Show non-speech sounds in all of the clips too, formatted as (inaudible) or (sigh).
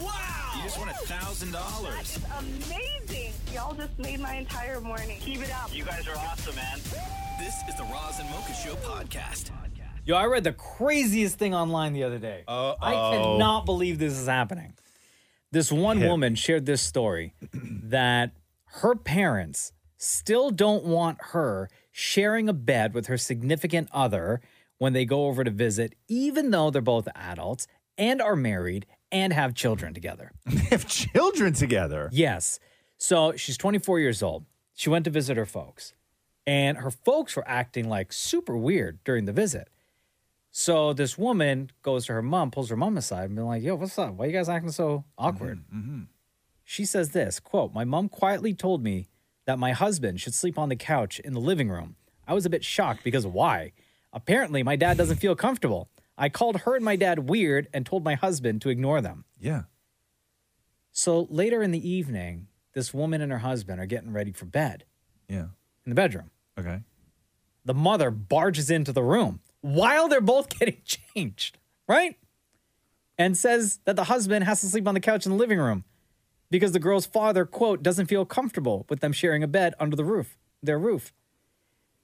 Wow! You just won a thousand dollars. Amazing. Y'all just made my entire morning. Keep it up. You guys are awesome, man. This is the Roz and Mocha Show podcast. Yo, I read the craziest thing online the other day. Oh, I cannot believe this is happening. This one woman shared this story (clears throat) that her parents still don't want her sharing a bed with her significant other when they go over to visit, even though they're both adults and are married and have children together. They (laughs) have children together. Yes. So she's 24 years old. She went to visit her folks, and her folks were acting like super weird during the visit. So this woman goes to her mom, pulls her mom aside, and be like, "Yo, what's up? Why you guys acting so awkward?" Mm-hmm, mm-hmm. She says this quote: "My mom quietly told me that my husband should sleep on the couch in the living room. I was a bit shocked because why? Apparently, my dad doesn't feel comfortable. I called her and my dad weird and told my husband to ignore them." Yeah. So later in the evening, this woman and her husband are getting ready for bed Yeah. in the bedroom. Okay. The mother barges into the room while they're both (laughs) getting changed, right? And says that the husband has to sleep on the couch in the living room because the girl's father, quote, doesn't feel comfortable with them sharing a bed under the roof, their roof.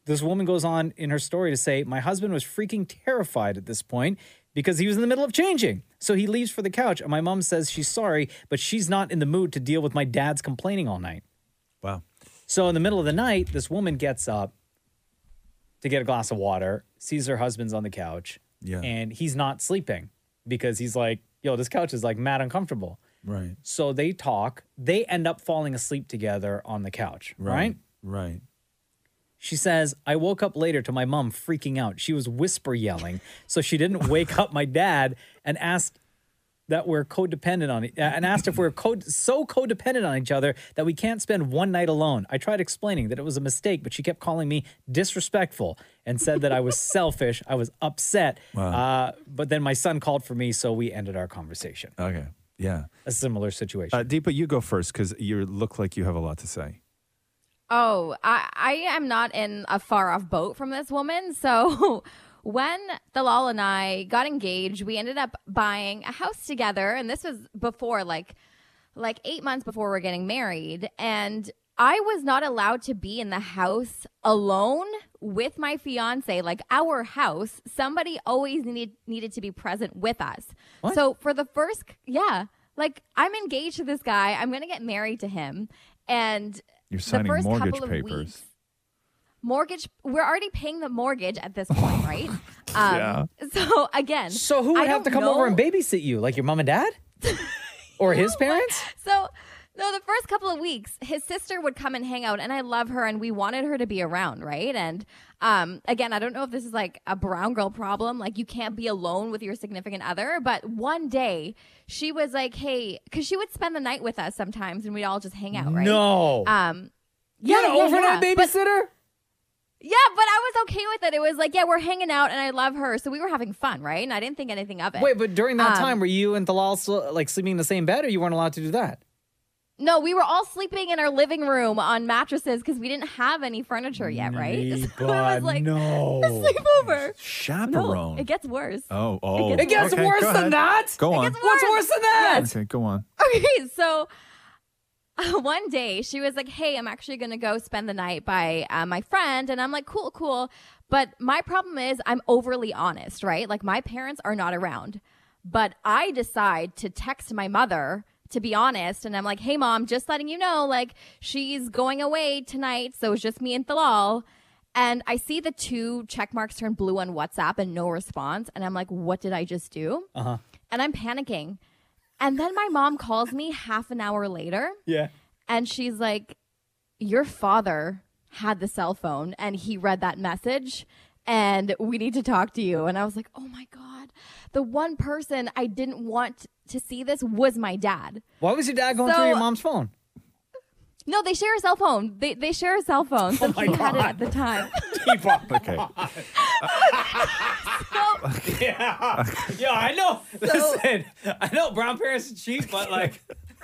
This woman goes on in her story to say, My husband was freaking terrified at this point because he was in the middle of changing. So he leaves for the couch, and my mom says she's sorry, but she's not in the mood to deal with my dad's complaining all night. Wow. So in the middle of the night, this woman gets up to get a glass of water, sees her husband's on the couch, Yeah. and he's not sleeping because he's like, yo, this couch is like mad uncomfortable. Right. So they talk. They end up falling asleep together on the couch, right? Right. She says, I woke up later to my mom freaking out. She was whisper yelling. So she didn't wake up my dad and asked that we're codependent on it and asked if we're co- so codependent on each other that we can't spend one night alone. I tried explaining that it was a mistake, but she kept calling me disrespectful and said that I was selfish. I was upset. Uh, but then my son called for me, so we ended our conversation. Okay. Yeah. A similar situation. Uh, Deepa, you go first because you look like you have a lot to say. Oh, I, I am not in a far off boat from this woman. So (laughs) when Thalal and I got engaged, we ended up buying a house together. And this was before like like eight months before we're getting married. And I was not allowed to be in the house alone with my fiance, like our house. Somebody always needed needed to be present with us. So for the first yeah, like I'm engaged to this guy. I'm gonna get married to him. And You're the signing first mortgage couple of papers. weeks- mortgage we're already paying the mortgage at this point (laughs) right um, so again so who would I have to don't come over and babysit you? Like your mom and dad? (laughs) or his parents? so no the first couple of weeks his sister would come and hang out and i love her and we wanted her to be around right and um, again i don't know if this is like a brown girl problem like you can't be alone with your significant other but one day she was like hey because she would spend the night with us sometimes and we'd all just hang out right No. um You had yeah, an yeah, overnight yeah. But- babysitter? Yeah, but I was okay with it. It was like, yeah, we're hanging out and I love her. So we were having fun, right? And I didn't think anything of it. Wait, but during that Um, time, were you and Thalal still, like sleeping in the same bed, or you weren't allowed to do that? No, we were all sleeping in our living room on mattresses because we didn't have any furniture yet, right? (laughs) So it was like no. a (laughs) sleepover. Chaperone. No, it gets worse. oh, oh. It gets Okay, worse than ahead. that? Go on. What's worse than that? Okay, go on. Okay, so uh, (laughs) one day she was like, "Hey, I'm actually gonna go spend the night by uh, my friend," and I'm like, "Cool, cool." But my problem is I'm overly honest, right? Like my parents are not around, but I decide to text my mother to be honest, and I'm like, "Hey, mom, just letting you know, like she's going away tonight, so it's just me and Thalal." And I see the two check marks turn blue on WhatsApp and no response, and I'm like, "What did I just do?" Uh huh. And I'm panicking. And then my mom calls me half an hour later Yeah. and she's like, Your father had the cell phone and he read that message and we need to talk to you. And I was like, oh my God. The one person I didn't want to see this was my dad. Why was your dad going So- through your mom's phone? No, they share a cell phone. They, they share a cell phone. Oh so Oh my he had it at the time. (laughs) Keep up. Okay. (laughs) Yeah. Yo, I know. Listen, I know brown parents are cheap, but like, (laughs)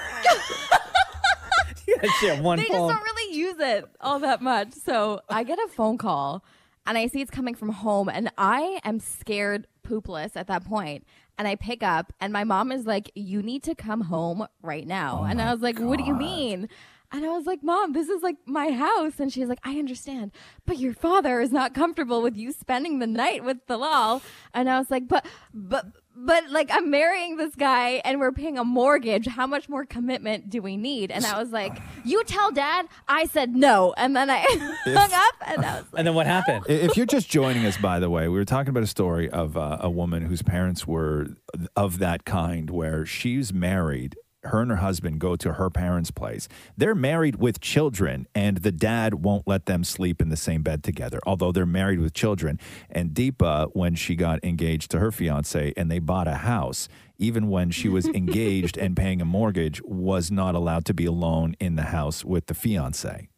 yeah, shit, one they just don't really use it all that much. So I get a phone call and I see it's coming from home and I am scared poopless at that point. And I pick up and my mom is like, You need to come home right now. Oh and I was like, What do you mean? And I was like, Mom, this is like my house. And she's like, I understand, but your father is not comfortable with you spending the night with Bilal. And I was like, But, but, but like I'm marrying this guy and we're paying a mortgage. How much more commitment do we need? And I was like, You tell dad. I said no. And then I (laughs) hung up and I was like, and then what happened? If you're just joining us, by the way, we were talking about a story of uh, a woman whose parents were of that kind, where she's married. Her and her husband go to her parents' place. They're married with children, and the dad won't let them sleep in the same bed together, although they're married with children. And Deepa, when she got engaged to her fiance and they bought a house, even when she was (laughs) engaged and paying a mortgage, was not allowed to be alone in the house with the fiance.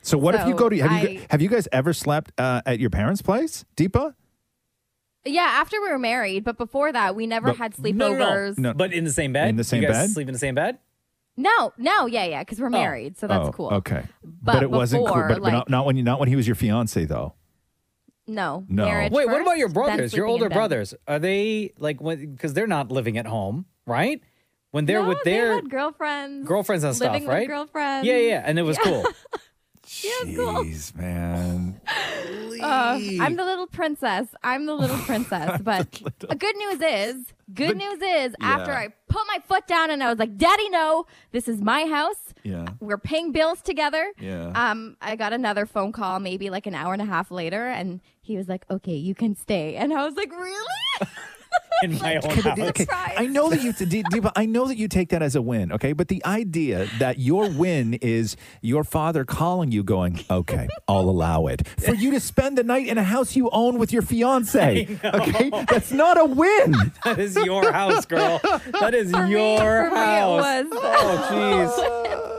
So what if you go to have you have you guys ever slept uh, at your parents' place, Deepa? Yeah, after we were married, but before that, we never But- had No, no, no. sleepovers. No. But in the same bed? In the same you guys bed? Sleep in the same bed? No, no, yeah, yeah, because we're oh. married, so that's oh, cool. Okay, But it wasn't cool. before, But, but like- not, not when you not when he was your fiance though. No, No. marriage Wait, what about your then brothers? Your sleeping in older bed. brothers? Are they like when because they're not living at home, right? When they're no, with they their had girlfriends, girlfriends and stuff, living with right? girlfriends. Yeah, yeah, and it was cool. (laughs) Jeez, man. Uh, I'm the little princess. I'm the little (laughs) princess. But the good news is, good news is, after I put my foot down and I was like, "Daddy, no, this is my house. Yeah. We're paying bills together." Yeah. Um, I got another phone call maybe like an hour and a half later, and he was like, "Okay, you can stay," and I was like, "Really?" (laughs) (laughs) in my own Okay, house. okay, I know that you, (laughs) De- Deepa, I know that you take that as a win. Okay, but the idea that your win is your father calling you, going, "Okay, I'll (laughs) allow it," for you to spend the night in a house you own with your fiance. Okay, that's not a win. That is your house, girl. That is For me- your for me, it house. was. Oh,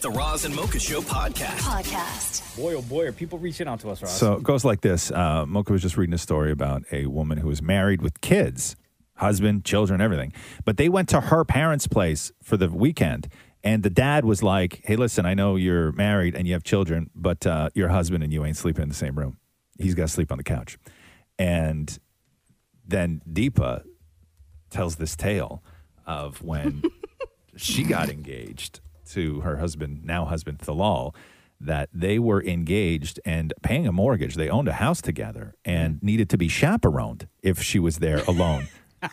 The Roz and Mocha Show podcast. Podcast. Boy, oh boy, are people reaching out to us, Roz? So it goes like this. Uh, Mocha was just reading a story about a woman who was married with kids, husband, children, everything. But they went to her parents' place for the weekend. And the dad was like, hey, listen, I know you're married and you have children, but uh, your husband and you ain't sleeping in the same room. He's got to sleep on the couch. And then Deepa tells this tale of when (laughs) she got engaged to her husband, now husband Thalal, that they were engaged and paying a mortgage. They owned a house together and needed to be chaperoned if she was there alone. (laughs)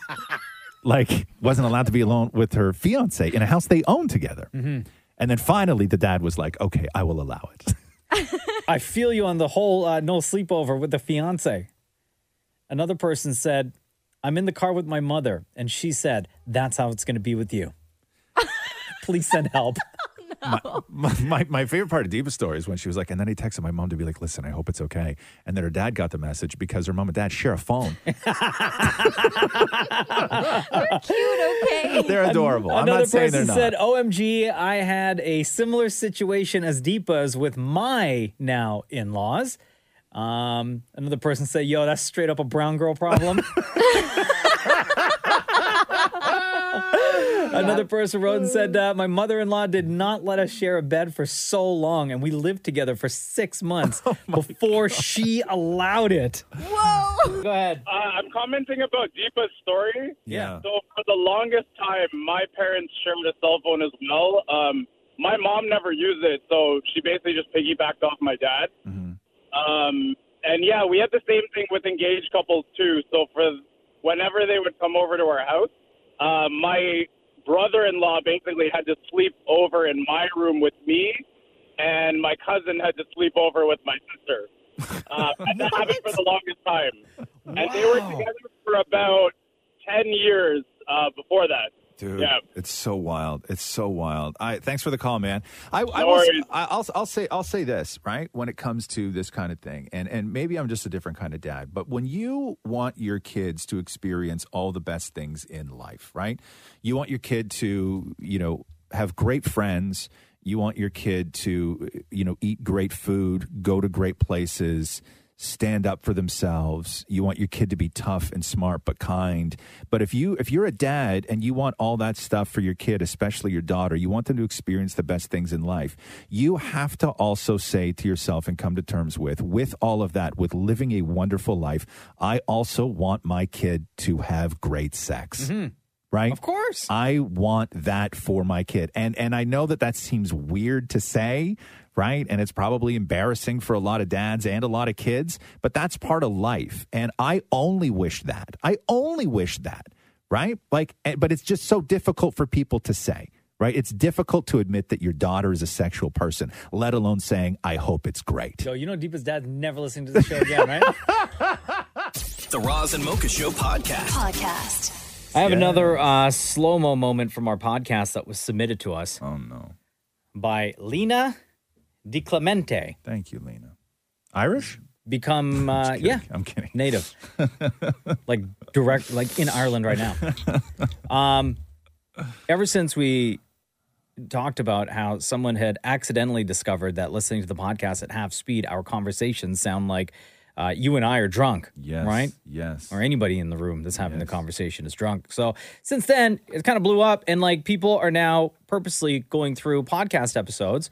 like, wasn't allowed to be alone with her fiance in a house they owned together. And then finally, the dad was like, okay, I will allow it. (laughs) I feel you on the whole uh, no sleepover with the fiance. Another person said, I'm in the car with my mother, and she said, That's how it's going to be with you. Please send help. (laughs) my, my, my favorite part of Deepa's story is when she was like, and then he texted my mom to be like, listen, I hope it's okay. And then her dad got the message because her mom and dad share a phone. (laughs) (laughs) They're cute, okay. They're adorable. I'm Another not saying they're person not. said, OMG, I had a similar situation as Deepa's with my now in laws. Um, another person said, Yo, that's straight up a brown girl problem. (laughs) Another person wrote and said, uh, My mother in law did not let us share a bed for so long, and we lived together for six months (laughs) Oh before she allowed it. Whoa. Go ahead. Uh, I'm commenting about Deepa's story. Yeah. So for the longest time, my parents shared a cell phone as well. Um, my mom never used it, so she basically just piggybacked off my dad. Um, and yeah, we had the same thing with engaged couples too. So for whenever they would come over to our house, uh, my brother-in-law basically had to sleep over in my room with me, and my cousin had to sleep over with my sister. (laughs) Uh, and that happened for the longest time. And they were together for about 10 years uh, before that. Dude, Yeah. it's so wild. It's so wild. I thanks for the call, man. I, I No will, I'll I'll say I'll say this right when it comes to this kind of thing, and and maybe I'm just a different kind of dad, but when you want your kids to experience all the best things in life, right? You want your kid to you know have great friends. You want your kid to you know eat great food, go to great places stand up for themselves. You want your kid to be tough and smart but kind. But if you if you're a dad and you want all that stuff for your kid, especially your daughter, you want them to experience the best things in life. You have to also say to yourself and come to terms with with all of that with living a wonderful life, I also want my kid to have great sex. Mm-hmm. Right? Of course. I want that for my kid. And and I know that that seems weird to say, right? And it's probably embarrassing for a lot of dads and a lot of kids, but that's part of life. And I only wish that. I only wish that, right? Like but it's just so difficult for people to say. Right? It's difficult to admit that your daughter is a sexual person, let alone saying, I hope it's great. Yo, you know Deepa's dad's never listening to the show again, right? (laughs) The Roz and Mocha Show podcast. Podcast. I have another uh, slow mo moment from our podcast that was submitted to us. Oh no. By Lena Di Clemente. Thank you, Lena. Irish? Become (laughs) uh, yeah, I'm kidding. native, (laughs) like direct, like in Ireland right now. Um, ever since we talked about how someone had accidentally discovered that listening to the podcast at half speed, our conversations sound like uh, you and I are drunk. Yes. Right? Yes. Or anybody in the room that's having the conversation is drunk. So since then, it kind of blew up, and like people are now purposely going through podcast episodes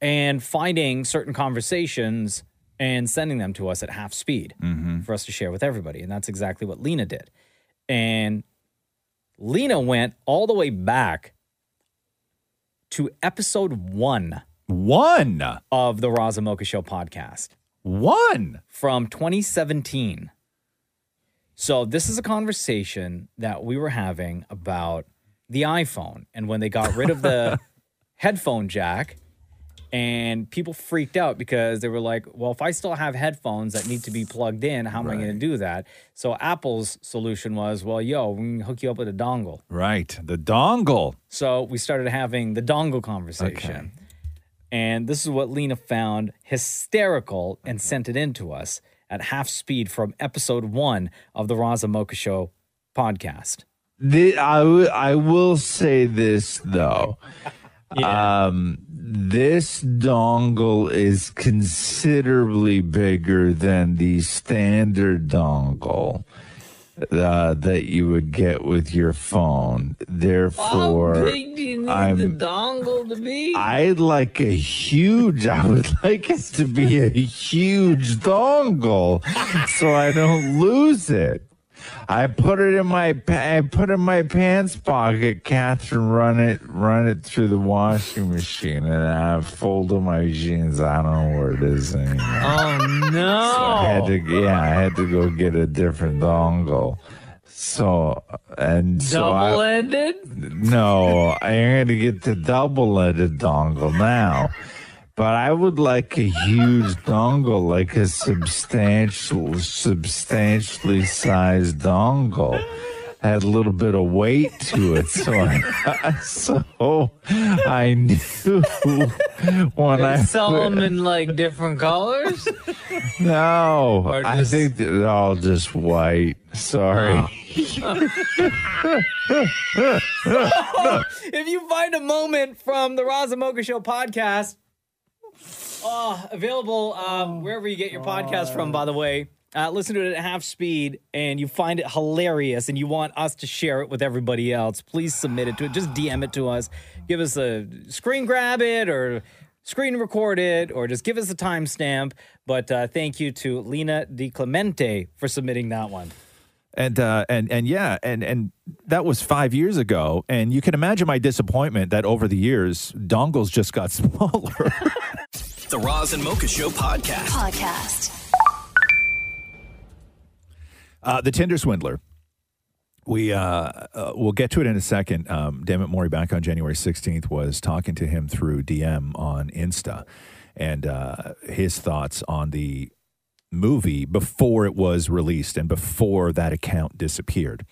and finding certain conversations and sending them to us at half speed mm-hmm. for us to share with everybody. And that's exactly what Lena did. And Lena went all the way back to episode one One. of the Roz and Mocha Show podcast One. from 2017. So this is a conversation that we were having about the iPhone and when they got rid of the (laughs) headphone jack and people freaked out because they were like, well, if I still have headphones that need to be plugged in, how am I going to do that? So Apple's solution was, well, yo, we can hook you up with a dongle. Right. The dongle. So we started having the dongle conversation. And this is what Lena found hysterical and sent it in to us at half speed from episode one of the Roz and Mocha Show podcast. The, I, w- I will say this though. (laughs) Um, this dongle is considerably bigger than the standard dongle uh, that you would get with your phone. Therefore, how big do you I'm dongle to be? I'd like a huge, I would like it to be a huge dongle so I don't lose it. I put it in my I put it in my pants pocket. Catherine, run it, run it through the washing machine, and I folded my jeans. I don't know where it is anymore. Oh no! I had to, yeah, I had to go get a different dongle. So and so I, ended? no, I'm gonna get the double-ended dongle now. But I would like a huge dongle, like a substantial, substantially sized dongle. Had a little bit of weight to it, so I, (laughs) so I knew when I saw them in like different colors? no, Or I think they're all just white. Sorry. Oh. (laughs) (laughs) if you find a moment from the Roz and Mocha Show podcast, oh, available um, wherever you get your podcast from, by the way. Uh, listen to it at half speed and you find it hilarious and you want us to share it with everybody else, please submit it to it. Just DM it to us. Give us a screen grab it or screen record it or just give us a timestamp. But uh, thank you to Lena Di Clemente for submitting that one. And uh, and and yeah, and and that was five years ago. And you can imagine my disappointment that over the years, dongles just got (laughs) smaller. The Roz and Mocha Show podcast. Podcast. Uh, the Tinder swindler. We uh, uh, we'll get to it in a second. Um, Dammit Maury back on January sixteenth was talking to him through DM on Insta, and uh, his thoughts on the movie before it was released and before that account disappeared.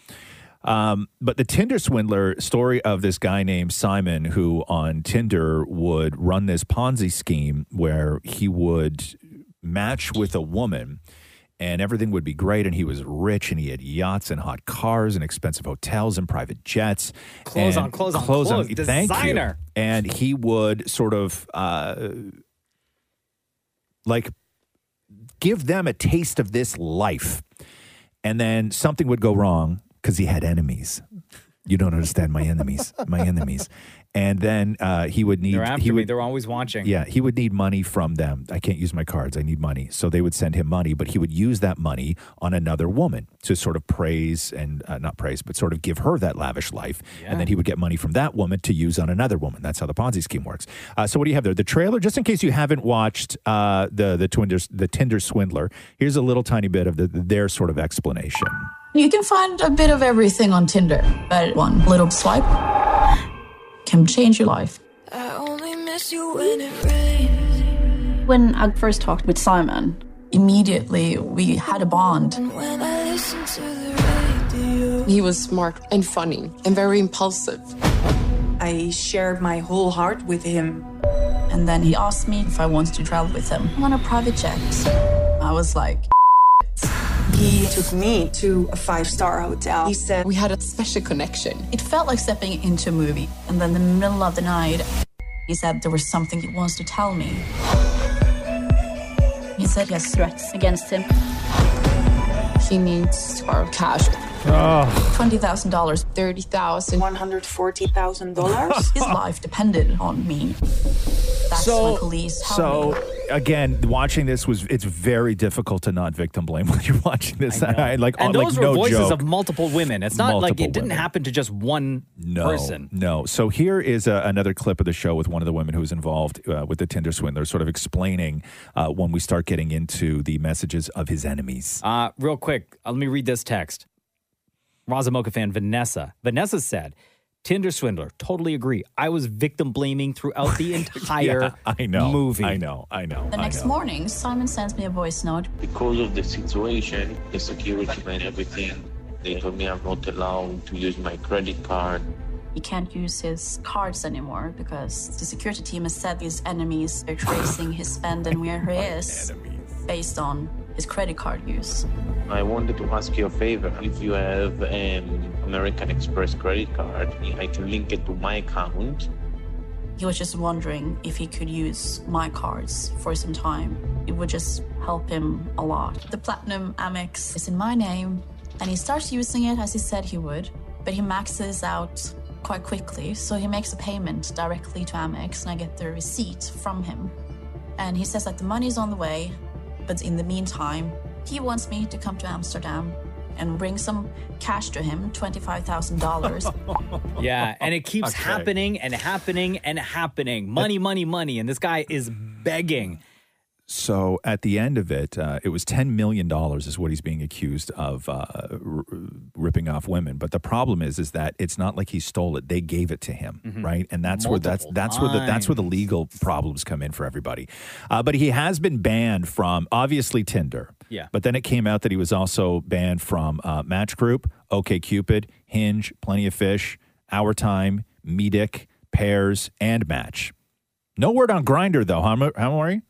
Um, but the Tinder swindler story of this guy named Simon, who on Tinder would run this Ponzi scheme where he would match with a woman and everything would be great. And he was rich and he had yachts and hot cars and expensive hotels and private jets. Clothes on clothes on clothes. Thank you. Designer. And he would sort of uh, like give them a taste of this life. And then something would go wrong because he had enemies. You don't understand my enemies, my enemies. And then uh, he would need. They're after he me. They're always watching. yeah, he would need money from them. I can't use my cards. I need money. So they would send him money, but he would use that money on another woman to sort of praise and uh, not praise, but sort of give her that lavish life. And then he would get money from that woman to use on another woman. That's how the Ponzi scheme works. Uh, so what do you have there? The trailer, just in case you haven't watched uh, the the Tinder the Tinder swindler. Here's a little tiny bit of the, their sort of explanation. You can find a bit of everything on Tinder, but one little swipe can change your life. I only miss you when it rains. When I first talked with Simon, immediately we had a bond. When I listen to the radio. He was smart and funny and very impulsive. I shared my whole heart with him. And then he asked me if I wanted to travel with him on a private jet. I was like, He took me to a five star hotel. He said, We had a special connection. it felt like stepping into a movie. And then in the middle of the night, he said there was something he wants to tell me. He said he has threats against him. He needs our cash. $20,000. 30,000. $140,000. (laughs) His life depended on me. That's so, when police so me. again, watching this was it's very difficult to not victim blame (laughs) when you're watching this. I, like, and like those no were voices joke. of multiple women. It's not like Multiple it didn't women. happen to just one No, person. no. So here is a, another clip of the show with one of the women who was involved uh, with the Tinder swindler, sort of explaining uh, when we start getting into the messages of his enemies. Uh, real quick, uh, let me read this text. Roz and Mocha fan Vanessa. Vanessa said, Tinder swindler, totally agree. I was victim blaming throughout the (laughs) entire Yeah, I know. movie. I know. I know. The I next know. morning, Simon sends me a voice note. Because of the situation, the security and everything, they told me I'm not allowed to use my credit card. He can't use his cards anymore because the security team has said his enemies are tracing his spend and where he (laughs) is enemies. based on his credit card use. I wanted to ask you a favor. If you have an American Express credit card, I can link it to my account. He was just wondering if he could use my cards for some time. It would just help him a lot. The Platinum Amex is in my name, and he starts using it as he said he would, but he maxes out quite quickly, so he makes a payment directly to Amex, and I get the receipt from him. And he says that the money's on the way, but in the meantime, he wants me to come to Amsterdam and bring some cash to him $25,000. (laughs) Yeah, and it keeps Okay. happening and happening and happening. Money, money, money. And this guy is begging. So at the end of it, uh, it was ten million dollars is what he's being accused of uh, r- ripping off women. But the problem is, is that it's not like he stole it; they gave it to him, right? And that's where that's Multiple that's where the that's where the legal problems come in for everybody. Uh, but he has been banned from obviously Tinder. Yeah. But then it came out that he was also banned from uh, Match Group, OkCupid, Hinge, Plenty of Fish, Our Time, Meetic, Pairs, and Match. No word on Grindr though, huh, Maury?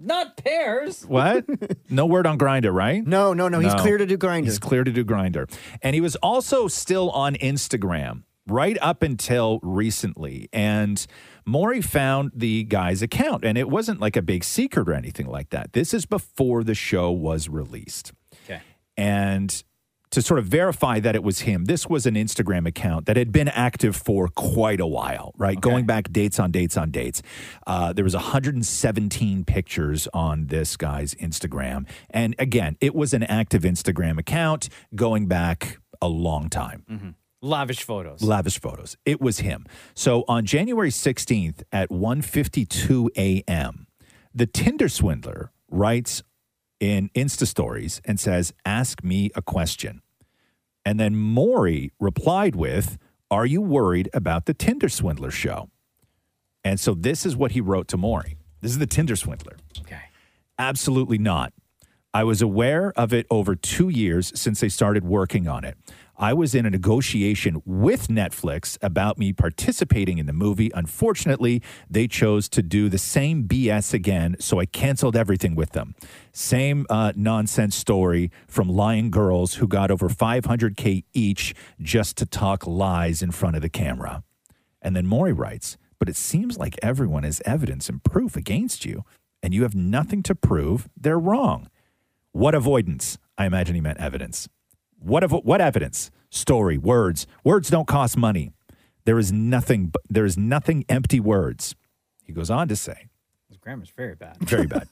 Not pears. What? (laughs) no word on Grindr, right? No, no, no. He's clear to do Grindr. He's clear to do Grindr. And he was also still on Instagram right up until recently. And Maury found the guy's account, and it wasn't like a big secret or anything like that. This is before the show was released. Okay. And to sort of verify that it was him, this was an Instagram account that had been active for quite a while, right? Going back dates on dates on dates. Uh, there was 117 pictures on this guy's Instagram. And again, it was an active Instagram account going back a long time Lavish photos. lavish photos. It was him. So on January 16th at 1:52 a.m., the Tinder swindler writes in Insta stories and says, "Ask me a question." And then Maury replied with, "Are you worried about the Tinder swindler show?" And so this is what he wrote to Maury. This is the Tinder swindler. Okay. Absolutely not. I was aware of it over two years since they started working on it. I was in a negotiation with Netflix about me participating in the movie. Unfortunately, they chose to do the same BS again, so I canceled everything with them. Same uh, nonsense story from lying girls who got over 500K each just to talk lies in front of the camera. And then Maury writes, but it seems like everyone has evidence and proof against you, and you have nothing to prove they're wrong. What avoidance? I imagine he meant evidence. What ev- what evidence? Story, words. Words don't cost money. There is nothing but there is nothing empty words. He goes on to say, His grammar's very bad. (laughs) very bad.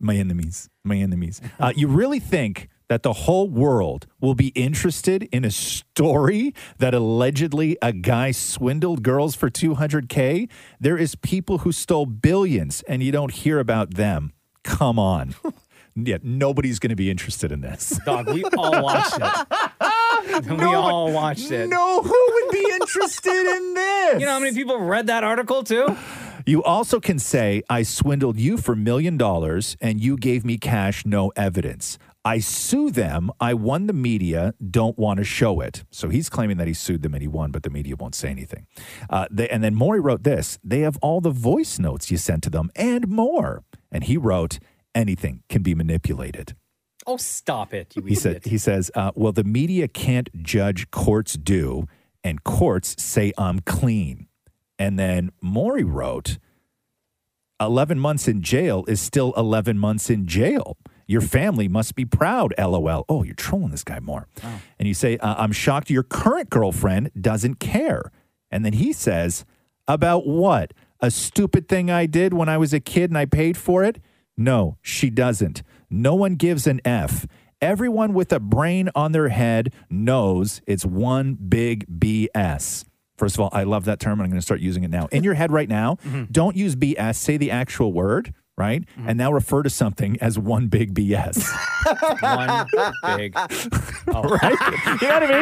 My enemies, my enemies. Uh, you really think that the whole world will be interested in a story that allegedly a guy swindled girls for 200K? There is people who stole billions and you don't hear about them. Come on. (laughs) yeah, nobody's going to be interested in this. (laughs) Dog, we all watched it. (laughs) we all watched it. No, who would be interested in this? You know how many people read that article too? You also can say, I swindled you for million dollars and you gave me cash, no evidence. I sue them. I won the media, don't want to show it. So he's claiming that he sued them and he won, but the media won't say anything. Uh, they, and then Maury wrote this they have all the voice notes you sent to them and more. And he wrote, anything can be manipulated. Oh, stop it, you He said he says, uh, "Well, the media can't judge courts do, and courts say I'm clean." And then Maury wrote, "11 months in jail is still 11 months in jail. Your family must be proud." LOL. Oh, you're trolling this guy more. And you say, uh, "I'm shocked your current girlfriend doesn't care." And then he says, "About what? A stupid thing I did when I was a kid and I paid for it?" No, she doesn't. No one gives an F. Everyone with a brain on their head knows it's one big BS. First of all, I love that term and I'm going to start using it now. In your head right now, mm-hmm. don't use BS, say the actual word, right? Mm-hmm. And now refer to something as one big BS. (laughs) One big. (laughs) right? You know what I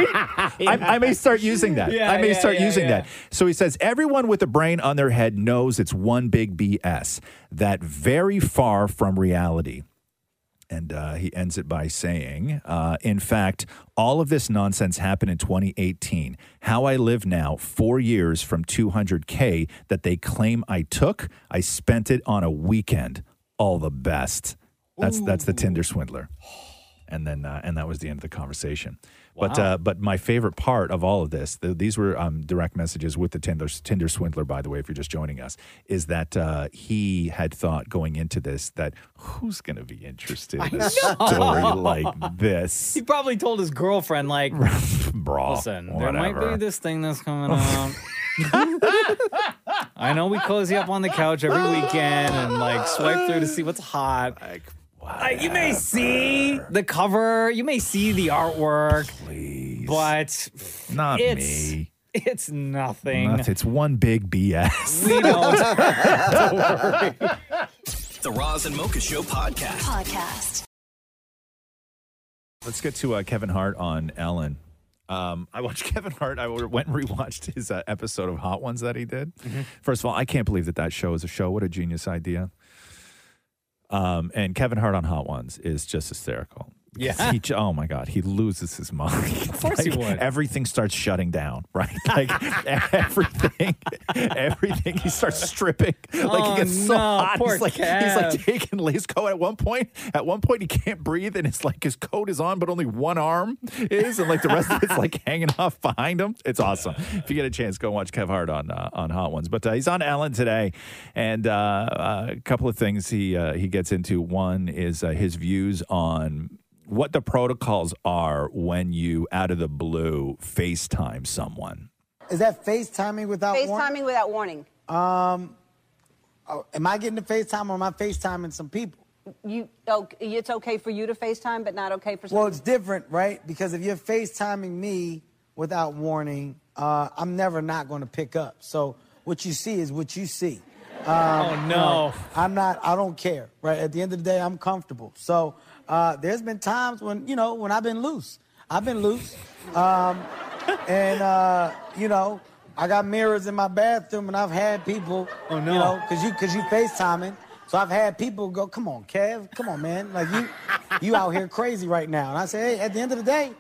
mean? (laughs) I, I may start using that. Yeah, I may yeah, start yeah, using that. So he says, everyone with a brain on their head knows it's one big BS. That very far from reality. And uh, he ends it by saying, uh, in fact, all of this nonsense happened in 2018. How I live now, four years from 200K that they claim I took, I spent it on a weekend. All the best. That's that's the Tinder swindler. And then uh, and that was the end of the conversation. But Wow. uh, but my favorite part of all of this, th- these were um, direct messages with the Tinder Tinder swindler. By the way, if you're just joining us, is that uh, he had thought going into this that who's going to be interested in a story like this? He probably told his girlfriend, like, (laughs) Bro, listen, there might be this thing that's coming (laughs) out. I know we cozy up on the couch every weekend and like swipe through to see what's hot. Like, you may see the cover, you may see the artwork, but Not it's, me. It's nothing. Nothing. It's one big BS. We don't. (laughs) Don't worry. The Roz and Mocha Show podcast. Podcast. Let's get to uh, Kevin Hart on Ellen. Um, I watched (laughs) Kevin Hart. I went and rewatched his uh, episode of Hot Ones that he did. First of all, I can't believe that that show is a show. What a genius idea. Um, and Kevin Hart on Hot Ones is just hysterical. Yeah. He, oh my God. He loses his mind. (laughs) Of course he would. Everything starts shutting down, right? (laughs) Like everything, everything. He starts stripping. Like Oh, he gets so no, hot. He's like, he's like taking his coat at one point. At one point, he can't breathe, and it's like his coat is on, but only one arm is, and like the rest of it's like (laughs) hanging off behind him. It's awesome. If you get a chance, go watch Kev Hart on uh, on Hot Ones. But uh, he's on Ellen today, and uh, uh, a couple of things he uh, he gets into. One is uh, his views on what the protocols are when you out of the blue FaceTime someone. Is that FaceTiming without warning? FaceTiming without warning. Um, oh, am I getting the FaceTime or am I FaceTiming some people? You, oh, it's okay for you to FaceTime, but not okay for some. Well, it's different, right? Because if you're FaceTiming me without warning, uh, I'm never not going to pick up. So what you see is what you see. Um, Oh, no. I'm not. I don't care. Right. At the end of the day, I'm comfortable. So uh, there's been times when you know when I've been loose. I've been loose, um, and uh, you know I got mirrors in my bathroom, and I've had people. Oh, no. You know, because you because you FaceTiming. So I've had people go, "Come on, Kev, come on, man, like you, you out here crazy right now." And I say, "Hey, at the end of the day,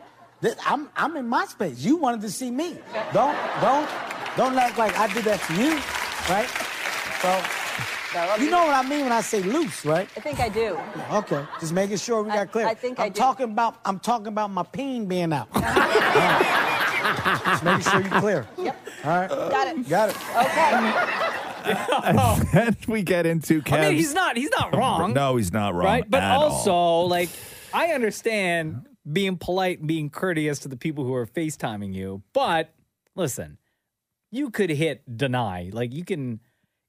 Th- I'm I'm in my space. You wanted to see me. Don't don't don't act like I did that to you, right? So you know what I mean when I say loose, right? I think I do. Okay, just making sure we got clear. I think I I'm do. talking about I'm talking about my peen being out. (laughs) All right. Just making sure you're clear. Yep. All right. Got it. Got it. Okay. (laughs) And then we get into Kev's. I mean, he's not he's not wrong. No, he's not wrong. right? But at all. also, like, I understand being polite and being courteous to the people who are FaceTiming you. But listen, you could hit deny. Like, you can,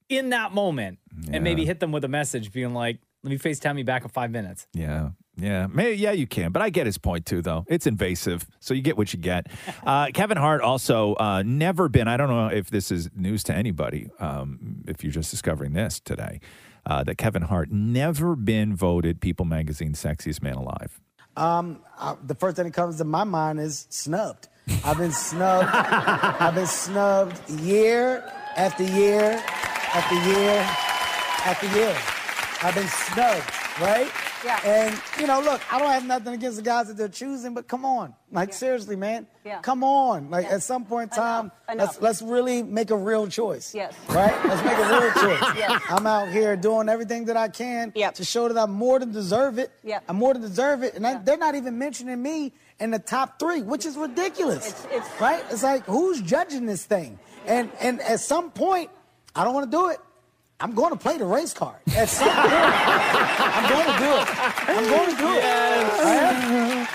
in that moment, and maybe hit them with a message being like, let me FaceTime you back in five minutes. Yeah. Yeah, May yeah, you can, but I get his point too, though. It's invasive, so you get what you get. (laughs) Uh, Kevin Hart also uh, never been. I don't know if this is news to anybody. Um, if you're just discovering this today, uh, that Kevin Hart never been voted People Magazine sexiest man alive. Um, I, the first thing that comes to my mind is snubbed. I've been snubbed. (laughs) I've been snubbed year after year after year after year. I've been snubbed, right? Yeah. And you know, look, I don't have nothing against the guys that they're choosing, but come on, like seriously, man, Yeah. come on. Like at some point in time, let's let's really make a real choice. Yes. Right? Let's make a real (laughs) choice. Yes. I'm out here doing everything that I can to show that I more than deserve it. Yep. I more than deserve it, and I, they're not even mentioning me in the top three, which is ridiculous. It's right? It's like who's judging this thing? And and at some point, I don't want to do it. I'm going to play the race card. At some point, I'm going to do it. I'm going to do it.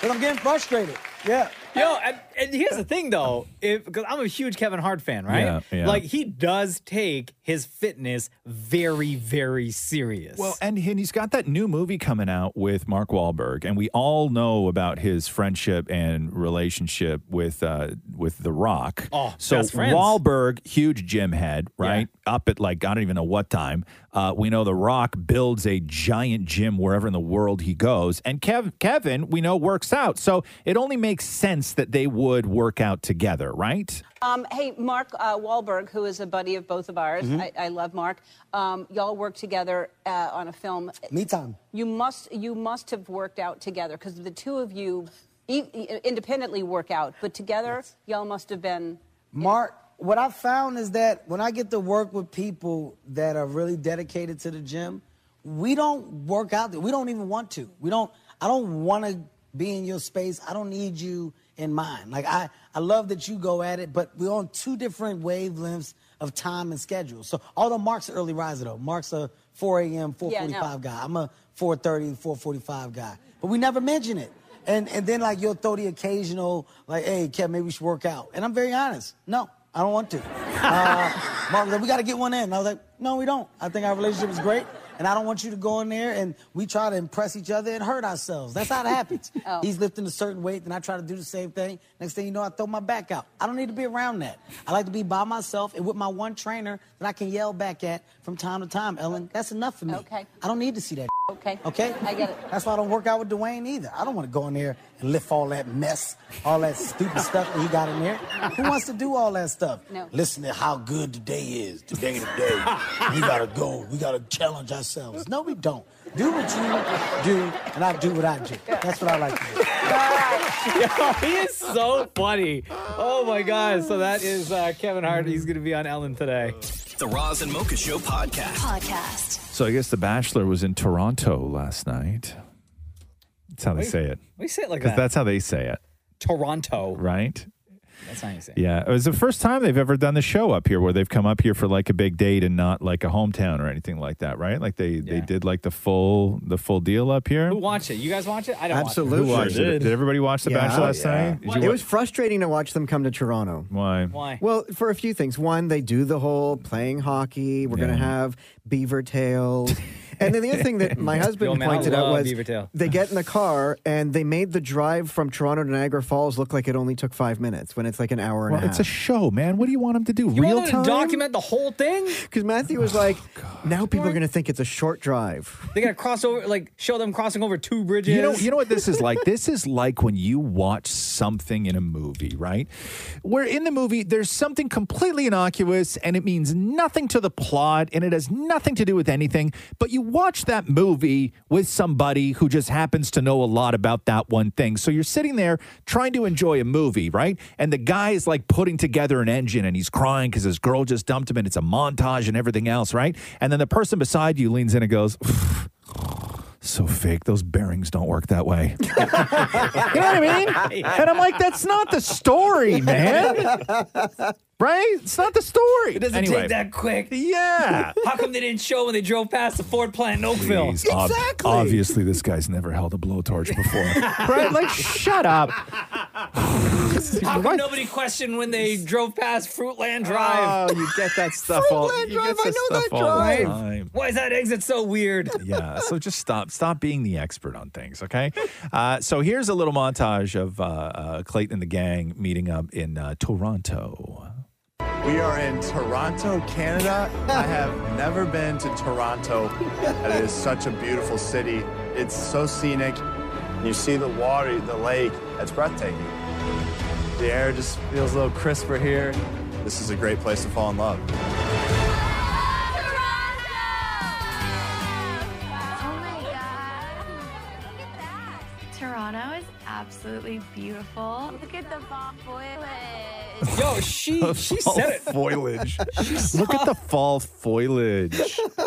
But I'm getting frustrated. Yeah. Yo, and, and here's the thing though, because I'm a huge Kevin Hart fan, right? Yeah, yeah. Like he does take his fitness very, very serious. Well, and, and he's got that new movie coming out with Mark Wahlberg, and we all know about his friendship and relationship with uh, with The Rock. Oh, so best friends. Wahlberg, huge gym head, right? Up at like I don't even know what time. Uh, we know The Rock builds a giant gym wherever in the world he goes, and Kev, Kevin, we know works out. So it only makes sense that they would work out together, right? Um, hey, Mark uh, Wahlberg, who is a buddy of both of ours. Mhm. I, I love Mark. Um, y'all worked together uh, on a film. Me time. You must you must have worked out together because the two of you e- e- independently work out, but together y'all must have been. Mark, what I found is that when I get to work with people that are really dedicated to the gym, we don't work out. We don't even want to. We don't. I don't want to be in your space. I don't need you in mine. Like I, I love that you go at it, but we're on two different wavelengths of time and schedule. So although Mark's an early riser though, Mark's a 4 a.m. 4:45 Yeah, no. guy. I'm a 4:30, 4:45 guy. But we never mention it. And and then like you'll throw the occasional like, hey, Kev, maybe we should work out. And I'm very honest. No, I don't want to. (laughs) Uh, Mark was like, we got to get one in. And I was like, no, we don't. I think our relationship is great. And I don't want you to go in there and we try to impress each other and hurt ourselves. That's how it happens. (laughs) Oh. He's lifting a certain weight, then I try to do the same thing. Next thing you know, I throw my back out. I don't need to be around that. I like to be by myself and with my one trainer that I can yell back at from time to time. Ellen, that's enough for me. Okay. I don't need to see that. Okay. Okay? I get it. That's why I don't work out with Dwayne either. I don't want to go in there and lift all that mess, all that stupid stuff that he got in there. Who wants to do all that stuff? No. Listen to how good today is. Today, today. we gotta go. We gotta challenge ourselves. No, we don't. Do what you do, and I do what I do. That's what I like to do. (laughs) Yo, he is so funny. Oh my god! So that is uh, Kevin Hart. He's going to be on Ellen today. The Roz and Mocha Show podcast. Podcast. So I guess The Bachelor was in Toronto last night. That's how they Wait, say it. We say it like that? Because That's how they say it, Toronto. right? That's how you say. it. Yeah, it was the first time they've ever done the show up here where they've come up here for like a big date and not like a hometown or anything like that, right? Like they they did like the full the full deal up here. Who watched it? You guys watch it? I don't. Absolutely. Who watched it? Did everybody watch The Bachelor last night? Did you It wa- was frustrating to watch them come to Toronto. Why? Why? Well, for a few things. One, they do the whole playing hockey. We're going to have beaver tails. (laughs) And then the other thing that (laughs) my Yo, husband man, pointed out was they get in the (laughs) car and they made the drive from Toronto to Niagara Falls look like it only took five minutes when it's like an hour and Well, a half. it's a show, man. What do you want them to do? You Real want them time? to document the whole thing? Because Matthew was like, (sighs) now people are going to think it's a short drive. They got to cross over, like show them crossing over two bridges. You know, you know what this is like. (laughs) This is like when you watch something in a movie, right? Where in the movie there's something completely innocuous and it means nothing to the plot and it has nothing to do with anything, but you watch that movie with somebody who just happens to know a lot about that one thing. So you're sitting there trying to enjoy a movie, right? And the guy is like putting together an engine and he's crying because his girl just dumped him and it's a montage and everything else, right? And then the person beside you leans in and goes, so fake. Those bearings don't work that way. (laughs) you know what I mean? And I'm like, that's not the story, man. (laughs) Right? It's not the story. It doesn't Anyway. take that quick. Yeah. How come they didn't show when they drove past the Ford plant in Oakville? Please, ob- obviously, this guy's never held a blowtorch before. (laughs) right? Like, shut up. How come nobody questioned when they drove past Fruitland Drive? Oh, you get that (laughs) stuff all. Fruitland Drive, I know that drive. time. Why is that exit so weird? (laughs) yeah. So just stop. Stop being the expert on things, okay? Uh, so here's a little montage of uh, uh, Clayton and the gang meeting up in uh, Toronto. We are in Toronto, Canada. I have never been to Toronto. and It is such a beautiful city. It's so scenic. You see the water, the lake. It's breathtaking. The air just feels a little crisper here. This is a great place to fall in love. Toronto is absolutely beautiful. Look at the fall foliage. Yo, she (laughs) she Fall said it. Foliage. (laughs) Look at the fall foliage. (laughs)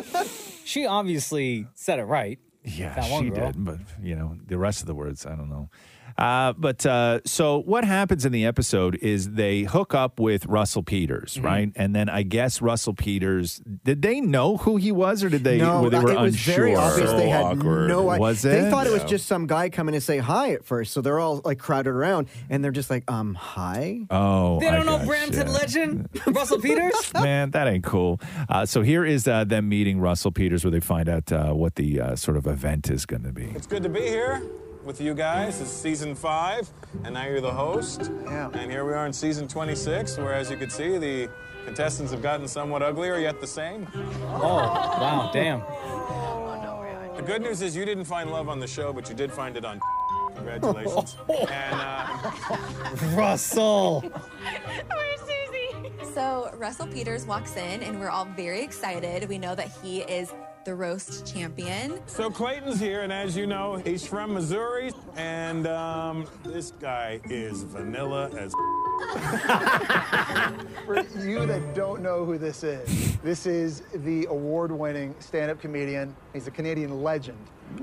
She obviously said it right. Yeah, That one she girl. did, but you know the rest of the words, I don't know. Uh, but uh, so what happens in the episode is they hook up with Russell Peters, Mm-hmm. right? And then I guess Russell Peters did they know who he was, or did they? no, were they were it was unsure. very obvious. they had no idea. Was it? They thought it was just some guy coming to say hi at first, so they're all like crowded around, and they're just like, um, hi. Oh, They don't know gotcha. Brampton legend (laughs) Russell Peters. (laughs) Man, that ain't cool. Uh, so here is uh, them meeting Russell Peters, where they find out uh, what the uh, sort of event is going to be. It's good to be here with you guys. It's season five, and now you're the host. Yeah. And here we are in season 26, where, as you can see, the contestants have gotten somewhat uglier, yet the same. Oh, wow, damn. The good news is you didn't find love on the show, but you did find it on. (laughs) Congratulations. (laughs) and uh, Russell. Where's Susie? So Russell Peters walks in, and we're all very excited. We know that he is the roast champion. so Clayton's here, and as you know, he's from Missouri, and um, this guy is vanilla as. (laughs) For you that don't know who this is, this is the award winning stand up comedian. He's a Canadian legend,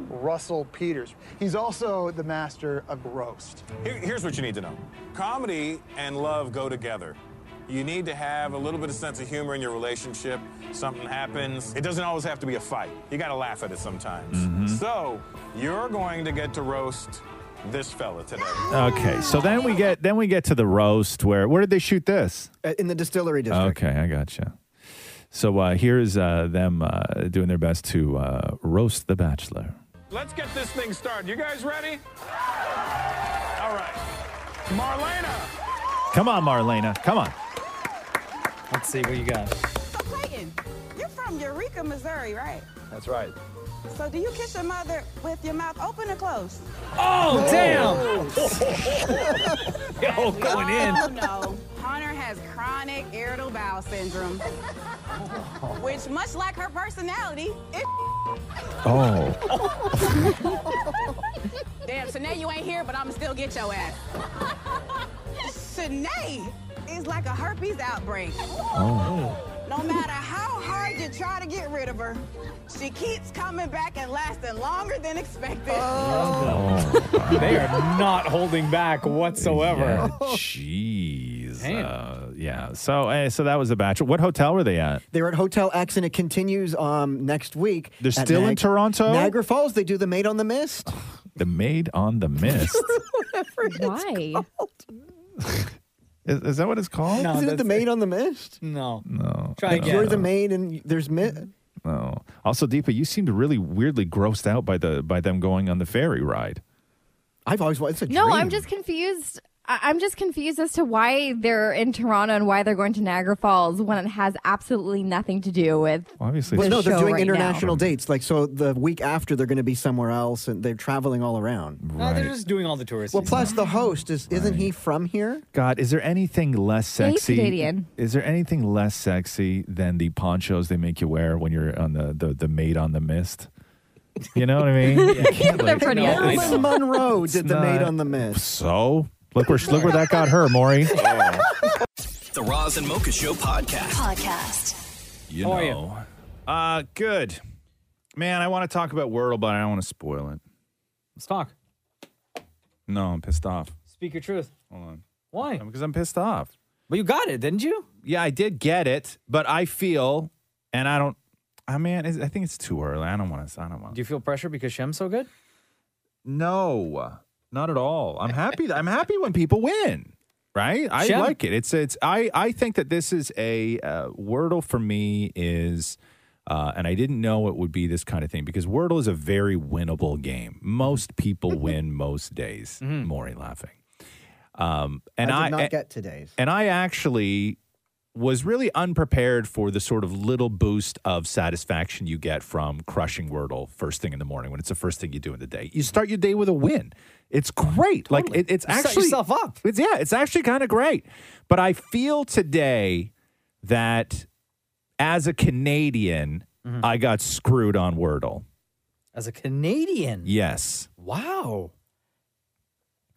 Russell Peters. He's also the master of roast. Here- here's what you need to know comedy and love go together. You need to have a little bit of sense of humor in your relationship. Something happens. It doesn't always have to be a fight. You got to laugh at it sometimes. So, you're going to get to roast this fella today. Okay, so then we get then we get to the roast. Where where did they shoot this? Uh, in the distillery district. Okay, I gotcha. So uh, here's uh, them uh, doing their best to uh, roast the Bachelor. Let's get this thing started. You guys ready? All right. Marlena. Come on, Marlena. Come on. Let's see what you got. So Clayton, you're from Eureka, Missouri, right? That's right. So do you kiss your mother with your mouth open or closed? Oh, damn. (laughs) Yo, going in. Oh, no. Hunter has chronic irritable bowel syndrome, which, much like her personality, is Oh. Damn, Shanae, you ain't here, but I'ma still get your ass. Shanae is like a herpes outbreak. Oh. No matter how hard you try to get rid of her, she keeps coming back and lasting longer than expected. Oh! They are not holding back whatsoever. Yeah, Jeez. Damn. Uh, yeah. So uh, so that was the Bachelor. What hotel were they at? They're at Hotel X, and it continues um, next week. They're at still in Toronto? Niagara Falls. They do the Maid on the Mist. The Maid on the Mist. (laughs) Why? Is, is that what it's called? No, Isn't it that's- the Maid on the Mist? No. No. Try again. you're the maid, and there's mist. No. Also, Deepa, you seemed really weirdly grossed out by the by them going on the ferry ride. I've always wanted. It's a No, dream. I'm just confused. I- I'm just confused as to why they're in Toronto and why they're going to Niagara Falls when it has absolutely nothing to do with. Obviously, Well, no, they're doing right international now. dates. Like, so the week after, they're going to be somewhere else, and they're traveling all around. No, they're just doing all the tourists. Well, plus the host is isn't he from here? God, is there anything less Yeah, he's sexy? Canadian. Is there anything less sexy than the ponchos they make you wear when you're on the the, the maid on the mist? You know what I mean? (laughs) You (laughs) can't, They're like- pretty No, awesome. I know. Marilyn Monroe did the Maid on the Mist. So look where look where that got her, Maury. (laughs) The Roz and Mocha Show podcast. Podcast. You How are you? know. Uh good. Man, I want to talk about Wordle, but I don't want to spoil it. Let's talk. No, I'm pissed off. Speak your truth. Hold on. Why? Because I'm pissed off. But you got it, didn't you? Yeah, I did get it, but I feel, and I don't. I mean, I think it's too early. I don't want to. I don't want. Do you feel pressure because Shem's so good? No, not at all. I'm (laughs) happy. I'm happy when people win. Right? I like it. It's it's. I I think that this is a uh, Wordle for me is. Uh, and I didn't know it would be this kind of thing because Wordle is a very winnable game. Most people (laughs) win most days. Maury laughing. Um, and I I, did not and- get today's. and I actually was really unprepared for the sort of little boost of satisfaction you get from crushing Wordle first thing in the morning when it's the first thing you do in the day. You start your day with a win. It's great. Like it, it's You set actually yourself up. It's yeah, it's actually kind of great. But I feel today that as a Canadian, Mm-hmm. I got screwed on Wordle. As a Canadian. Yes. Wow.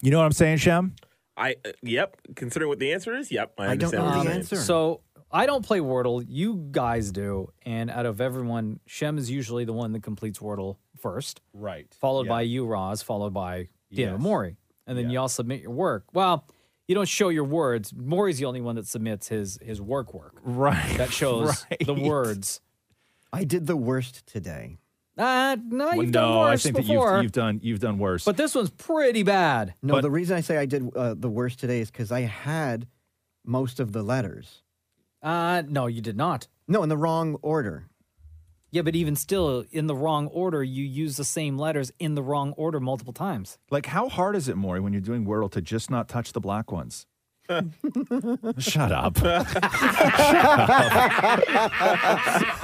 You know what I'm saying, Shem? I uh, yep. Considering what the answer is, yep. I, I don't know what the you're saying. answer. So I don't play Wordle. You guys do. And out of everyone, Shem is usually the one that completes Wordle first, Right. followed Yeah. by you, Roz, followed by Dan Yes. Maury. And then you all submit your work. Well, you don't show your words. Maury's the only one that submits his his work work. Right. That shows (laughs) right. the words. I did the worst today. Uh, no, Well, you've done no, I think before. that you've, you've done you've done worse. but this one's pretty bad. No, But- the reason I say I did uh, the worst today is because I had most of the letters. Uh, no, you did not. No, in the wrong order. Yeah, but even still, in the wrong order, you use the same letters in the wrong order multiple times. Like, how hard is it, Maury, when you're doing Wordle to just not touch the black ones? (laughs) Shut up. (laughs) (laughs)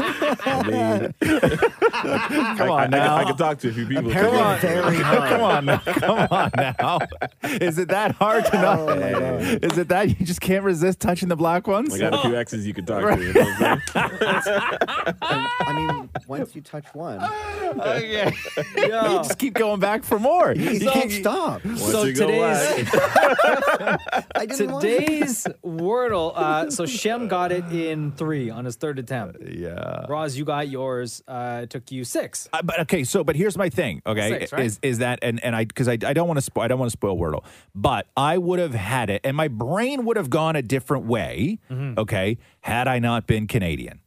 I mean, (laughs) Come on I, now. I, can talk to a few people. Apparently today. very. (laughs) Come on, now. come on now. Is it that hard to not? Is it that you just can't resist touching the black ones? I got a few (laughs) exes you could talk to. You know what I'm I mean, once you touch one, Okay. you just keep going back for more. you can't stop. Once so you go today's I didn't today's Wordle. Uh, so Shem got it in three on his third attempt. Yeah. Roz, you got yours. Uh, it took you six. Uh, but okay, so but here's my thing. Okay, Six, right? is is that and and I because I, I don't want to spoil I don't want to spoil Wordle, but I would have had it, and my brain would have gone a different way. Mm-hmm. Okay, had I not been Canadian.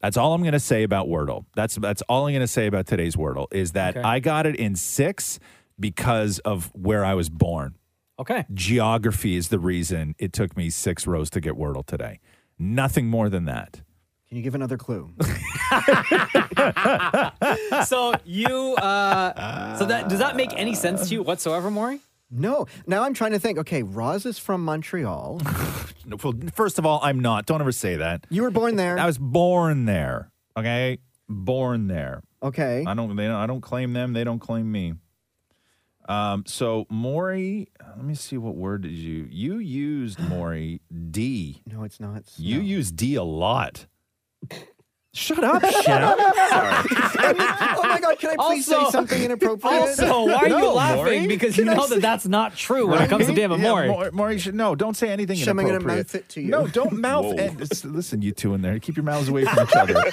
That's all I'm going to say about Wordle. That's that's all I'm going to say about today's Wordle is that Okay. I got it in six because of where I was born. Okay. Geography is the reason it took me six rows to get Wordle today. Nothing more than that. Can you give another clue? (laughs) So you. Uh, so that does that make any sense to you whatsoever, Maury? No. Now I'm trying to think. Okay, Roz is from Montreal. (laughs) No, Well, first of all, I'm not. Don't ever say that. You were born there. I was born there. Okay, born there. Okay. I don't. They don't. I don't claim them. They don't claim me. Um. So Maury, let me see. What word did you you used? Maury D. No, it's not. You snow. use D a lot. Shut up, Shem. (laughs) oh my God! Can I please Also- say something inappropriate? Also, why are you No, laughing? Maury. Because you Can I know say- that that's not true when it comes to David Yeah, Maury. Maury, Maury should no. Don't say anything Shem, I'm gonna inappropriate. mouth it to you. No, don't mouth. Whoa. And, just listen, you two in there, keep your mouths away from each other. (laughs) okay.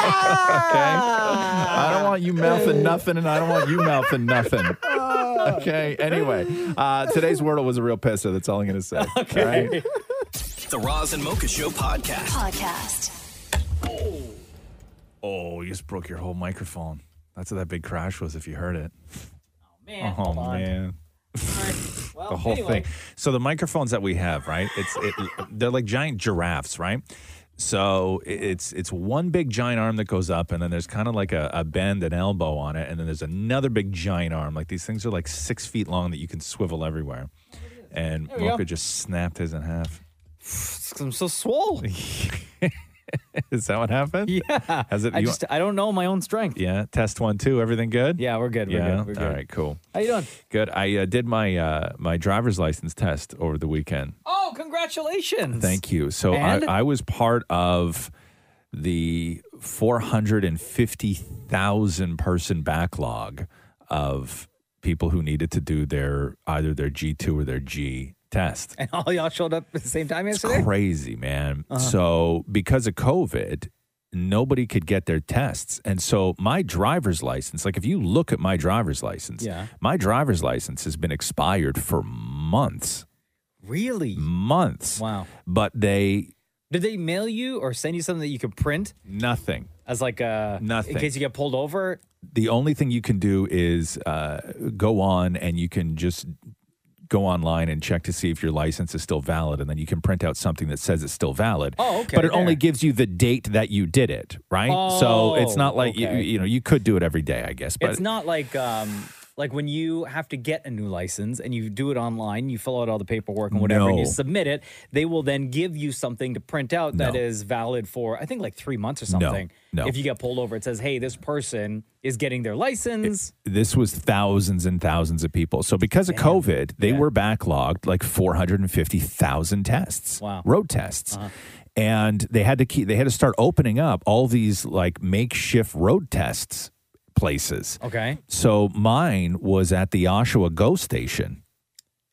I don't want you mouthing nothing, and I don't want you mouthing nothing. Okay. Anyway, uh, today's Wordle was a real pisser. That's all I'm going to say. (laughs) Okay. The Roz and Mocha Show podcast. Podcast. Oh, you just broke your whole microphone. That's what that big crash was. If you heard it. Oh man, Oh hold on. man. (laughs) Well, the whole anyway. thing. So the microphones that we have, right? It's it, they're like giant giraffes, right? So it's it's one big giant arm that goes up, and then there's kind of like a, a bend, an elbow on it, and then there's another big giant arm. Like these things are like six feet long that you can swivel everywhere. And There we go. Mocha just snapped his in half. (laughs) I'm so swole. (laughs) (laughs) Is that what happened? Yeah. Has it? I just I don't know my own strength. yeah. Test one, two. Everything good? Yeah, we're good. We're yeah. good. We're good. All right. Cool. How you doing? Good. I uh, did my uh, my driver's license test over the weekend. Oh, congratulations. Thank you. So I, And? I was part of the 450,000 person backlog of people who needed to do their either their G2 or their G test. And all y'all showed up at the same time It's crazy, man. Uh-huh. So because of COVID, nobody could get their tests. And so my driver's license, like if you look at my driver's license, Yeah. my driver's license has been expired for months. Really? Months. Wow. But they Did they mail you or send you something that you could print nothing. as like a Nothing. in case you get pulled over? the only thing you can do is uh, go on and you can just go online and check to see if your license is still valid and then you can print out something that says it's still valid. Oh, okay, but it only gives you the date that you did it right? So it's not Oh, like you, you know you could do it every day i guess but it's not like um like when you have to get a new license and you do it online, you fill out all the paperwork and whatever, and you No. submit it. They will then give you something to print out that No. is valid for I think like three months or No, something. no. If you get pulled over, it says, "Hey, this person is getting their license." this was thousands and thousands of people so because of covid they were backlogged like 450000 tests Wow. road tests Uh-huh. and they had to keep they had to start opening up all these like makeshift road tests places Okay, So mine was at the Oshawa GO station.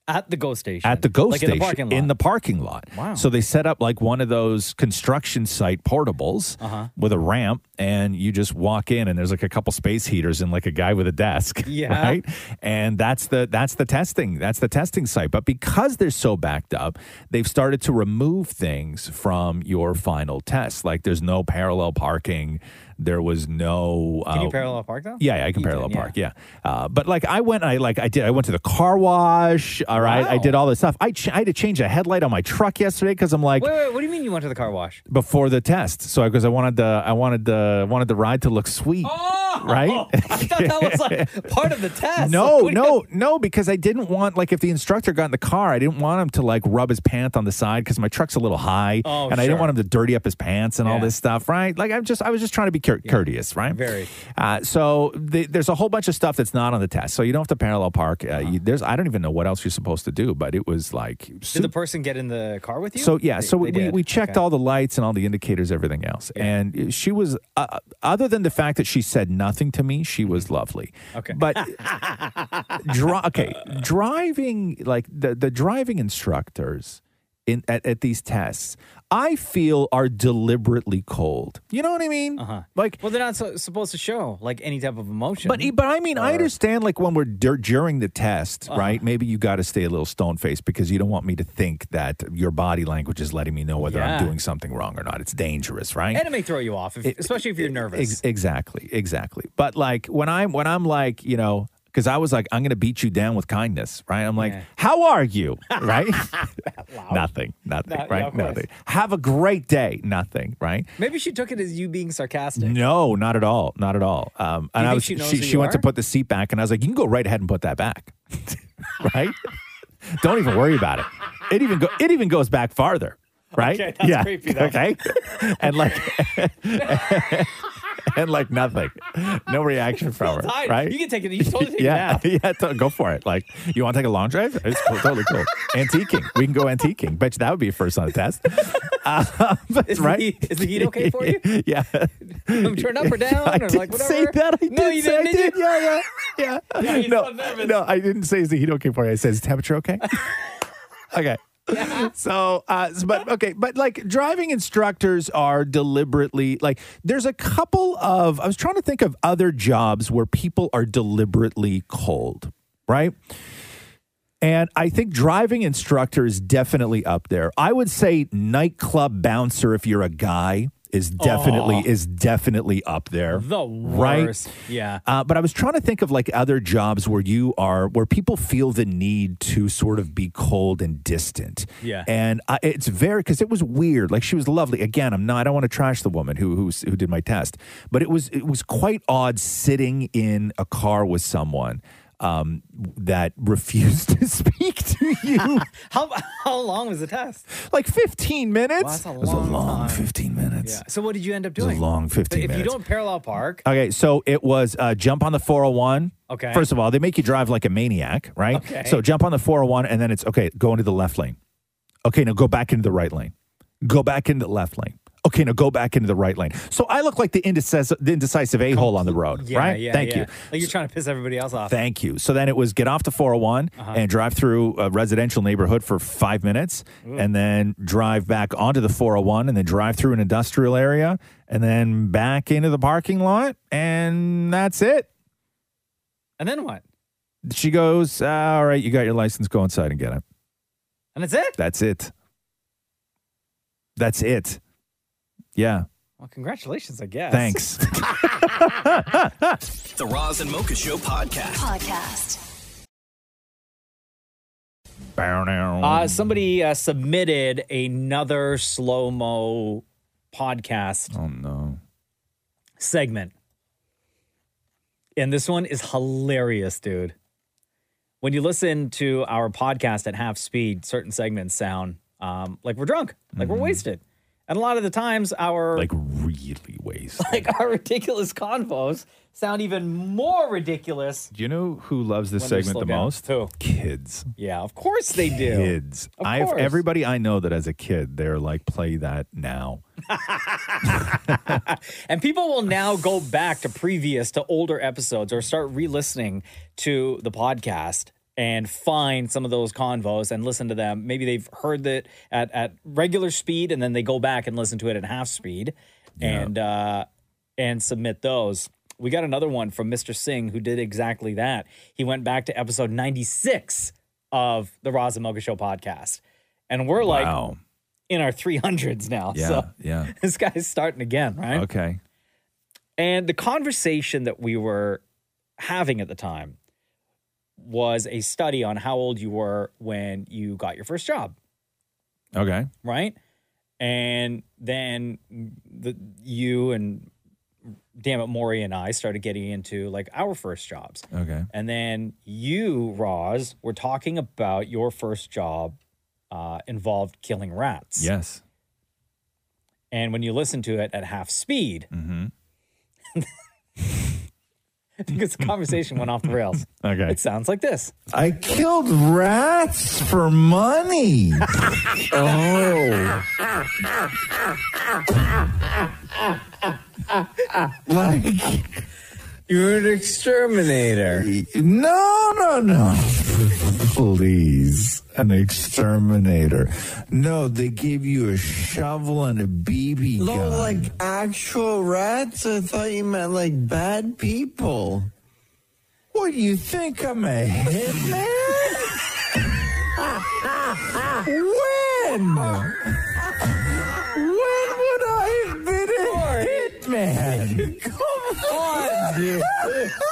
at the GO station, At the GO like station in the parking lot. in the parking lot. Wow. So they set up like one of those construction site portables Uh-huh. with a ramp, and you just walk in, and there's like a couple space heaters and like a guy with a desk. (laughs) Yeah. Right. And that's the that's the testing. That's the testing site. But because they're so backed up, they've started to remove things from your final test. Like there's no parallel parking. There was no. Can you uh, parallel park though? yeah, yeah, I can You parallel can, park. Yeah, uh, but like I went, I like I did. I went to the car wash. All right, I did all this stuff. I, ch- I had to change a headlight on my truck yesterday because I'm like Wait, wait, what do you mean you went to the car wash? before the test. So because I wanted the I wanted the wanted the ride to look sweet. (laughs) Right? (laughs) I thought that was like (laughs) part of the test. No, Like, do you- no, no, because I didn't want like if the instructor got in the car, I didn't want him to like rub his pants on the side because my truck's a little high, Oh, and I didn't want him to dirty up his pants and all this stuff, right? Like I'm just, I was just trying to be cour- courteous, right? Very. Uh, so the, there's a whole bunch of stuff that's not on the test, so you don't have to parallel park. Uh, you, there's, I don't even know what else you're supposed to do, but it was like. Did the person get in the car with you? So yeah, They- so they we, we checked Okay. all the lights and all the indicators, everything else, and she was uh, other than the fact that she said nothing to me, she was mm-hmm. lovely. Okay. but (laughs) dri- okay, driving like the the driving instructors in at, at these tests, I feel are deliberately cold. You know what I mean? Uh-huh. Like Well, they're not so, supposed to show like any type of emotion. but but I mean, I Or- understand like when we're dur- during the test, Uh-huh. right? Maybe you got to stay a little stone faced because you don't want me to think that your body language is letting me know whether Yeah. I'm doing something wrong or not. It's dangerous, right? and it may throw you off, if, especially if you're nervous. Ex- exactly, exactly. But like when I'm when I'm like you know. Because I was like, I'm going to beat you down with kindness, right? I'm like, Yeah. how are you? (laughs) Right? nothing, nothing, No, right? nothing. Have a great day. Nothing, right? Maybe she took it as you being sarcastic. No, not at all. Not at all. Um, and I was she she, she went to put the seat back, and I was like, "You can go right ahead and put that back, (laughs) right? Don't even worry about it. It even go it even goes back farther, right? Okay, that's creepy, though. (laughs) Okay, and like (laughs) and like nothing, no reaction from her, Fine. right? You can take it. You can totally take yeah, it yeah, (laughs) to- go for it. Like, you want to take a long drive? It's cool, totally cool. Antiquing, we can go antiquing. Bet you that would be a first on the test. (laughs) Uh, but, Is, right? the, is the heat okay for you? yeah. I'm Turn up or down? I or did like say that. I no, did you say, didn't. I did did. Yeah, yeah, yeah. Yeah, no, no, I didn't say is the heat okay for you. I said is the temperature okay? okay. (laughs) So, uh, but okay, but like driving instructors are deliberately like there's a couple of I was trying to think of other jobs where people are deliberately cold, right? And I think driving instructor is definitely up there. I would say nightclub bouncer if you're a guy is definitely Oh. is definitely up there. The right? worst. Yeah. Uh, but I was trying to think of like other jobs where you are, where people feel the need to sort of be cold and distant. Yeah. And I, it's very because it was weird. Like she was lovely. Again, I'm not. I don't want to trash the woman who who who did my test, but it was it was quite odd sitting in a car with someone um, that refused to (laughs) speak to you. (laughs) How how long was the test? like 15 minutes. Well, that's a it was a long long time. 15 minutes. Yeah. So what did you end up was a doing? long 15 if minutes. you don't parallel park, Okay, so it was uh, jump on the 401. Okay. First of all, they make you drive like a maniac, right? Okay. So jump on the 401, and then it's okay, go into the left lane. Okay, now go back into the right lane. Go back into the left lane. Okay, now go back into the right lane. So I look like the indecisive, the indecisive a hole on the road, yeah, right? yeah, Thank yeah. you. Like you're trying to piss everybody else off. Thank you. So then it was get off the 401 Uh-huh. and drive through a residential neighborhood for five minutes, Ooh. and then drive back onto the 401, and then drive through an industrial area, and then back into the parking lot, and that's it. And then what? She goes, "Ah, "All right, you got your license. Go inside and get it." And that's it. That's it. That's it. Yeah. Well, congratulations, I guess. Thanks. (laughs) The Roz and Mocha Show podcast. Podcast. Uh, somebody uh, submitted another slow mo podcast. Oh no! Segment, and this one is hilarious, dude. When you listen to our podcast at half speed, certain segments sound um, like we're drunk, like we're wasted, and a lot of the times our like really wasted, (laughs) like our ridiculous convos sound even more ridiculous. Do you know who loves this segment the down. most? Who? Kids. Yeah, of course they do. Kids. I've everybody I know that as a kid, they're like, play that now. (laughs) (laughs) And people will now go back to previous to older episodes or start re-listening to the podcast and find some of those convos and listen to them. Maybe they've heard that at, at regular speed and then they go back and listen to it at half speed and uh and submit those. We got another one from Mr. Singh who did exactly that. He went back to episode 96 of the Roz and Mocha Show podcast. And we're like Wow. in our 300s now. Yeah, So yeah. (laughs) this guy's starting again, right? Okay. And the conversation that we were having at the time was a study on how old you were when you got your first job, Okay. right? And then the you and damn it, Maury and I started getting into like our first jobs. Okay. And then you, Roz, were talking about your first job uh, involved killing rats. Yes. And when you listen to it at half speed, Mm-hmm. (laughs) because the conversation went off the rails. (laughs) Okay. It sounds like this. I killed rats for money. (laughs) oh. like You're an exterminator. No, no, no. Please. An exterminator. No, they gave you a shovel and a BB No, gun. like actual rats? I thought you meant like bad people. What do you think I'm a hitman? when? When would I have been a hitman? Come on.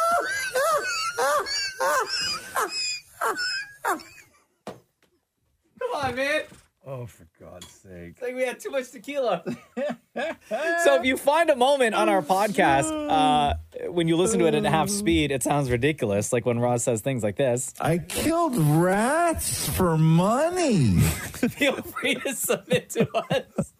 Come on, man. Oh, for God's sake. It's like we had too much tequila. (laughs) so if you find a moment on our podcast, uh, when you listen to it at half speed, it sounds ridiculous. Like when Roz says things like this. I killed rats for money. (laughs) Feel free to submit to us.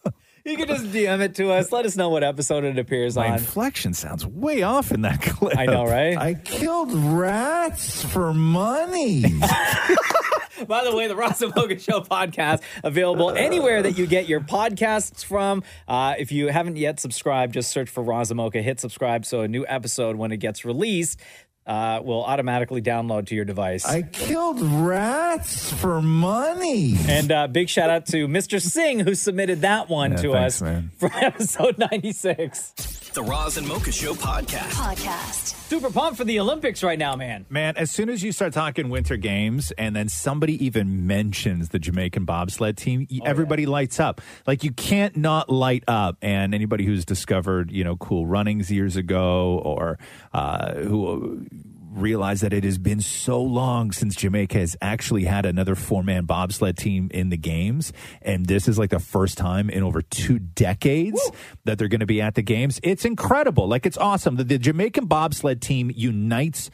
You can just DM it to us. Let us know what episode it appears My on. inflection sounds way off in that (laughs) clip. I know, right? I killed rats for money. (laughs) By the way, the Roz and Mocha Show podcast available anywhere that you get your podcasts from. Uh, if you haven't yet subscribed, just search for Mocha, hit subscribe so a new episode when it gets released uh, will automatically download to your device. I killed rats for money. and uh, big shout out to Mr. Singh who submitted that one Yeah, to thanks, us man. for (laughs) episode 96. The Roz and Mocha Show podcast. Podcast. Super pumped for the Olympics right now, man. Man, as soon as you start talking winter games and then somebody even mentions the Jamaican bobsled team, y- everybody lights up. Like you can't not light up. And anybody who's discovered, you know, cool runnings years ago or uh, who realize that it has been so long since Jamaica has actually had another four man bobsled team in the games. And this is like the first time in over two decades that they're going to be at the games. It's incredible. Like it's awesome. The, the Jamaican bobsled team unites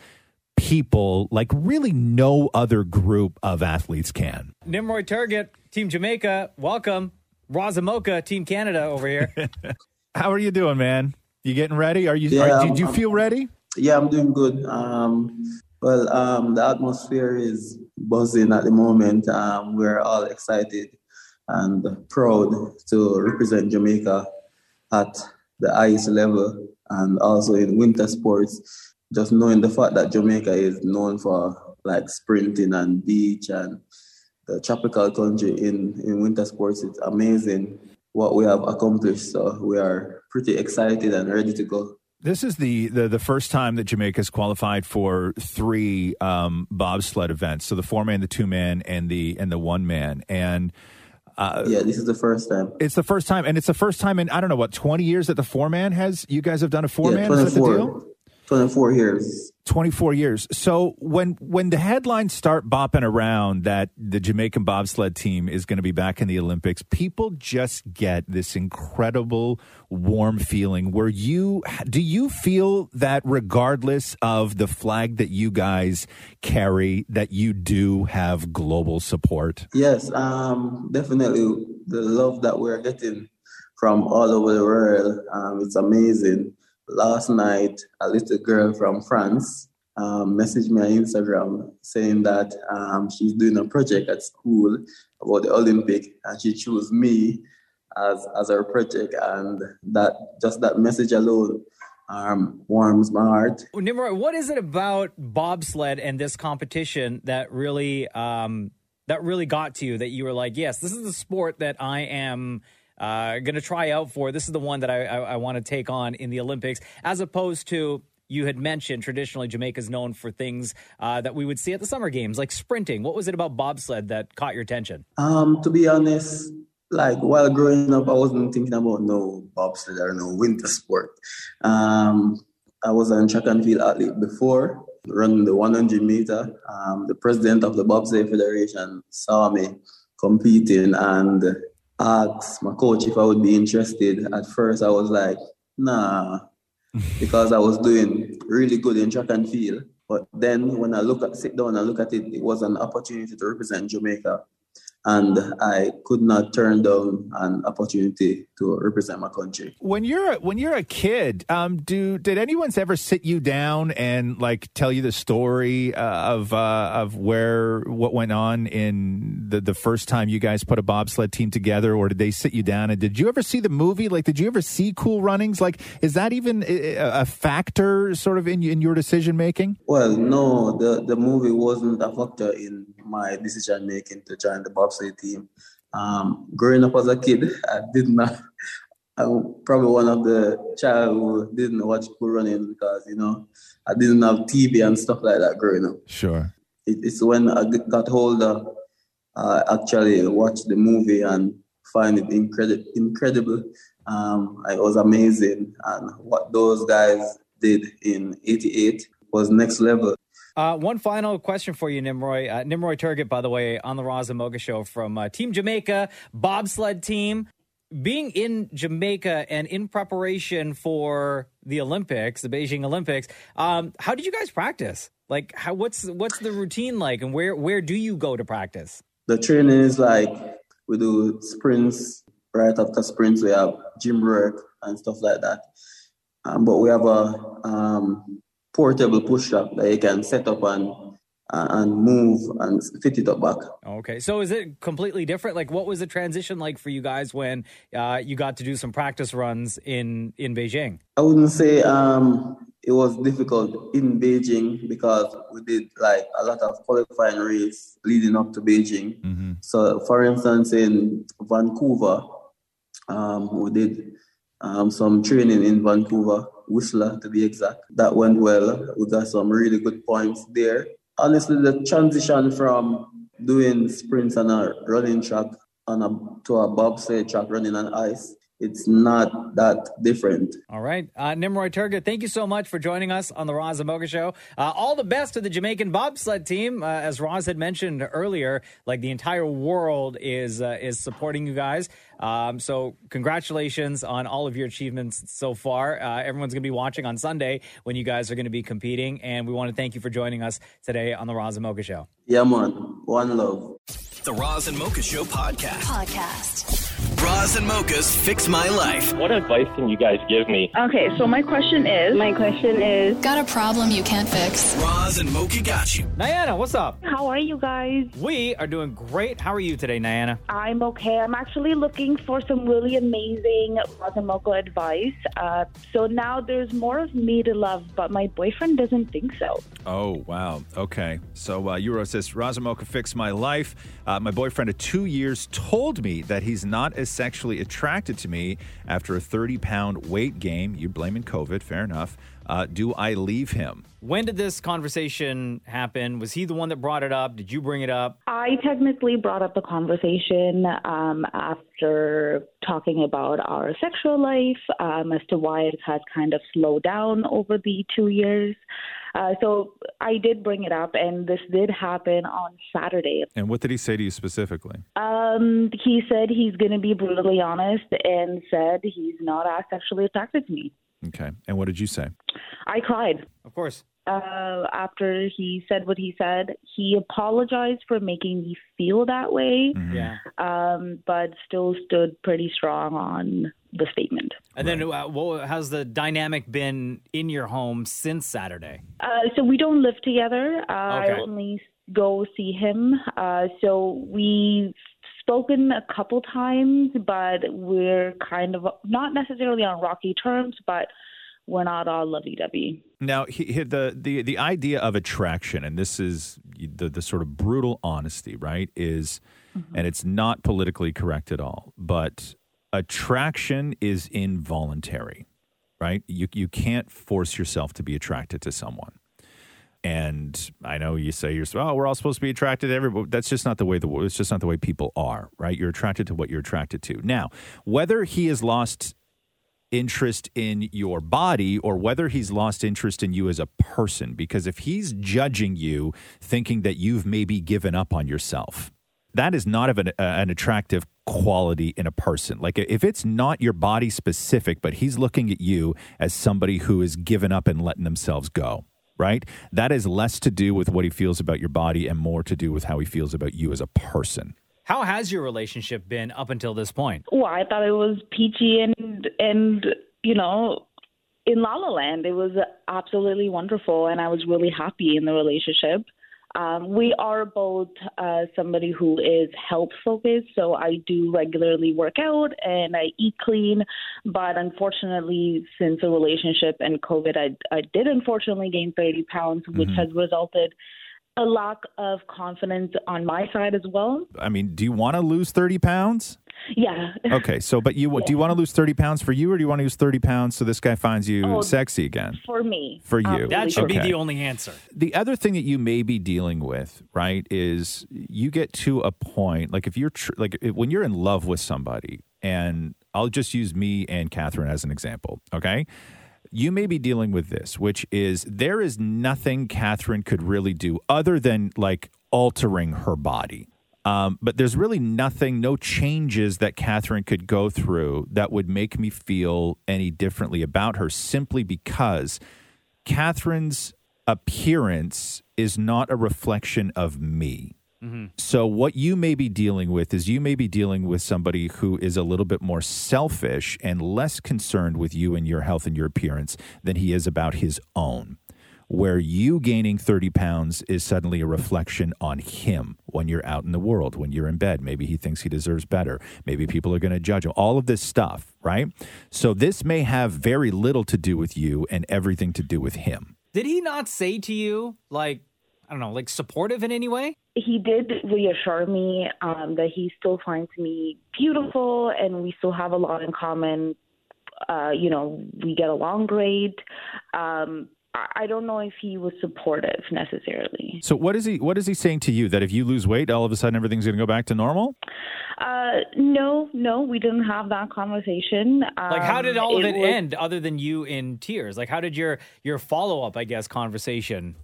people like really no other group of athletes can. Nimroy Turgott, Team Jamaica, welcome. Roz and Mocha, Team Canada over here. (laughs) How are you doing, man? You getting ready? Are you? Yeah, are, did you feel ready? Yeah, I'm doing good. Um, well, um, the atmosphere is buzzing at the moment. Um, we're all excited and proud to represent Jamaica at the highest level and also in winter sports. Just knowing the fact that Jamaica is known for like sprinting and beach and the tropical country in, in winter sports, it's amazing what we have accomplished. So we are pretty excited and ready to go. This is the, the the first time that Jamaica's qualified for three um, bobsled events. So the four man, the two man, and the and the one man. And uh, yeah, this is the first time. It's the first time, and it's the first time in I don't know what twenty years that the four man has. You guys have done a four Yeah, man. Is that the 24. deal? 24 years. 24 years. So when when the headlines start bopping around that the Jamaican bobsled team is going to be back in the Olympics, people just get this incredible warm feeling where you do you feel that regardless of the flag that you guys carry that you do have global support? Yes, um, definitely the love that we're getting from all over the world. Um, it's amazing. Last night, a little girl from France um, messaged me on Instagram saying that um, she's doing a project at school about the Olympic, and she chose me as as her project, and that just that message alone um, warms my heart. Nimroy, what is it about bobsled and this competition that really um, that really got to you? That you were like, yes, this is the sport that I am uh, going to try out for. This is the one that I, I, I want to take on in the Olympics, as opposed to you had mentioned traditionally Jamaica's known for things uh, that we would see at the summer games, like sprinting. What was it about bobsled that caught your attention? Um, to be honest, like while growing up, I wasn't thinking about no bobsled or no winter sport. Um, I was an track and field athlete before, running the 100 meter. Um, the president of the bobsleigh federation saw me competing and asked my coach if I would be interested. At first, I was like, nah, (laughs) because I was doing really good in track and field. But then when I look at sit down and look at it, it was an opportunity to represent Jamaica. And I could not turn down an opportunity to represent my country. When you're when you're a kid, um, do did anyone's ever sit you down and like tell you the story uh, of uh, of where what went on in the the first time you guys put a bobsled team together, or did they sit you down and did you ever see the movie? Like, did you ever see Cool Runnings? Like, is that even a, a factor sort of in in your decision making? Well, no, the, the movie wasn't a factor in my decision making to join the bobsled team. Um, growing up as a kid, I did not. I'm probably one of the child who didn't watch Cool Running because you know I didn't have TV and stuff like that growing up. Sure. It, it's when I got older, I actually watched the movie and find it incredible. Incredible. Um, it was amazing, and what those guys did in '88 was next level. Uh, one final question for you, Nimroy. Uh, Nimroy Turgott, by the way, on the Roz and Mocha show from uh, Team Jamaica, bobsled team. Being in Jamaica and in preparation for the Olympics, the Beijing Olympics, um, how did you guys practice? Like, how, what's what's the routine like, and where where do you go to practice? The training is like we do sprints. Right after sprints, we have gym work and stuff like that. Um, but we have a um, portable push up that you can set up and and move and fit it up back. Okay, so is it completely different? Like, what was the transition like for you guys when uh, you got to do some practice runs in in Beijing? I wouldn't say um, it was difficult in Beijing because we did like a lot of qualifying race leading up to Beijing. So, for instance, in Vancouver, um, we did um, some training in Vancouver, Whistler to be exact. That went well. We got some really good points there. Honestly, the transition from doing sprints on a running track on a to a bobsleigh track running on ice, it's not that different. All right. Uh, Nimroy Turgott, thank you so much for joining us on the Roz and Mocha Show. Uh, all the best to the Jamaican bobsled team. Uh, as Roz had mentioned earlier, like the entire world is uh, is supporting you guys. Um, so congratulations on all of your achievements so far. Uh, everyone's going to be watching on Sunday when you guys are going to be competing. And we want to thank you for joining us today on the Roz and Mocha Show. Yeah, man. One love. The Roz and Mocha Show podcast. Podcast. Roz and Mocha's Fix My Life. What advice can you guys give me? Okay, so my question is my question is Got a problem you can't fix? Roz and Mocha got you. Niana, what's up? How are you guys? We are doing great. How are you today, Niana? I'm okay. I'm actually looking for some really amazing Roz and Mocha advice. Uh, so now there's more of me to love, but my boyfriend doesn't think so. Oh, wow. Okay. So uh, Euro says, Roz and Mocha Fix my life. Uh, my boyfriend of two years told me that he's not as sexually attracted to me after a 30 pound weight gain. You're blaming COVID. Fair enough. Uh, do I leave him? When did this conversation happen? Was he the one that brought it up? Did you bring it up? I technically brought up the conversation um, after talking about our sexual life um, as to why it has kind of slowed down over the two years. Uh, so I did bring it up, and this did happen on Saturday. And what did he say to you specifically? Um, he said he's going to be brutally honest and said he's not as sexually attracted to me. Okay. And what did you say? I cried. Of course. Uh, after he said what he said, he apologized for making me feel that way, Yeah. um, but still stood pretty strong on the statement. And then, uh, what, how's the dynamic been in your home since Saturday? Uh, so we don't live together. Uh, Okay. I only go see him. Uh, so we've spoken a couple times, but we're kind of not necessarily on rocky terms, but we're not all lovey-dovey. Now, he, he- the, the, the idea of attraction, and this is the, the sort of brutal honesty, right? Is, mm-hmm. and it's not politically correct at all, but attraction is involuntary, right? You, you can't force yourself to be attracted to someone. And I know you say you're, oh, we're all supposed to be attracted to everybody. That's just not the way the it's just not the way people are, right? You're attracted to what you're attracted to. Now, whether he has lost interest in your body or whether he's lost interest in you as a person, because if he's judging you, thinking that you've maybe given up on yourself, that is not of an, uh, an attractive quality in a person. Like if it's not your body specific, but he's looking at you as somebody who has given up and letting themselves go, right? That is less to do with what he feels about your body and more to do with how he feels about you as a person. How has your relationship been up until this point? Well, I thought it was peachy and and you know, in La La Land, it was absolutely wonderful, and I was really happy in the relationship. Um, we are both uh, somebody who is health focused, so I do regularly work out and I eat clean. But unfortunately, since the relationship and COVID, I, I did unfortunately gain 30 pounds, which Mhm. has resulted a lack of confidence on my side as well. I mean, do you want to lose 30 pounds? Yeah. (laughs) Okay, so but you do you want to lose 30 pounds for you or do you want to lose 30 pounds so this guy finds you Oh, sexy again? For me. For you. Absolutely. That should be the only answer. The other thing that you may be dealing with, right, is you get to a point like if you're tr- like if- when you're in love with somebody, and I'll just use me and Catherine as an example, okay? You may be dealing with this, which is there is nothing Catherine could really do other than like altering her body. Um, but there's really nothing, no changes that Catherine could go through that would make me feel any differently about her simply because Catherine's appearance is not a reflection of me. Mm-hmm. So, what you may be dealing with is you may be dealing with somebody who is a little bit more selfish and less concerned with you and your health and your appearance than he is about his own. Where you gaining 30 pounds is suddenly a reflection on him when you're out in the world, when you're in bed. Maybe he thinks he deserves better. Maybe people are going to judge him. All of this stuff, right? So, this may have very little to do with you and everything to do with him. Did he not say to you, like, I don't know, like supportive in any way? he did reassure me um, that he still finds me beautiful and we still have a lot in common Uh, you know, we get along great. Um, I I don't know if he was supportive necessarily. So what is he what is he saying to you that if you lose weight all of a sudden everything's going to go back to normal? Uh, no, no, we didn't have that conversation. Like, how did Um, all of it, was- end other than you in tears? Like, how did your your follow up, I guess, conversation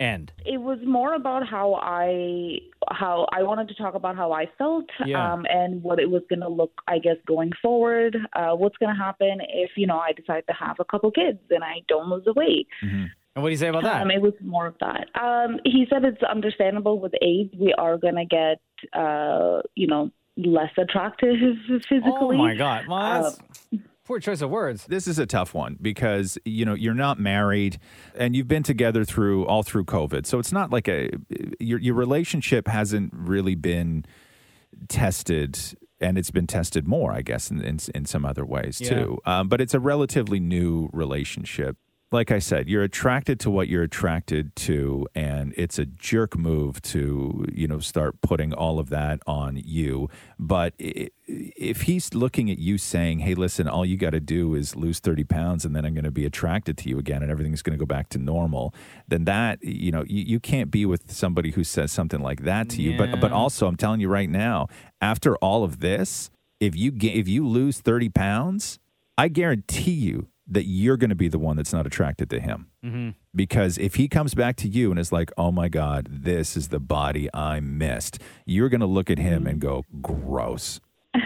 end? It was more about how I how I wanted to talk about how I felt Yeah. um, and what it was going to look, I guess, going forward. Uh, what's going to happen if you know I decide to have a couple kids and I don't lose the weight. And what do you say about that? Um, it was more of that. Um, he said it's understandable with age. We are going to get, uh, you know, less attractive (laughs) physically. Oh my god! Well, Uh, that's poor choice of words. This is a tough one because you know you're not married and you've been together through all through COVID. So it's not like a your your relationship hasn't really been tested and it's been tested more, I guess, in in, in some other ways Yeah. too. Um, but it's a relatively new relationship. Like I said, you're attracted to what you're attracted to, and it's a jerk move to you know start putting all of that on you. But if he's looking at you saying, "Hey, listen, all you got to do is lose thirty pounds, and then I'm going to be attracted to you again, and everything's going to go back to normal," then that you know you, you can't be with somebody who says something like that to you. But but also, I'm telling you right now, after all of this, if you ga- if you lose thirty pounds, I guarantee you that you're going to be the one that's not attracted to him. Mm-hmm. Because if he comes back to you and is like, oh my God, this is the body I missed, you're going to look at him and go, gross. (laughs)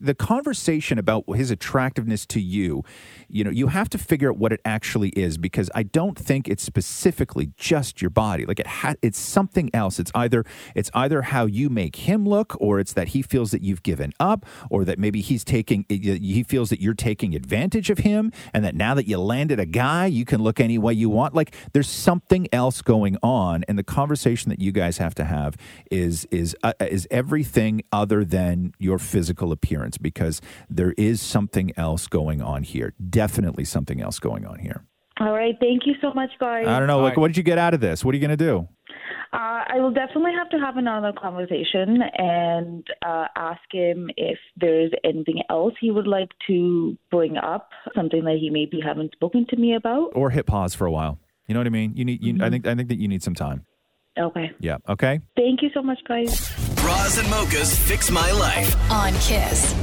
the conversation about his attractiveness to you, you know, you have to figure out what it actually is because I don't think it's specifically just your body. Like it ha- it's something else. It's either it's either how you make him look or it's that he feels that you've given up or that maybe he's taking he feels that you're taking advantage of him and that now that you landed a guy, you can look any way you want. Like there's something else going on and the conversation that you guys have to have is is uh, is everything other than your physical appearance because there is something else going on here. Definitely something else going on here. All right. Thank you so much, guys. I don't know. Like, what did you get out of this? What are you going to do? Uh, I will definitely have to have another conversation and uh, ask him if there's anything else he would like to bring up, something that he maybe haven't spoken to me about. Or hit pause for a while. You know what I mean? You need. You, I think. I think that you need some time. Okay. Yeah. Okay. Thank you so much, guys. Roz and mochas fix my life. On Kiss.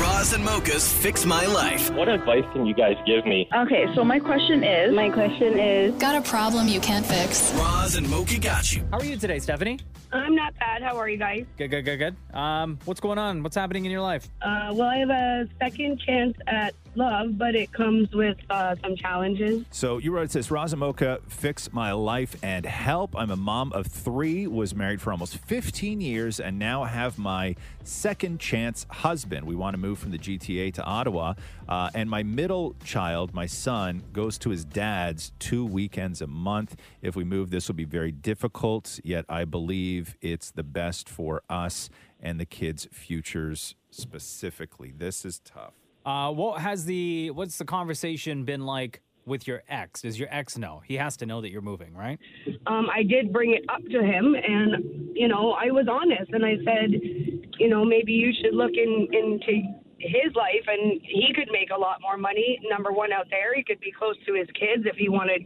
Roz and mochas fix my life. What advice can you guys give me? Okay, so my question is. My question is. Got a problem you can't fix? Roz and mocha got you. How are you today, Stephanie? I'm not bad. How are you guys? Good, good, good, good. Um, what's going on? What's happening in your life? Uh, well, I have a second chance at love, but it comes with uh, some challenges. So you wrote says Roz and Mocha, fix my life and help. I'm a mom of three, was married for almost 15 years, and now have my second chance husband. We want to move from the GTA to Ottawa, uh, and my middle child, my son, goes to his dad's two weekends a month. If we move, this will be very difficult. Yet I believe it's the best for us and the kids' futures specifically. This is tough. Uh, what has the what's the conversation been like with your ex? Does your ex know? He has to know that you're moving, right? Um, I did bring it up to him, and you know, I was honest, and I said, you know, maybe you should look in into his life, and he could make a lot more money. Number one, out there, he could be close to his kids if he wanted,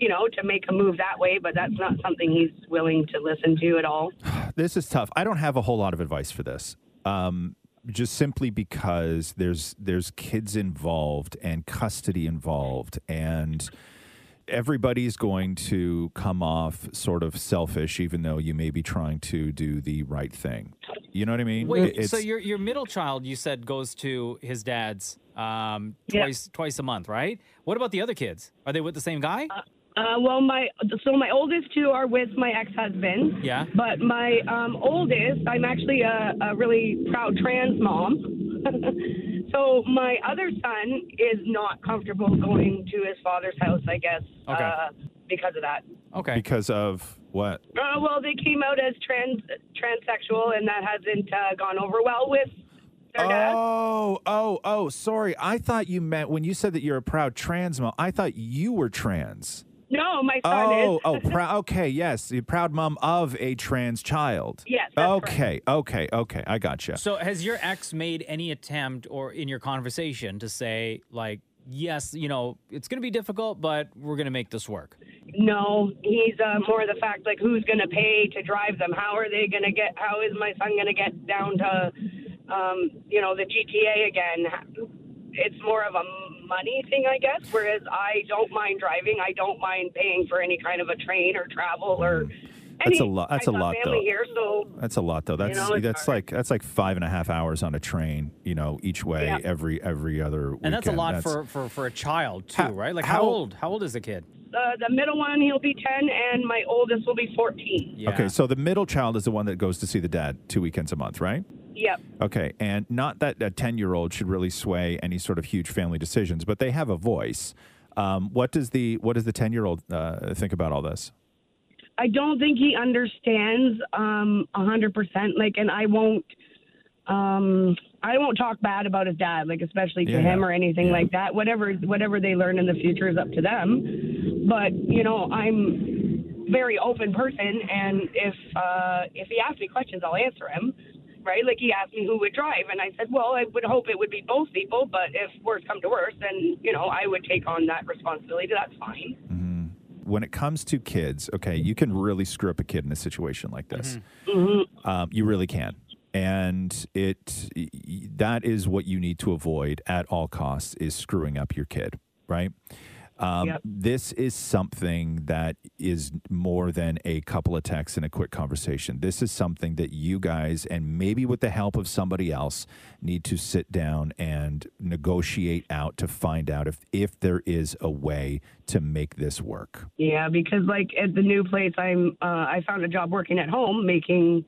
you know, to make a move that way. But that's not something he's willing to listen to at all. (sighs) this is tough. I don't have a whole lot of advice for this. Um, just simply because there's there's kids involved and custody involved and everybody's going to come off sort of selfish even though you may be trying to do the right thing. You know what I mean? Wait, It's- so your your middle child, you said, goes to his dad's um, Yeah. twice twice a month, right? What about the other kids? Are they with the same guy? Uh, well, my so my oldest two are with my ex-husband. Yeah. But my um, oldest, I'm actually a, a really proud trans mom. (laughs) so my other son is not comfortable going to his father's house. I guess. Okay. Uh, because of that. Okay. Because of what? Uh, well, they came out as trans transsexual, and that hasn't uh, gone over well with their dad. Oh, oh, oh, sorry. I thought you meant when you said that you're a proud trans mom, I thought you were trans. No, my son Oh, is. oh, (laughs) proud. Okay, yes, the proud mom of a trans child. Yes. Okay, okay, okay. I got gotcha. So has your ex made any attempt or in your conversation to say like, yes, you know, it's going to be difficult, but we're going to make this work? No, he's uh, more the fact like who's going to pay to drive them? How are they going to get? How is my son going to get down to, um, you know, the GTA again? It's more of a money thing, I guess. Whereas I don't mind driving. I don't mind paying for any kind of a train or travel or. Any, That's a lot. That's I've a lot, family though. Here, so That's a lot, though. That's know, it's that's like that's like five and a half hours on a train. You know, each way Yeah. every every other. And that's a lot That's- for, for, for a child too, How- right? Like how- how old? How old is the kid? uh, the middle one he'll be ten, and my oldest will be fourteen. Okay, so the middle child is the one that goes to see the dad two weekends a month, right? Yep. Okay, and not that a ten-year-old should really sway any sort of huge family decisions, but they have a voice. Um, what does the what does the ten-year-old uh, think about all this? I don't think he understands um a hundred percent. Like, and I won't, um, I won't talk bad about his dad, like especially to Yeah. him or anything like that. Whatever, whatever they learn in the future is up to them. But you know, I'm a very open person, and if uh if he asks me questions, I'll answer him. Right? Like he asked me who would drive, and I said, well, I would hope it would be both people, but if worse come to worse, then you know I would take on that responsibility. That's fine. When it comes to kids, okay, you can really screw up a kid in a situation like this. Mm-hmm. Um, you really can. And it that is what you need to avoid at all costs is screwing up your kid, right? Um, Yep. This is something that is more than a couple of texts and a quick conversation. This is something that you guys, and maybe with the help of somebody else, need to sit down and negotiate out to find out if if there is a way to make this work. Yeah, because like at the new place, I'm uh, I found a job working at home, making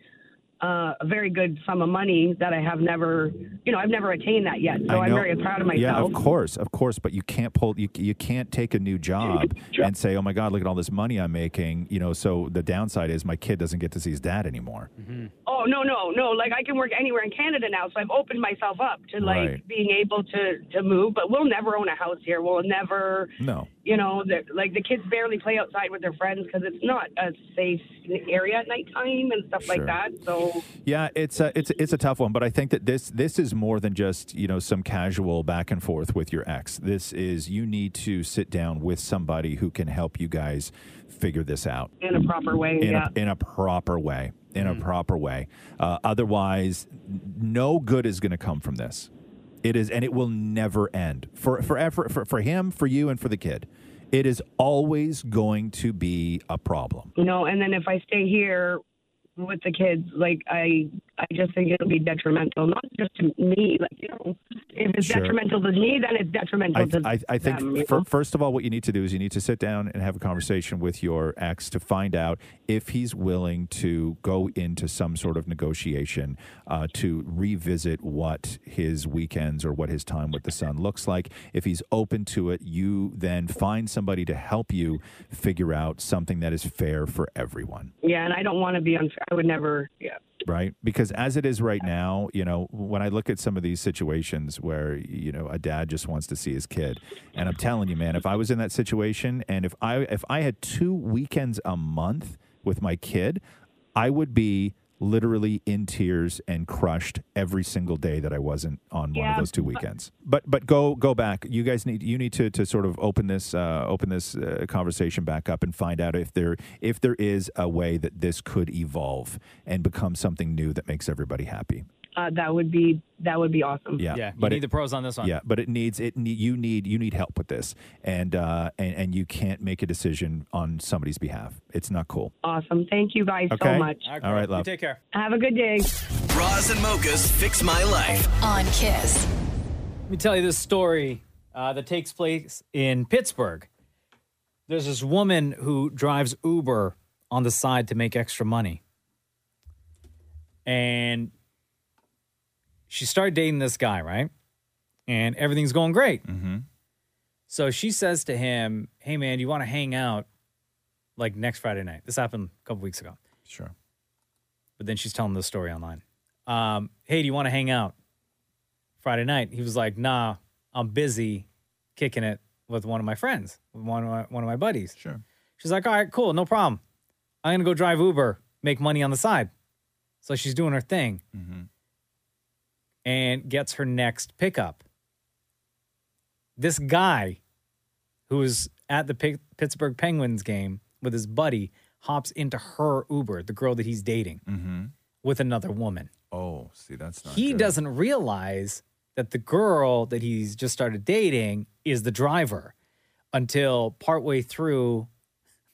uh, a very good sum of money that I have never, you know, I've never attained that yet. So I I'm very proud of myself. Yeah, of course, of course. But you can't pull you you can't take a new (laughs) job and say, "Oh my God, look at all this money I'm making." You know, so the downside is my kid doesn't get to see his dad anymore. Oh no, no, no! Like I can work anywhere in Canada now, so I've opened myself up to like Right. being able to to move. But we'll never own a house here. We'll never, No. You know, like the kids barely play outside with their friends because it's not a safe area at nighttime and stuff like that. So Yeah, it's a it's it's a tough one, but I think that this this is more than just you know some casual back and forth with your ex. This is you need to sit down with somebody who can help you guys figure this out in a proper way, in yeah. a in a proper way. In a proper way. Uh, otherwise, no good is going to come from this. It is, and it will never end for for effort for, for him, for you, and for the kid. It is always going to be a problem. you know and then if i stay here with the kids like i i just think it'll be detrimental not just to me like you know if it's Sure. detrimental to me then it's detrimental I, to I, I think them, know? first of all, what you need to do is you need to sit down and have a conversation with your ex to find out if he's willing to go into some sort of negotiation uh, to revisit what his weekends or what his time with the son looks like. If he's open to it, you then find somebody to help you figure out something that is fair for everyone. yeah and i don't want to be unfair i would never yeah right? Because as it is right now, you know, when I look at some of these situations where, you know, a dad just wants to see his kid, and I'm telling you, man, if I was in that situation and if I if I had two weekends a month with my kid, I would be literally in tears and crushed every single day that I wasn't on one of those two weekends. But but go go back. You guys need you need to to sort of open this uh, open this uh, conversation back up and find out if there if there is a way that this could evolve and become something new that makes everybody happy. Uh, that would be that would be awesome Yeah, Yeah, you but need it- the pros on this one. Yeah, but it needs it. Need, you need you need help with this, and uh, and and you can't make a decision on somebody's behalf. It's not cool. awesome thank you guys Okay. so much All right, love. take care. have a good day Roz and mochas fix my life. On Kiss. Let me tell you this story uh, that takes place in Pittsburgh. There's this woman who drives Uber on the side to make extra money. And she started dating this guy, right? And everything's going great. Mm-hmm. So she says to him, Hey, man, you want to hang out like next Friday night? This happened a couple weeks ago. Sure. But then she's telling the story online. Um, hey, do you want to hang out Friday night? He was like, Nah, I'm busy kicking it with one of my friends, with one of my, one of my buddies. Sure. She's like, All right, cool, no problem. I'm going to go drive Uber, make money on the side. So she's doing her thing Mm-hmm. And gets her next pickup. This guy who was at the Pi- Pittsburgh Penguins game with his buddy hops into her Uber, the girl that he's dating, Mm-hmm. with another woman. Oh, see, that's not. he good. doesn't realize that the girl that he's just started dating is the driver until partway through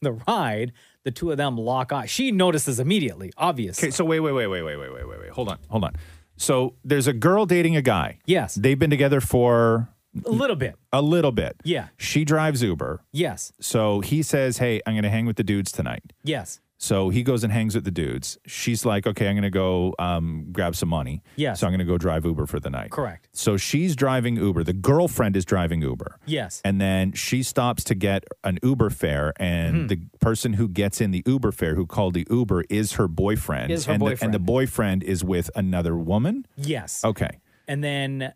the ride, the two of them lock eyes. She notices immediately, obviously. Okay, so wait, wait, wait, wait, wait, wait, wait, wait, wait. Hold on, hold on. So there's a girl dating a guy. Yes. They've been together for A little bit. a little bit. Yeah. She drives Uber. Yes. So he says, "Hey, I'm going to hang with the dudes tonight." Yes. So he goes and hangs with the dudes. She's like, "Okay, I'm going to go um, grab some money." Yes. So I'm going to go drive Uber for the night. Correct. So she's driving Uber. The girlfriend is driving Uber. Yes. And then she stops to get an Uber fare, and Mhm. the person who gets in the Uber fare, who called the Uber, is her boyfriend. Is her and The, boyfriend. and the boyfriend is with another woman. Yes. Okay. And then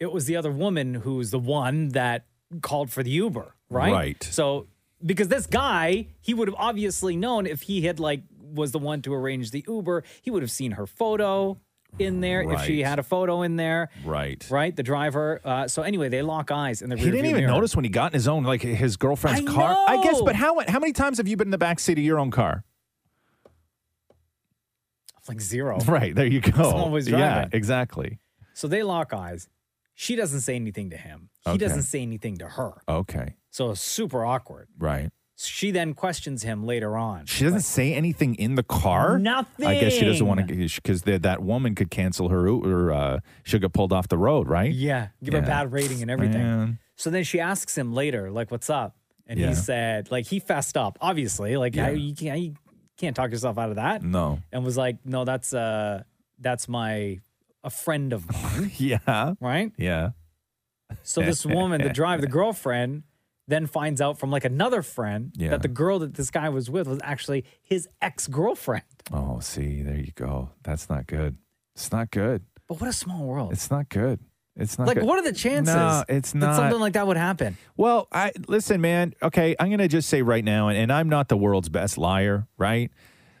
it was the other woman who's the one that called for the Uber, right? Right. So because this guy, he would have obviously known if he had like was the one to arrange the Uber, he would have seen her photo in there if she had a photo in there. Right. Right, the driver. Uh, so anyway, they lock eyes in the He didn't even mirror. notice when he got in his own, like his girlfriend's I car. I guess, but how how many times have you been in the back seat of your own car? like zero. (laughs) Right there, you go. Was yeah, exactly. So they lock eyes. She doesn't say anything to him. He Okay. doesn't say anything to her. Okay, So it's super awkward. right. She then questions him later on. She doesn't say anything in the car. Nothing. I guess she doesn't want to because that woman could cancel her or uh, she'll get pulled off the road, right? Yeah, give her a bad rating and everything. Man. So then she asks him later, like, "What's up?" And Yeah. he said, like, he fessed up, obviously, like, Yeah. how you can't, you can't talk yourself out of that. No. And was like, "No, that's uh, that's my a friend of mine, (laughs) Yeah. right?" Yeah. So this (laughs) woman, the driver, the girlfriend, then finds out from like another friend Yeah. that the girl that this guy was with was actually his ex girlfriend. Oh, see, there you go. That's not good. It's not good. But what a small world! It's not good. It's not like, good. what are the chances? No, it's that not. something like that would happen. Well, I listen, man. Okay, I'm gonna just say right now, and, and I'm not the world's best liar, right? (laughs)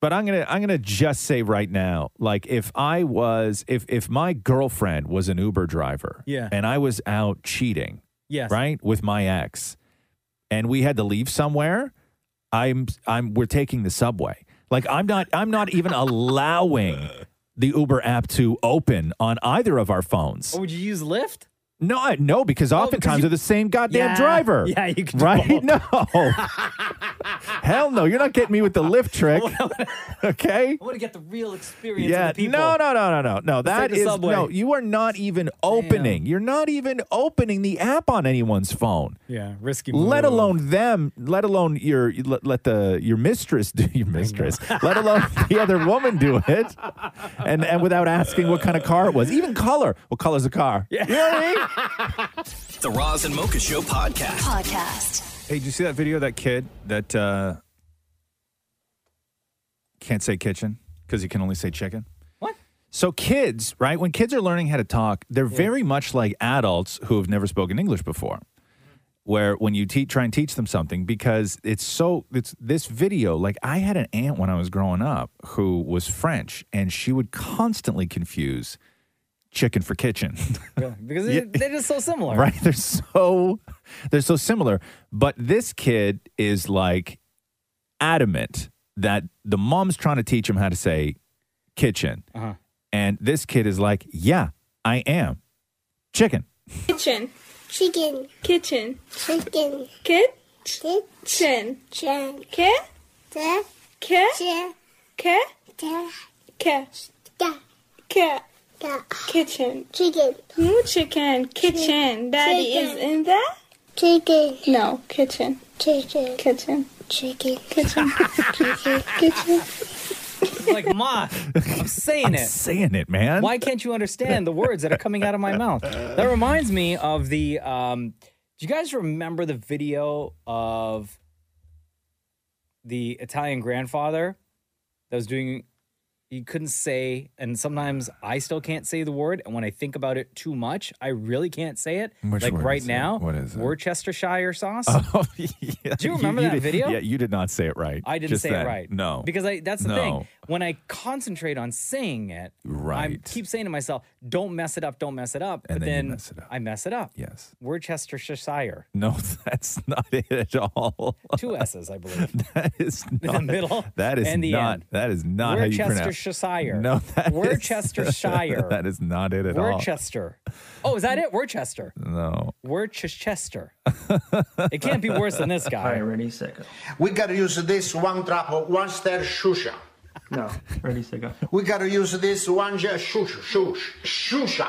but I'm gonna I'm gonna just say right now, like if I was if if my girlfriend was an Uber driver, Yeah. and I was out cheating, Yes. right, with my ex, and we had to leave somewhere, I'm I'm we're taking the subway. Like I'm not I'm not even (laughs) allowing the Uber app to open on either of our phones. Or would you use Lyft? No, I- no, because oftentimes you- they're the same goddamn Yeah, driver. yeah, you (laughs) can right? No, hell no, you're not getting me with the lift (laughs) trick. (laughs) okay. I want to get the real experience Yeah, of the people. no, no, no, no, no, no. That is subway. no. You are not even opening. You're not even opening the app on anyone's phone. Yeah, risky. Let alone them. Let alone your let, let the your mistress do your mistress. let alone the other woman do it, and and without asking what kind of car it was, even color. What color's the car? Yeah. You know what I mean? (laughs) The Roz and Mocha Show podcast. Podcast. Hey, did you see that video of that kid that uh, can't say kitchen because he can only say chicken? What? So kids, right? When kids are learning how to talk, they're very much like adults who have never spoken English before. Where when you te- try and teach them something, because it's so it's this video. Like I had an aunt when I was growing up who was French, and she would constantly confuse chicken for kitchen. (laughs) Really? Because Yeah. they- they're just so similar. Right? They're so they're so similar. But this kid is like adamant that the mom's trying to teach him how to say kitchen. Uh-huh. And this kid is like, "Yeah, I am. Chicken." Kitchen. Chicken. Kitchen. Chicken. Kit. Kitchen. Chin. Kit. Kit. Kit. Kit. Kit. Kitchen. Chicken. No chicken. Kitchen. Daddy is in there? Chicken. No, kitchen. Chicken. Kitchen. Chicken. Kitchen. (laughs) Chicken. Kitchen. like, Ma, I'm saying I'm it. saying it, man. Why can't you understand the words that are coming out of my mouth? That reminds me of the. Um, do you guys remember the video of the Italian grandfather that was doing? He couldn't say, and sometimes I still can't say the word. And when I think about it too much, I really can't say it. Which like word right is it? now, What is it? Worcestershire sauce. Oh, yeah. (laughs) Do you remember that did- video? Yeah, you did not say it right. I didn't Just say then. it right. No. Because I that's the No. thing. When I concentrate on saying it, right. I keep saying to myself, "Don't mess it up, don't mess it up." And but then then, mess it up. I mess it up. Yes. Worcestershire. No, (laughs) that's not it at all. Two S's, I believe. (laughs) that is (laughs) not the middle That is and the not. end. That is not how you pronounce. Worcestershire. No, that is- Worcestershire. that is not it at all. Worcester. Oh, is that it? Worcester. No. Worcester. it can't be worse than this guy. ready, set, go. We gotta use this one drop of one star shusha. No, (laughs) ready, set, go. We gotta use this one just shush, shush, shusha.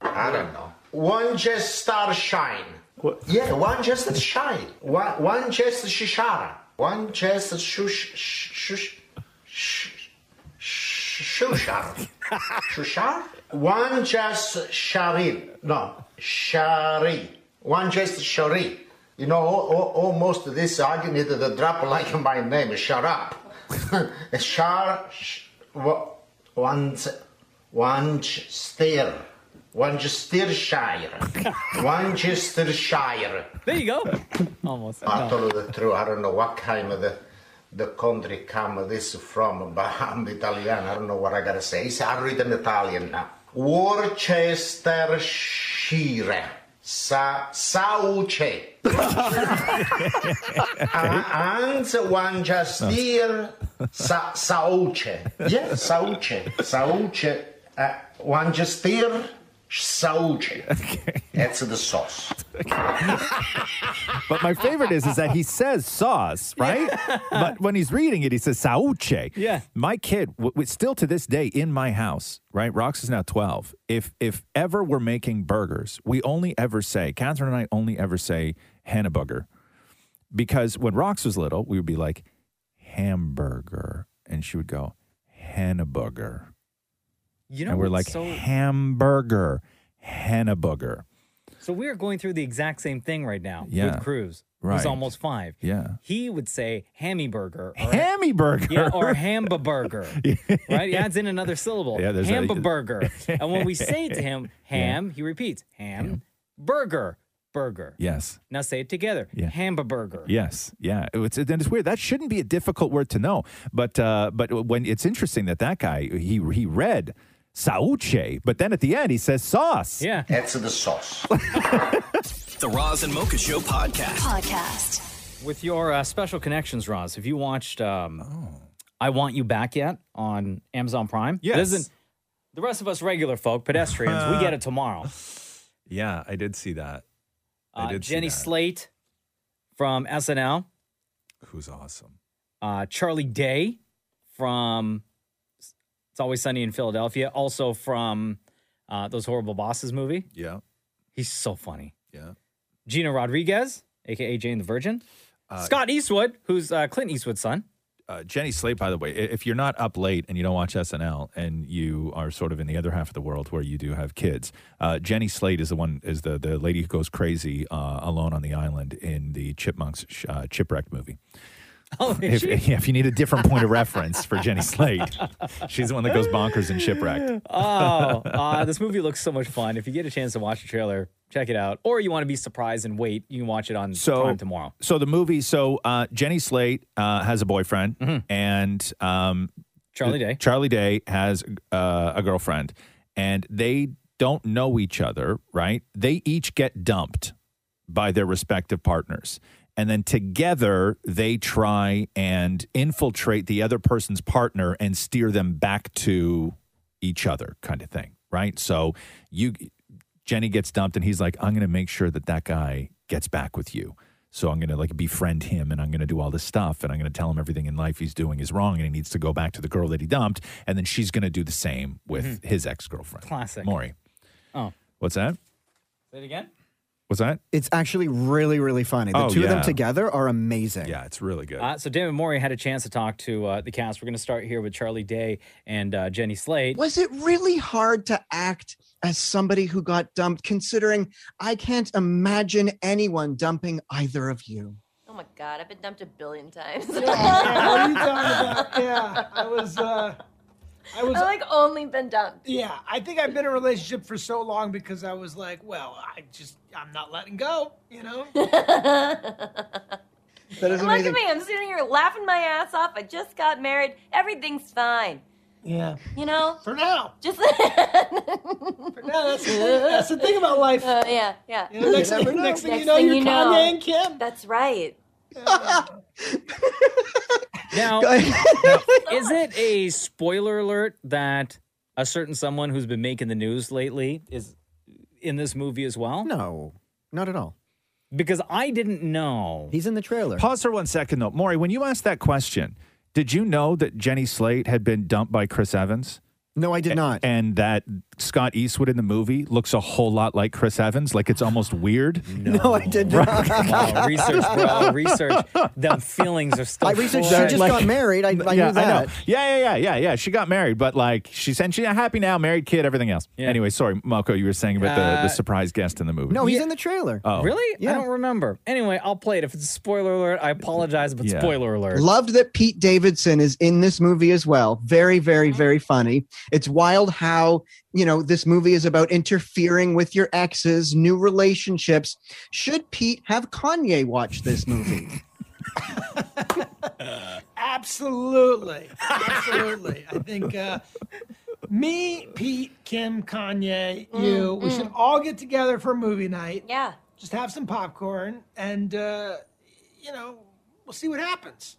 I don't know. One just star shine. What? Yeah, one just shine. One, one just shishara. One just shush, shush, shush, shushar. Shushar? One just shari. No, shari. One just shari. You know, al- al- almost this argument the drop like my name. Shut (laughs) up. Shar. sh- wa- One. One steer. One Steershire. (laughs) One Chestershire. There you go. (laughs) Almost. I No. told you the truth. I don't know what kind of the the country come this from, but I'm Italian. I don't know what I gotta say. So I read in Italian now. Worcestershire. Sa Sauce. (laughs) and one just here. Sa Sauce. Yeah, Sauce. Sauce. Uh, one just here. Sauce. That's the sauce. But my favorite is is that he says sauce, right? But when he's reading it, he says sauce. Yeah. My kid, w- w- still to this day in my house, right? Rox is now twelve. If if ever we're making burgers, we only ever say Catherine and I only ever say Hannabugger, because when Rox was little, we would be like hamburger, and she would go Hannabugger. You know, and we're like so hamburger, Hannabugger. so we are going through the exact same thing right now Yeah. with Cruz. Right. almost five. Yeah. He would say hammy burger. Or, Hammy burger. Yeah, or hamba burger. (laughs) right? He adds in another syllable. Yeah, there's a- hamba burger. (laughs) and when we say it to him, ham, he repeats ham, burger, burger. Yes. Now say it together. Yeah. Hamburger. Yes, yeah. It's and it's weird. That shouldn't be a difficult word to know. But uh, but when it's interesting that that guy he he read sauce, but then at the end he says sauce. Yeah, That's the sauce. (laughs) The Roz and Mocha Show podcast. Podcast. With your uh, special connections, Roz, have you watched um, I Want You Back yet on Amazon Prime? Yes. It isn't- the rest of us regular folk, pedestrians, we get it tomorrow. (laughs) Yeah, I did see that. I Uh, did see Jenny that. Slate from SNL. Who's awesome. Uh, Charlie Day from It's Always Sunny in Philadelphia. Also from uh, Those Horrible Bosses movie. Yeah. He's so funny. Yeah. Gina Rodriguez, aka Jane the Virgin. Uh, Scott Eastwood, who's uh, Clint Eastwood's son. Uh, Jenny Slate, by the way, if you're not up late and you don't watch SNL and you are sort of in the other half of the world where you do have kids, uh, Jenny Slate is the one is the the lady who goes crazy uh, alone on the island in the Chipmunks uh, Chipwrecked movie. Oh, if, yeah, if you need a different point of reference for Jenny Slate, she's the one that goes bonkers in Shipwrecked. Oh, uh, this movie looks so much fun. If you get a chance to watch the trailer, check it out. Or you want to be surprised and wait, you can watch it on so Prime tomorrow. So the movie, so uh, Jenny Slate uh, has a boyfriend, and um, Mm-hmm. Charlie Day. Charlie Day has uh, a girlfriend, and they don't know each other. Right? They each get dumped by their respective partners. And then together they try and infiltrate the other person's partner and steer them back to each other, kind of thing. Right? So you Jenny gets dumped, and he's like, I'm going to make sure that that guy gets back with you. So I'm going to like befriend him and I'm going to do all this stuff and I'm going to tell him everything in life he's doing is wrong and he needs to go back to the girl that he dumped. And then she's going to do the same with mm-hmm. his ex girlfriend. Classic. Maury. Oh. What's that? Say it again. What's that? It's actually really, really funny. The Oh, two of them together are amazing. Yeah, it's really good. Uh, so David Morey had a chance to talk to uh, the cast. We're going to start here with Charlie Day and uh, Jenny Slate. Was it really hard to act as somebody who got dumped, considering I can't imagine anyone dumping either of you? Oh my god, I've been dumped a billion times. Yeah, yeah, what are you talking about? (laughs) Yeah, I was. Uh, I was. I've like only been dumped. Yeah, I think I've been in a relationship for so long because I was like, well, I just I'm not letting go, you know. (laughs) That is Look at me. I'm sitting here laughing my ass off. I just got married. Everything's fine. Yeah. You know? For now. Just (laughs) For now, that's, that's the thing about life. Uh, (laughs) yeah, yeah. You know, next, You thing, next thing you know, thing you're you Kanye and Kim. That's right. Now, now, is it a spoiler alert that a certain someone who's been making the news lately is in this movie as well? No, not at all. Because I didn't know. He's in the trailer. Pause for one second, though. Maury, when you asked that question, did you know that Jenny Slate had been dumped by Chris Evans? No, I did not. And that Scott Eastwood in the movie looks a whole lot like Chris Evans. Like it's almost weird. (laughs) No, I did not. Wow, research, bro. Research. Them feelings are still. I researched. fresh. She just got married. I, I yeah, knew that. I know. Yeah, yeah, yeah, yeah, yeah. She got married, but like she said, she's happy now, married kid, everything else. Yeah. Anyway, sorry, Mocha, you were saying about the, Uh, the surprise guest in the movie. No, he's in the trailer. Oh. Really? I don't remember. Anyway, I'll play it. If it's a spoiler alert, I apologize, but Yeah. spoiler alert. Loved that Pete Davidson is in this movie as well. Very, very, very funny. It's wild how, you know, this movie is about interfering with your exes, new relationships. Should Pete have Kanye watch this movie? (laughs) Absolutely. Absolutely. I think uh, me, Pete, Kim, Kanye, you, we should all get together for a movie night. Yeah. Just have some popcorn and, uh, you know, we'll see what happens.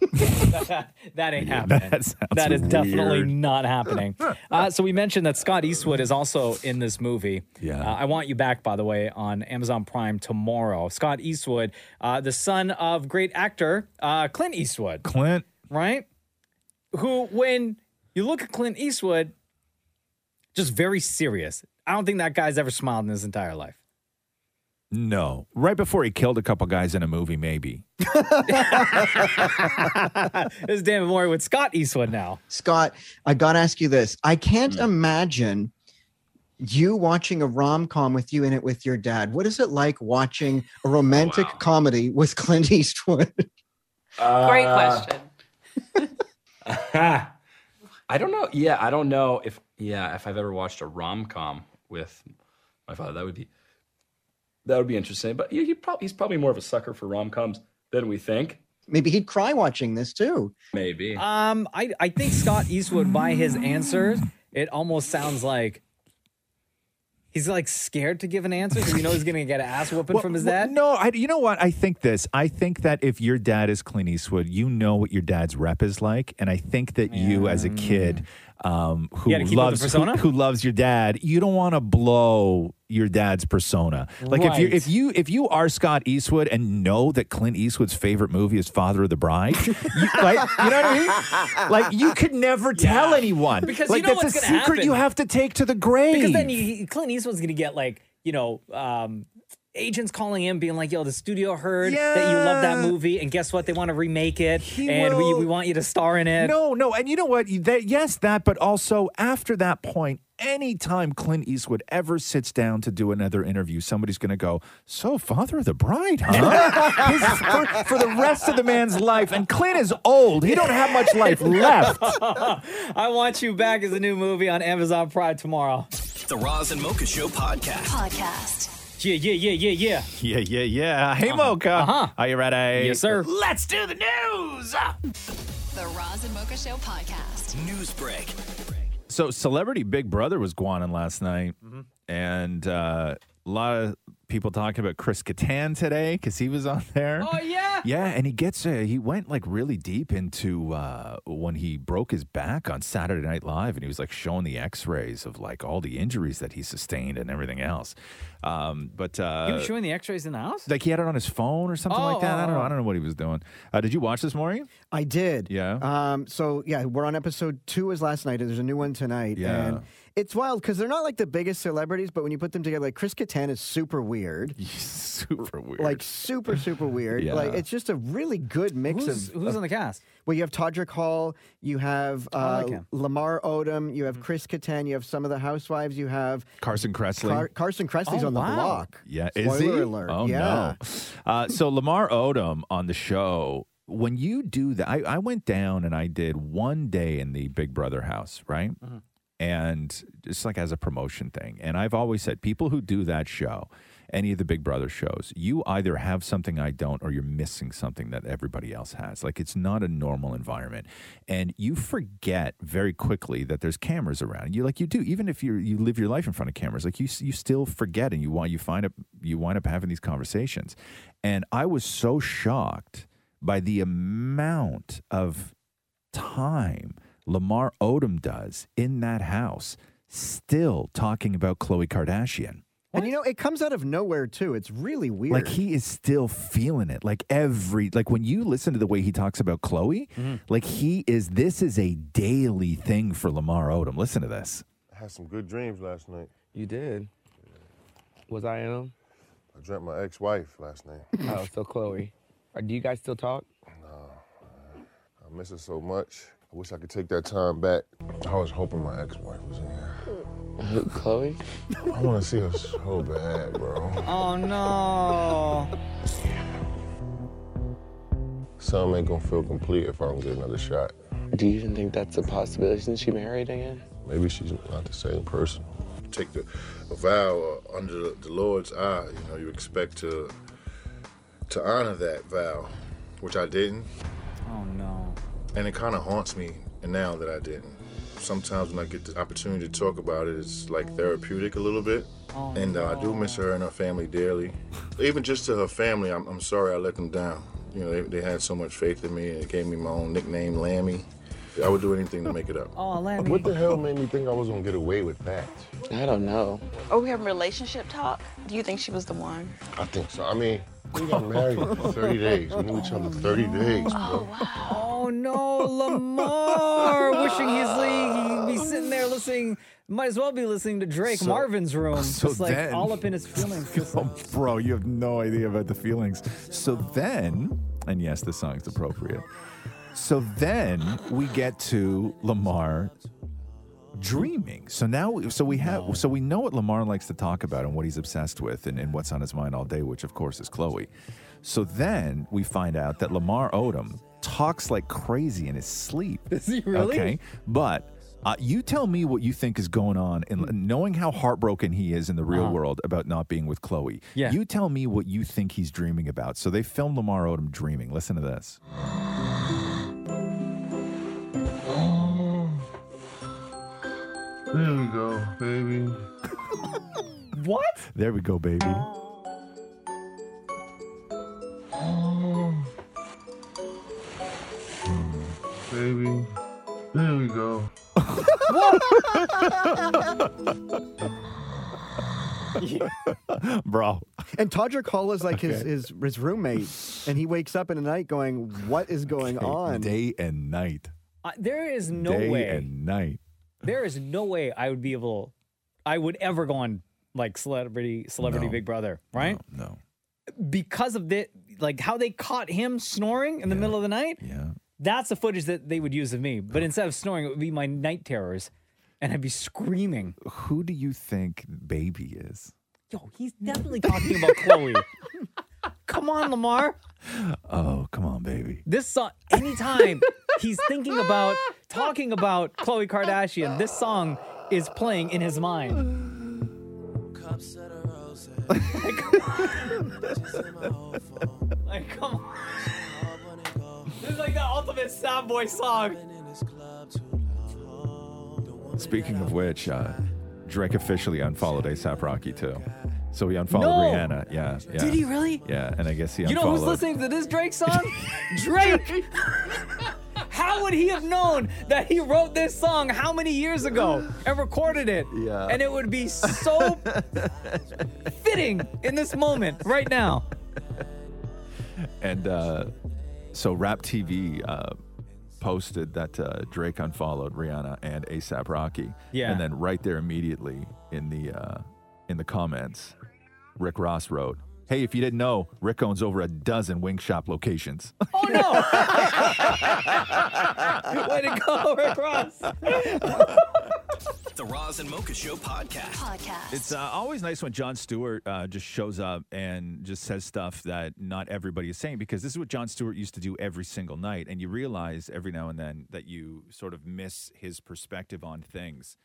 (laughs) that ain't happening. That That is definitely not happening. (laughs) Uh, so we mentioned that Scott Eastwood is also in this movie. Yeah. Uh, I Want You Back, by the way, on Amazon Prime tomorrow. Scott Eastwood, uh, the son of great actor uh, Clint Eastwood. Clint. Right? Who, when you look at Clint Eastwood, just very serious. I don't think that guy's ever smiled in his entire life. No. Right before he killed a couple guys in a movie, maybe. (laughs) this is David Moore with Scott Eastwood now. Scott, I got to ask you this. I can't imagine you watching a rom com with you in it with your dad. What is it like watching a romantic comedy with Clint Eastwood? (laughs) Great Uh, question. (laughs) I don't know. Yeah, I don't know if yeah if I've ever watched a rom com with my father. That would be that would be interesting. But yeah, he probably he's probably more of a sucker for rom coms than we think. Maybe he'd cry watching this too. Maybe. Um, I I think Scott Eastwood, by his answers, it almost sounds like he's like scared to give an answer because he knows he's gonna get an ass whooping from his Well, dad. No, I, you know what? I think this. I think that if your dad is Clint Eastwood, you know what your dad's rep is like, and I think that you, as a kid, um, who You gotta keep up the loves who, who loves your dad, you don't want to blow your dad's persona. Like if you if you if you are Scott Eastwood and know that Clint Eastwood's favorite movie is Father of the Bride, you, like you know what I mean? Like you could never tell anyone Because like you know that's a secret you have to take to the grave. Because then you, Clint Eastwood's gonna get like you know um, agents calling in, being like, "Yo, the studio heard that you love that movie, and guess what? They want to remake it, and we, will- we want you to star in it." No, no, and you know what? That yes, that, but also after that point, anytime Clint Eastwood ever sits down to do another interview, somebody's going to go, "So, Father of the Bride, huh?" (laughs) His- for, for the rest of the man's life, and Clint is old; he don't have much life (laughs) left. I want you back is a new movie on Amazon Prime tomorrow. The Roz and Mocha Show podcast. Podcast. Yeah, yeah, yeah, yeah, yeah. Yeah, yeah, yeah. Hey, Mocha, Uh-huh. are you ready? Yes, sir. Let's do the news. The Roz and Mocha Show podcast. News break. So, Celebrity Big Brother was going on last night, Mm-hmm. and uh, a lot of people talking about Chris Kattan today because he was on (laughs) there. Oh yeah. Yeah, and he gets uh, he went like really deep into uh, when he broke his back on Saturday Night Live, and he was like showing the X-rays of like all the injuries that he sustained and everything else. Um, but uh, he was showing the X-rays in the house. like he had it on his phone or something Oh, like that. I don't know. oh, I don't know what he was doing. Uh, did you watch this morning? I did. Yeah. Um. So yeah, we're on episode two. Is last night. There's a new one tonight. Yeah. And it's wild because they're not like the biggest celebrities, but when you put them together, like Chris Kattan is super weird. (laughs) super weird. Like super super weird. (laughs) Like Yeah. it's just a really good mix Who's, of who's of- on the cast? Well, you have Todrick Hall, you have uh, like. Lamar Odom, you have Chris Kattan, you have some of the housewives, you have Carson Kressley. Car- Carson Kressley's Oh, on the wow. block. Yeah, Spoiler is he? alert. Oh yeah. no. Uh, so Lamar Odom on the show. When you do that, I, I went down and I did one day in the Big Brother house, right? Mm-hmm. And just like as a promotion thing. And I've always said, people who do that show, any of the Big Brother shows, you either have something I don't, or you're missing something that everybody else has. Like it's not a normal environment, and you forget very quickly that there's cameras around. You like you do, even if you you live your life in front of cameras, like you you still forget, and you want you find up you wind up having these conversations. And I was so shocked by the amount of time Lamar Odom does in that house, still talking about Khloe Kardashian. And you know, it comes out of nowhere too. It's really weird. Like he is still feeling it. Like every like when you listen to the way he talks about Khloe, Mm-hmm. like he is this is a daily thing for Lamar Odom. Listen to this. I had some good dreams last night. You did. Was I in them? I dreamt my ex-wife last night. (laughs) oh, so Khloe. Or do you guys still talk? No. I miss her so much. I wish I could take that time back. I was hoping my ex-wife was in here. Khloe? I want to see her so bad, bro. Oh no. Some ain't gonna feel complete if I don't get another shot. Do you even think that's a possibility? Isn't she married again? Maybe she's not the same person. Take the a vow uh, under the, the Lord's eye. You know, you expect to to honor that vow, which I didn't, Oh no. And it kind of haunts me. And now that I didn't, sometimes when I get the opportunity to talk about it, it's like therapeutic a little bit. Oh, and uh, I do miss her and her family dearly. Even just to her family, I'm, I'm sorry I let them down. You know, they, they had so much faith in me and they gave me my own nickname, Lammy. I would do anything to make it up. Oh, Lammy. What the hell made me think I was gonna get away with that? I don't know. Are we having relationship talk? Do you think she was the one? I think so. I mean, we got married for (laughs) 30 days. We knew each other 30 days, oh, bro. Oh no, Lamar! (laughs) Wishing he's like, he'd be sitting there listening. Might as well be listening to Drake So- Marvin's room, so just like then- all up in his feelings. just like- Oh, bro, you have no idea about the feelings. So then, and yes, the song's appropriate. So then we get to Lamar dreaming. So now, so we have, so we know what Lamar likes to talk about and what he's obsessed with and, and what's on his mind all day, which of course is Khloe. So then we find out that Lamar Odom talks like crazy in his sleep. (laughs) Is he really? Okay, but. Uh, you tell me what you think is going on, and knowing how heartbroken he is in the real Uh-huh. world about not being with Khloe. Yeah. You tell me what you think he's dreaming about. So they filmed Lamar Odom dreaming. Listen to this. There we go, baby. What? There we go, baby. Baby. There we go. (laughs) Bro. And Todrick Hall is like his, Okay. his his roommate, and he wakes up in the night going, "What is going on?" Day and night. Uh, there is no Day way. and night. There is no way I would be able. I would ever go on like celebrity celebrity No. Big Brother, right? No. Because of the like how they caught him snoring in the middle of the night. Yeah. That's the footage that they would use of me. But oh. instead of snoring, it would be my night terrors, and I'd be screaming. Who do you think baby is? Yo, he's definitely talking about Khloe. (laughs) Come on, Lamar. Oh, come on, baby. This song, anytime he's thinking about talking about Khloe Kardashian, this song is playing in his mind. like, (laughs) come on. This is like the ultimate sad boy song. Speaking of which, uh, Drake officially unfollowed ASAP Rocky too. So he unfollowed No! Rihanna. Yeah, yeah. Did he really? Yeah, and I guess he unfollowed. You know who's listening to this Drake song? (laughs) Drake. How would he have known that he wrote this song how many years ago and recorded it? Yeah. And it would be so fitting in this moment right now. And uh, so Rap TV uh, posted that uh, Drake unfollowed Rihanna and ASAP Rocky. Yeah. And then right there immediately in the uh, in the comments, Rick Ross wrote, "Hey, if you didn't know, Rick owns over a dozen wing shop locations." (laughs) Oh no! (laughs) Way to go, Rick Ross. The Roz and Mocha Show podcast. Podcast. It's uh, always nice when Jon Stewart uh, just shows up and just says stuff that not everybody is saying because this is what Jon Stewart used to do every single night. And you realize every now and then that you sort of miss his perspective on things.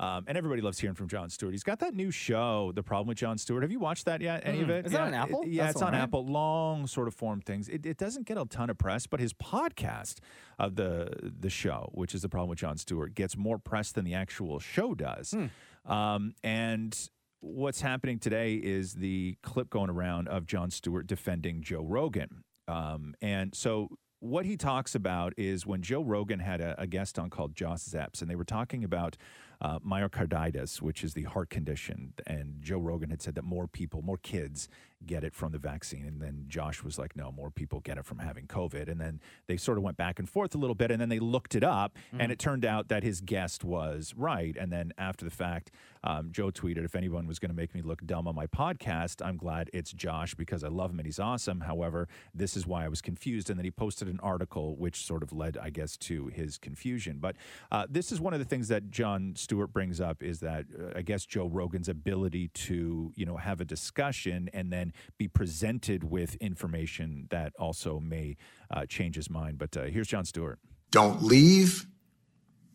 Um, and everybody loves hearing from Jon Stewart. He's got that new show, The Problem with Jon Stewart. Have you watched that yet? Any of Mm. it? Is that on Apple? it- yeah, That's it's on right? Apple. Long sort of form things. It, it doesn't get a ton of press, but his podcast of the the show, which is The Problem with Jon Stewart, gets more press than the actual show does. Hmm. Um, and what's happening today is the clip going around of Jon Stewart defending Joe Rogan. Um, and so what he talks about is when Joe Rogan had a, a guest on called Josh Zepps, and they were talking about uh, myocarditis, which is the heart condition. And Joe Rogan had said that more people, more kids get it from the vaccine. And then Josh was like, no, more people get it from having COVID. And then they sort of went back and forth a little bit. And then they looked it up, and it turned out that his guest was right. And then after the fact, um, Joe tweeted, if anyone was going to make me look dumb on my podcast, I'm glad it's Josh because I love him and he's awesome. However, this is why I was confused. And then he posted an article which sort of led, I guess, to his confusion. But uh, this is one of the things that Jon Stewart brings up is that uh, I guess Joe Rogan's ability to, you know, have a discussion and then be presented with information that also may uh, change his mind. But uh, here's Jon Stewart. Don't leave,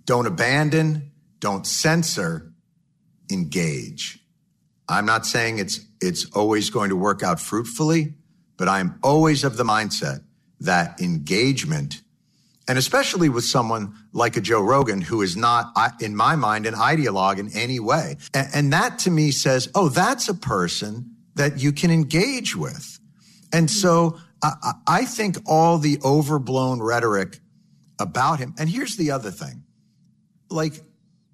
don't abandon, don't censor, engage. I'm not saying it's it's always going to work out fruitfully, but I'm always of the mindset that engagement and especially with someone like a Joe Rogan who is not in my mind an ideologue in any way. And, and that to me says, "Oh, that's a person that you can engage with." And hmm. so I, I think all the overblown rhetoric about him. And here's the other thing. Like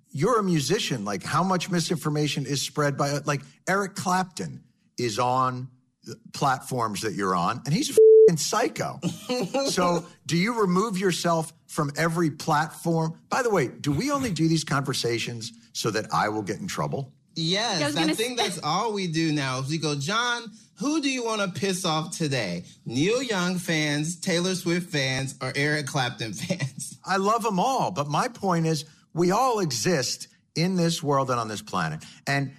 you're a musician, like how much misinformation is spread by like Eric Clapton is on the platforms that you're on and he's a fing psycho. (laughs) so, do you remove yourself from every platform? By the way, do we only do these conversations so that I will get in trouble? Yes, I was I, think that's (laughs) all we do now. Is we go, John, who do you want to piss off today? Neil Young fans, Taylor Swift fans, or Eric Clapton (laughs) fans? I love them all, but my point is we all exist in this world and on this planet. And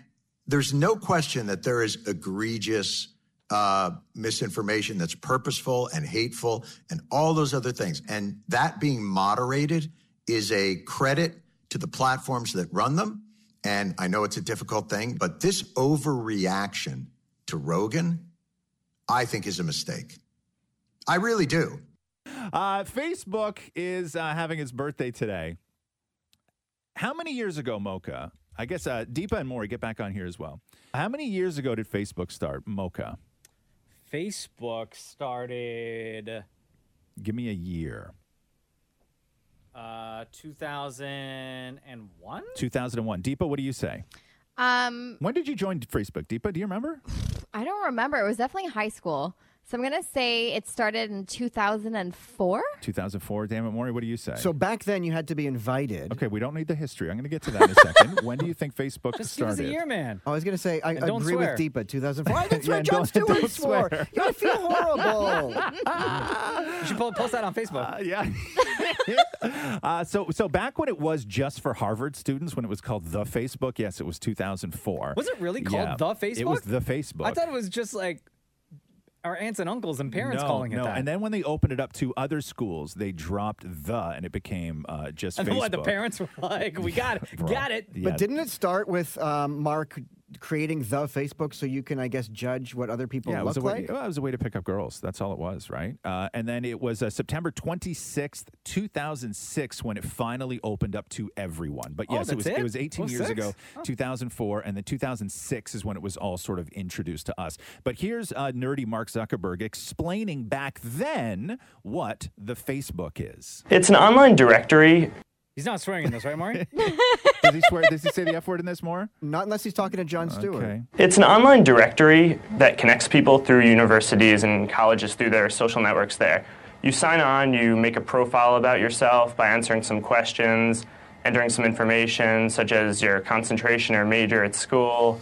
there's no question that there is egregious uh, misinformation that's purposeful and hateful and all those other things. And that being moderated is a credit to the platforms that run them. And I know it's a difficult thing, but this overreaction to Rogan, I think is a mistake. I really do. Uh, Facebook is uh, having its birthday today. How many years ago, Mocha? I guess uh, Deepa and Maury get back on here as well. How many years ago did Facebook start, Mocha? Facebook started Give me a year. Uh 2001. 2001. Deepa, what do you say? Um, When did you join Facebook, Deepa? Do you remember? I don't remember. It was definitely high school. So I'm gonna say it started in 2004. 2004. Damn it, Maury, what do you say? So back then you had to be invited. okay, we don't need the history. I'm going to get to that in a second. (laughs) when do you think Facebook Just give us started? a year, man. I was going to say, I And don't agree swear. with Deepa, 2004. (laughs) I didn't Yeah, swear, John don't- Stewart don't swore. swear. You feel horrible. (laughs) You should post that on Facebook. yeah. uh, so, so back when it was just for Harvard students, when it was called the Facebook, yes, it was 2004. Was it really called Yeah, the Facebook? It was the Facebook. I thought it was just like our aunts and uncles and parents no, calling it no. that. And then when they opened it up to other schools, they dropped the, and it became uh, just And Facebook. what the parents were like, "We got it, (laughs) got it." Yeah. But didn't it start with um, Mark creating the Facebook so you can, I guess, judge what other people Yeah, it was, look a way, like? well, it was a way to pick up girls. That's all it was, right? Uh, and then it was uh, September 26th, 2006, when it finally opened up to everyone. But Oh, yes, it was that's it? was 18 Oh, years six? ago, Oh. 2004, and then 2006 is when it was all sort of introduced to us. But here's uh, nerdy Mark Zuckerberg explaining back then what the Facebook is. It's an online directory. He's not swearing in this, right, Maury? (laughs) Does he swear? Does he say the F word in this more? Not unless he's talking to Jon Stewart. Okay. It's an online directory that connects people through universities and colleges through their social networks there. You sign on, you make a profile about yourself by answering some questions, entering some information such as your concentration or major at school,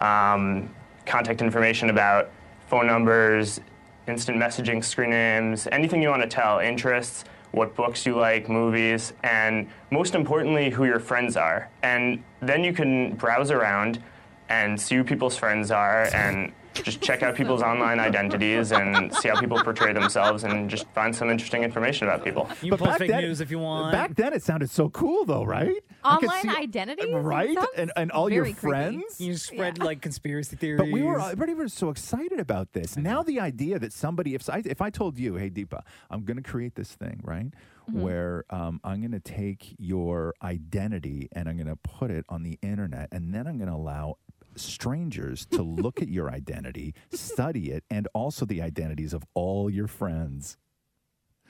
um, contact information about phone numbers, instant messaging screen names, anything you want to tell, interests, what books you like, movies, and most importantly, who your friends are. And then you can browse around and see who people's friends are and just check out people's online identities and see how people portray themselves and just find some interesting information about people. You can post fake news if you want. Back then, it sounded so cool, though, right? Online see- identity? right? And and all your friends. You spread like conspiracy theories. (laughs) But we were everybody was so excited about this. Now the idea that somebody, if I if I told you, hey Deepa, I'm going to create this thing, right, Mm-hmm. where um, I'm going to take your identity and I'm going to put it on the internet, and then I'm going to allow strangers to look at your identity, study it, and also the identities of all your friends.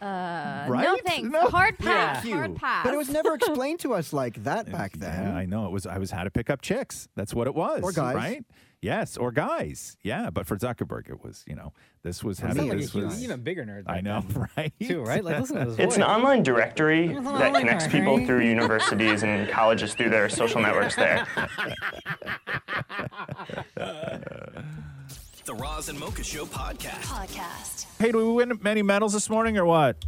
Uh, No Right? thanks. No, Hard pass. thank you. Hard pass. But it was never (laughs) explained to us like that back then. Yeah, I know. It was I was how to pick up chicks. That's what it was. Or guys. right? Yes, or guys. Yeah, but for Zuckerberg, it was you know this was how You like this huge- was even bigger nerd. I know, (laughs) right? Too right? Like listen to this (laughs) It's voice. an online directory It's an that online connects people through universities and colleges through their social networks there. (laughs) The Roz and Mocha Show podcast. Podcast. Hey, do we win many medals this morning or what?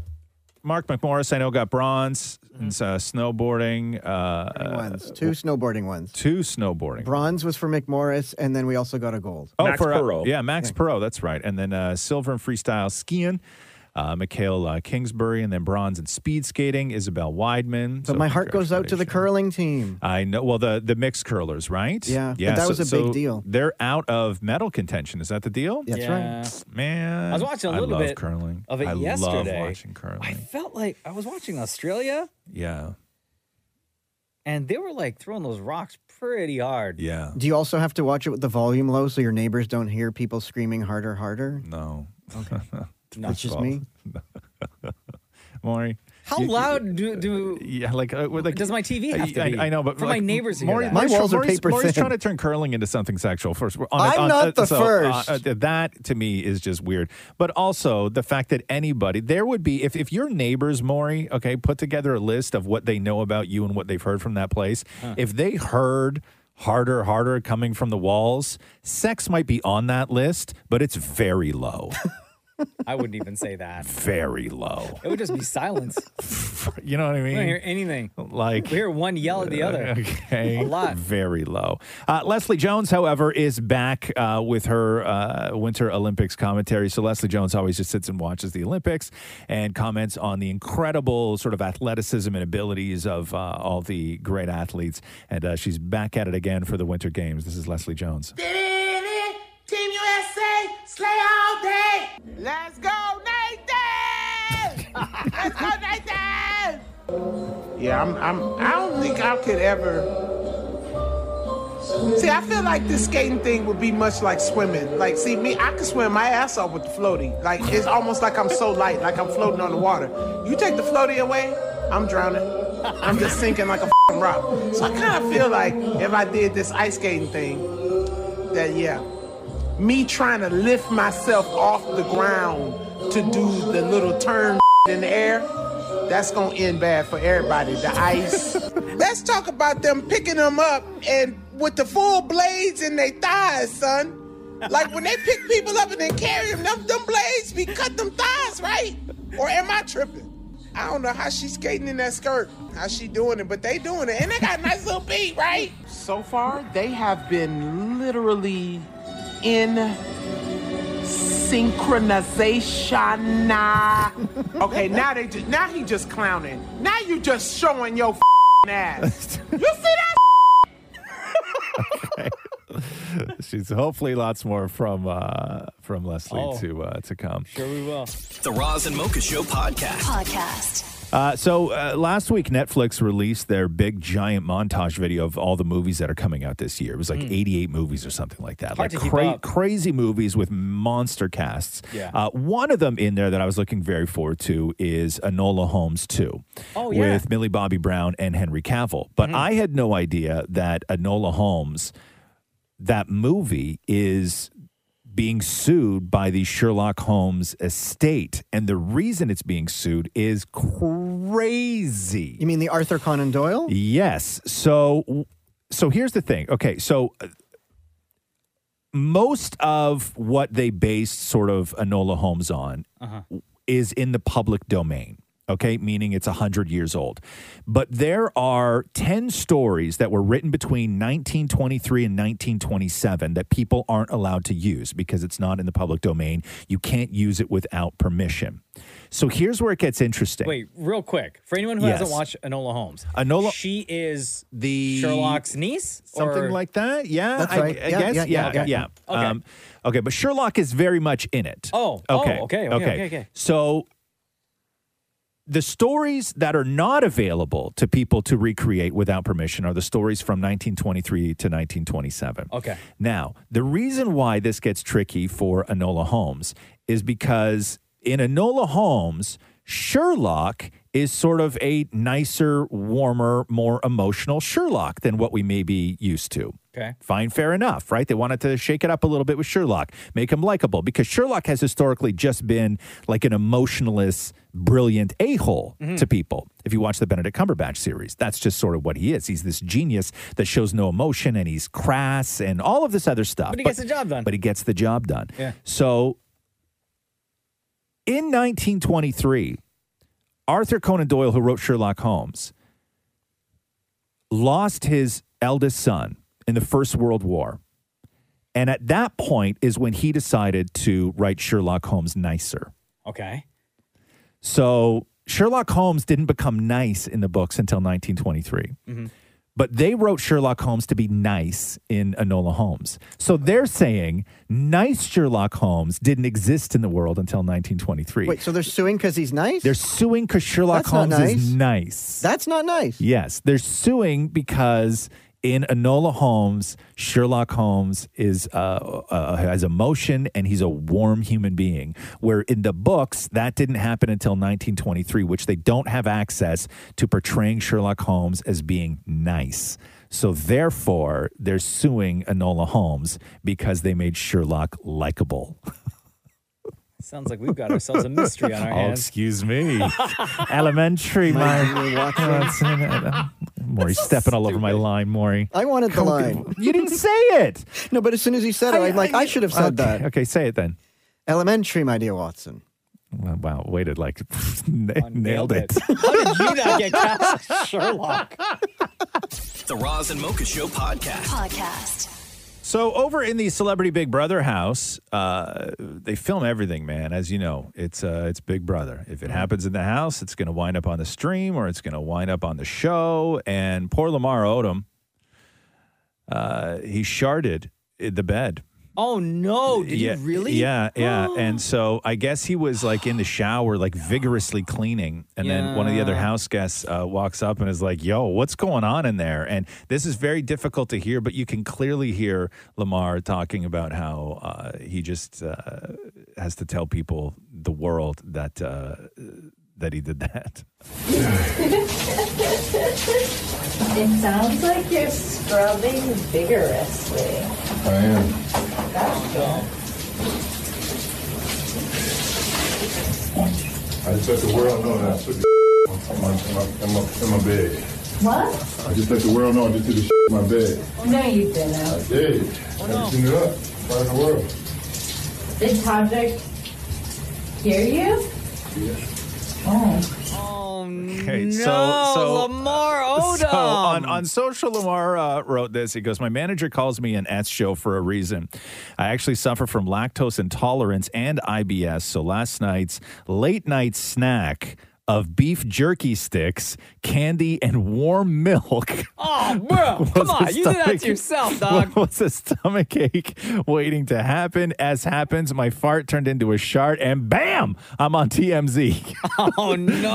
Mark McMorris, I know, got bronze in Mm-hmm. uh, snowboarding. Uh, ones, two snowboarding ones. Two snowboarding. Bronze was for McMorris, and then we also got a gold. Oh, for uh, yeah, Max Parrot. That's right. And then uh, silver and freestyle skiing, uh, Mikaël uh, Kingsbury, and then bronze in speed skating, Isabelle Weidemann. But So my heart goes out to the curling team. I know. Well, the the mixed curlers, right? Yeah, but that was a big deal. They're out of medal contention. Is that the deal? That's Yeah. right. Man, I was watching a little love bit curling. of it I yesterday. I love watching curling. I felt like I was watching Australia, yeah, and they were like throwing those rocks pretty hard. yeah. Do you also have to watch it with the volume low so your neighbors don't hear people screaming harder, harder? No. Okay. (laughs) Not It's just me. (laughs) Maury. How you- you- loud do do? Yeah, like, uh, like does my TV have to I, be? I know, but for like, my neighbors to hear Maury, that. Maury's, My walls are Maury's- paper Maury's thin. trying to turn curling into something sexual. First, on a- I'm on- not uh, the so, first. uh, uh, that to me is just weird. But also the fact that anybody there would be if if your neighbors, Maury, okay, put together a list of what they know about you and what they've heard from that place. Huh. If they heard. Harder, harder coming from the walls. Sex might be on that list, but it's very low. (laughs) (laughs) I wouldn't even say that. very low. It would just be silence. (laughs) You know what I mean? We mean? don't hear anything. Like we hear one yell at the other. (laughs) Okay. A lot. Very low. Uh, Leslie Jones, however, is back uh, with her uh, Winter Olympics commentary. So Leslie Jones always just sits and watches the Olympics and comments on the incredible sort of athleticism and abilities of uh, all the great athletes. And uh, she's back at it again for the Winter Games. This is Leslie Jones. Team USA, slay all day. Let's go, Nathan! (laughs) Let's go, Nathan! Yeah, I'm, I'm. I don't think I could ever. See, I feel like this skating thing would be much like swimming. Like, see, me, I can swim my ass off with the floaty. Like, it's almost like I'm so light, like I'm floating on the water. You take the floaty away, I'm drowning. I'm just sinking like a fing rock. So I kind of feel like if I did this ice skating thing, that yeah, me trying to lift myself off the ground to do the little turn (laughs) in the air, that's gonna end bad for everybody. The ice. (laughs) Let's talk about them picking them up and with the full blades in their thighs, son. Like when they pick people up and then carry them, them, them blades be cut them thighs, right? Or am I tripping? I don't know how she skating in that skirt, how she doing it, but they doing it, and they got a nice little beat, right? So far, they have been literally in synchronization. (laughs) okay, now they just now he just clowning. Now you just showing your ass. (laughs) You see that? (laughs) She's hopefully lots more from uh, from Leslie Oh. to uh, to come. Sure, we will. The Roz and Mocha Show podcast. Podcast. Uh, so uh, last week, Netflix released their big giant montage video of all the movies that are coming out this year. It was like 88 movies or something like that. Hmm. Hard like up. crazy movies with monster casts. Yeah. Uh, one of them in there that I was looking very forward to is Enola Holmes 2 Oh, yeah. With Millie Bobby Brown and Henry Cavill. But I had no idea that Enola Holmes, that movie, is being sued by the Sherlock Holmes estate. And the reason it's being sued is crazy. You mean the Arthur Conan Doyle? Yes. So so here's the thing. Okay, so uh, most of what they based sort of Enola Holmes on Uh-huh. is in the public domain. Okay, meaning it's 100 years old. But there are 10 stories that were written between 1923 and 1927 that people aren't allowed to use because it's not in the public domain. You can't use it without permission. So here's where it gets interesting. Wait, real quick. For anyone who Yes. hasn't watched Enola Holmes, Enola- she is the Sherlock's niece? Something or- like that. Yeah, That's I, right. I Yeah, guess. yeah, Yeah, yeah, yeah. okay. Okay. Um, okay, but Sherlock is very much in it. Oh, oh, okay, okay, okay, okay, okay. So the stories that are not available to people to recreate without permission are the stories from 1923 to 1927. Okay. Now, the reason why this gets tricky for Enola Holmes is because in Enola Holmes, Sherlock is sort of a nicer, warmer, more emotional Sherlock than what we may be used to. Okay. Fine, fair enough, right? They wanted to shake it up a little bit with Sherlock, make him likable, because Sherlock has historically just been like an emotionless, brilliant a hole Mm-hmm. to people. If you watch the Benedict Cumberbatch series, that's just sort of what he is. He's this genius that shows no emotion and he's crass and all of this other stuff. But he gets the job done. But he gets the job done. Yeah. So in 1923, Arthur Conan Doyle, who wrote Sherlock Holmes, lost his eldest son in the First World War. And at that point is when he decided to write Sherlock Holmes nicer. Okay. So Sherlock Holmes didn't become nice in the books until 1923. Mhm. But they wrote Sherlock Holmes to be nice in Enola Holmes. So they're saying nice Sherlock Holmes didn't exist in the world until 1923. Wait, so they're suing because he's nice? They're suing because Sherlock That's Holmes is nice. nice. That's not nice. Yes, they're suing because in Enola Holmes, Sherlock Holmes is uh, uh, has emotion and he's a warm human being. Where in the books, that didn't happen until 1923, which they don't have access to portraying Sherlock Holmes as being nice. So therefore, they're suing Enola Holmes because they made Sherlock likable. (laughs) Sounds like we've got ourselves a mystery on our hands. Oh, hands. excuse me. (laughs) Elementary, my. Maury stepping all over my line, Maury. I wanted the Come- line. You didn't say it. No, but as soon as he said it, I'm like, I should have said okay, that. Okay, say it then. Elementary, my dear Watson. Wow, wow waited like (laughs) nailed it. How did you not get cast Sherlock? The Roz and Mocha Show podcast. Podcast. So over in the Celebrity Big Brother house, uh, they film everything, man. As you know, it's uh, it's Big Brother. If it happens in the house, it's going to wind up on the stream or it's going to wind up on the show. And poor Lamar Odom, uh, he sharded the bed. Oh no! Did yeah, you really? Yeah, yeah. (gasps) and so I guess he was like in the shower, like vigorously cleaning. And then one of the other house guests uh, walks up and is like, "Yo, what's going on in there?" And this is very difficult to hear, but you can clearly hear Lamar talking about how uh, he just uh, has to tell people, the world, that uh, that he did that. It sounds like you're scrubbing vigorously. I am. Gotcha. I just let the world know that I took the in my, in my, in my, in my bed. What? I just let the world know I just took the in my bed. No, you didn't. I did. Oh, I just seen it up. Right in the world. Did Tajik hear you? Yeah. Oh. Okay, no, so so Lamar Odom. So on, on social, Lamar uh, wrote this. He goes, "My manager calls me an S show for a reason. I actually suffer from lactose intolerance and IBS. So last night's late night snack." Of beef jerky sticks, candy, and warm milk. Oh, bro, (laughs) come on! a You did that to yourself, (laughs) dog. Was a stomach ache waiting to happen? As happens, my fart turned into a shart, and bam, I'm on TMZ. (laughs) Oh no!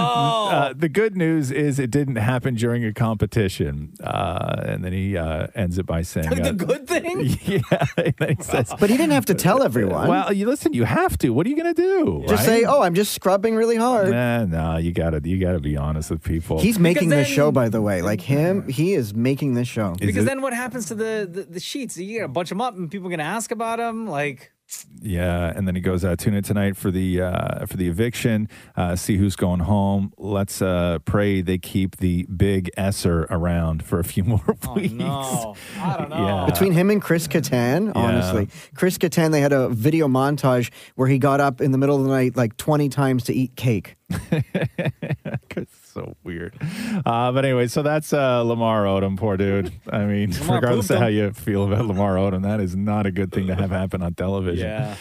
Uh, the good news is it didn't happen during a competition. Uh, and then he uh, ends it by saying, the uh, good thing. Yeah, and then he says, But he didn't have to tell everyone. Well, you listen. You have to. What are you going to do? just right? say, "Oh, I'm just scrubbing really hard." Nah, no, you gotta, you gotta be honest with people. He's making this then- show, by the way. Like him, he is making this show. because then what happens to the, the the sheets? You gotta bunch them up, and people are gonna ask about them. Like, Yeah, and then he goes, uh, tune in tonight for the uh, for the eviction. Uh, see who's going home. Let's uh, pray they keep the big Esser around for a few (laughs) more weeks. no, I don't know. Yeah. Between him and Chris Kattan, honestly, Chris Kattan, they had a video montage where he got up in the middle of the night like 20 times to eat cake. (laughs) (laughs) It's so weird. Uh, but anyway, so that's uh, Lamar Odom, poor dude. I mean, Lamar regardless of how you feel about Lamar Odom, that is not a good thing to have happen on television. Yeah.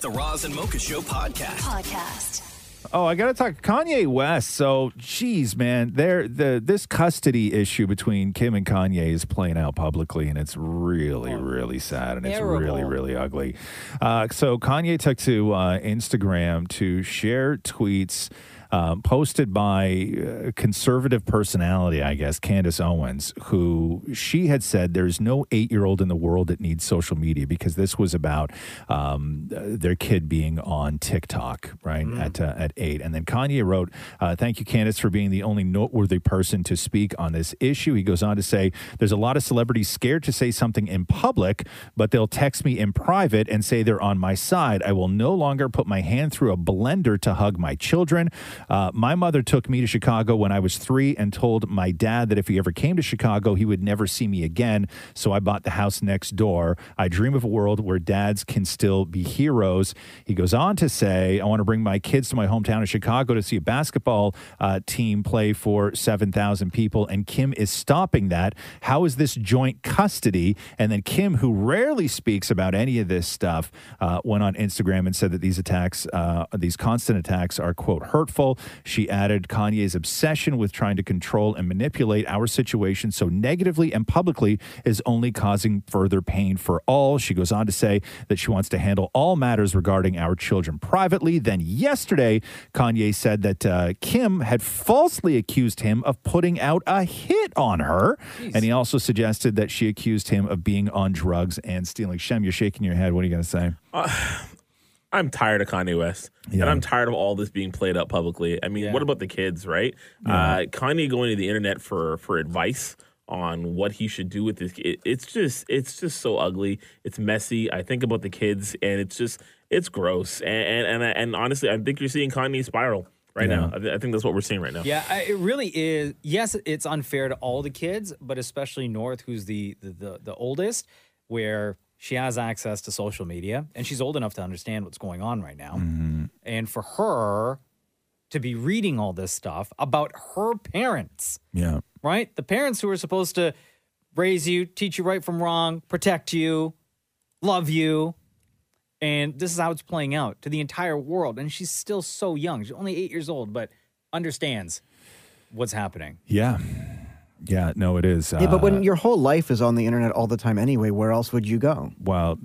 The Roz and Mocha Show podcast. Podcast. Oh, I got to talk Kanye West. So, geez, man, there the this custody issue between Kim and Kanye is playing out publicly, and it's really, really sad, and it's really, really ugly. Uh, so, Kanye took to uh, Instagram to share tweets. Um, posted by conservative personality, I guess, Candace Owens, who she had said there's no eight year old in the world that needs social media because this was about um, uh, their kid being on TikTok, right, at, uh, at eight. And then Kanye wrote, uh, Thank you, Candace, for being the only noteworthy person to speak on this issue. He goes on to say, There's a lot of celebrities scared to say something in public, but they'll text me in private and say they're on my side. I will no longer put my hand through a blender to hug my children. Uh, my mother took me to Chicago when I was three and told my dad that if he ever came to Chicago, he would never see me again. So I bought the house next door. I dream of a world where dads can still be heroes. He goes on to say, I want to bring my kids to my hometown of Chicago to see a basketball uh, team play for 7,000 people. And Kim is stopping that. How is this joint custody? And then Kim, who rarely speaks about any of this stuff, uh, went on Instagram and said that these attacks, uh, these constant attacks, are, quote, hurtful. She added Kanye's obsession with trying to control and manipulate our situation so negatively and publicly is only causing further pain for all. She goes on to say that she wants to handle all matters regarding our children privately. Then yesterday, Kanye said that uh, Kim had falsely accused him of putting out a hit on her. And he also suggested that she accused him of being on drugs and stealing. Shem, you're shaking your head. What are you going to say? Uh, I'm tired of Kanye West, and I'm tired of all this being played up publicly. I mean, what about the kids, right? Uh, Kanye going to the internet for for advice on what he should do with this. It, it's just it's just so ugly. It's messy. I think about the kids, and it's just it's gross. And and and, and honestly, I think you're seeing Kanye spiral right Yeah. now. I, th- I think that's what we're seeing right now. Yeah, I- it really is. Yes, it's unfair to all the kids, but especially North, who's the the, the, the oldest, where she has access to social media and she's old enough to understand what's going on right now. Mm-hmm. And for her to be reading all this stuff about her parents, Yeah. right? The parents who are supposed to raise you, teach you right from wrong, protect you, love you. And this is how it's playing out to the entire world. And she's still so young. She's only eight years old, but understands what's happening. Yeah. Yeah, no, it is. Yeah, but uh, when your whole life is on the internet all the time anyway, where else would you go? Well,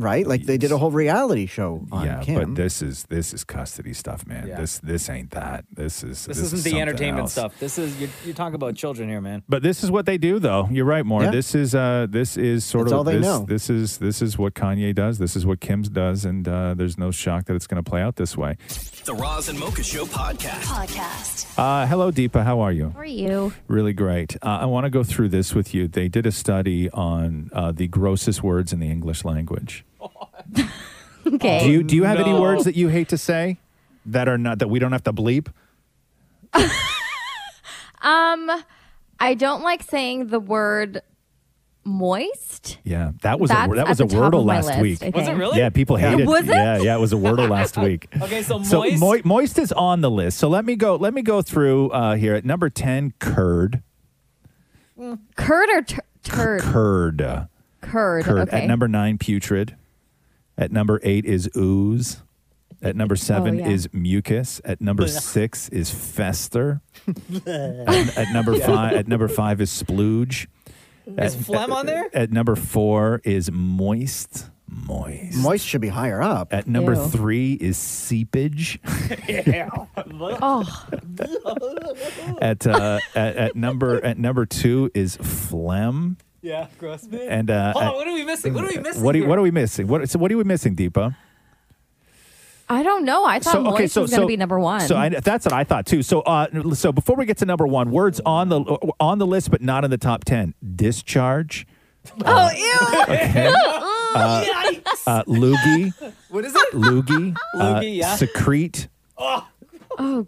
right? Like they did a whole reality show on yeah, Kim. but this is this is custody stuff, man. Yeah. This this ain't that. This is This, is isn't the entertainment else. stuff. This is you're, you're talking about children here, man. But this is what they do, though. You're right, more. Yeah. This is uh, this is sort It's of all they this, know. this is this is what Kanye does. This is what Kim's does, and uh, there's no shock that it's going to play out this way. The Roz and Mocha Show podcast. Podcast. Uh, hello, Deepa. How are you? How are you? Really great. Uh, I want to go through this with you. They did a study on uh, the grossest words in the English language. (laughs) Okay. Do you do you have any No. words that you hate to say that are not that we don't have to bleep? (laughs) Um, I don't like saying the word moist. Yeah, that was That's a that was a the top of wordle my last list, week. okay. Was it really? Yeah, people Yeah. hate it. Was it? Yeah, yeah, it was a wordle last (laughs) week. Okay, so So moist. moi- moist is on the list. So let me go. Let me go through uh, here at number ten. Curd. Curd or tur- turd? Curd. Curd. Curd. Okay. At number nine, putrid. At number eight is ooze. At number seven yeah. is mucus. At number Blech. six is fester. at, (laughs) at number five, at number five is splooge. Is phlegm on there? At number four is moist. Moist. Moist should be higher up. At number Ew. three is seepage. (laughs) (laughs) oh. at, uh, at at number at number two is phlegm. Yeah, gross. And uh, Hold on, what are we missing? What are we missing? What are, here? what are we missing? What so what are we missing, Deepa? I don't know. I thought moist was going to be number one. So I, that's what I thought too. So uh, so before we get to number one, words on the on the list but not in the top ten: discharge, oh, ew. (laughs) Okay. (laughs) uh, uh, loogie, What is it? loogie, (laughs) uh, Loogie, yeah. secrete, Oh, um,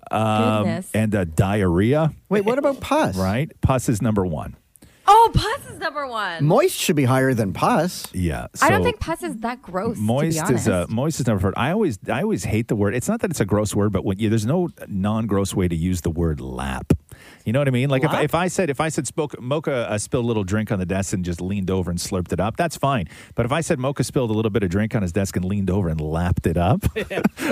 goodness. and uh, diarrhea. Wait, what about pus? Right, pus is number one. Oh, pus is number one. Moist should be higher than pus. Yeah. I don't so- think pus is that gross. Moist to be is uh, moist is never heard. I always I always hate the word. It's not that it's a gross word, but when you, there's no non-gross way to use the word lap. You know what I mean? Like if, if I said if I said spoke, Mocha uh, spilled a little drink on the desk and just leaned over and slurped it up, that's fine. But if I said Mocha spilled a little bit of drink on his desk and leaned over and lapped it up, (laughs) Like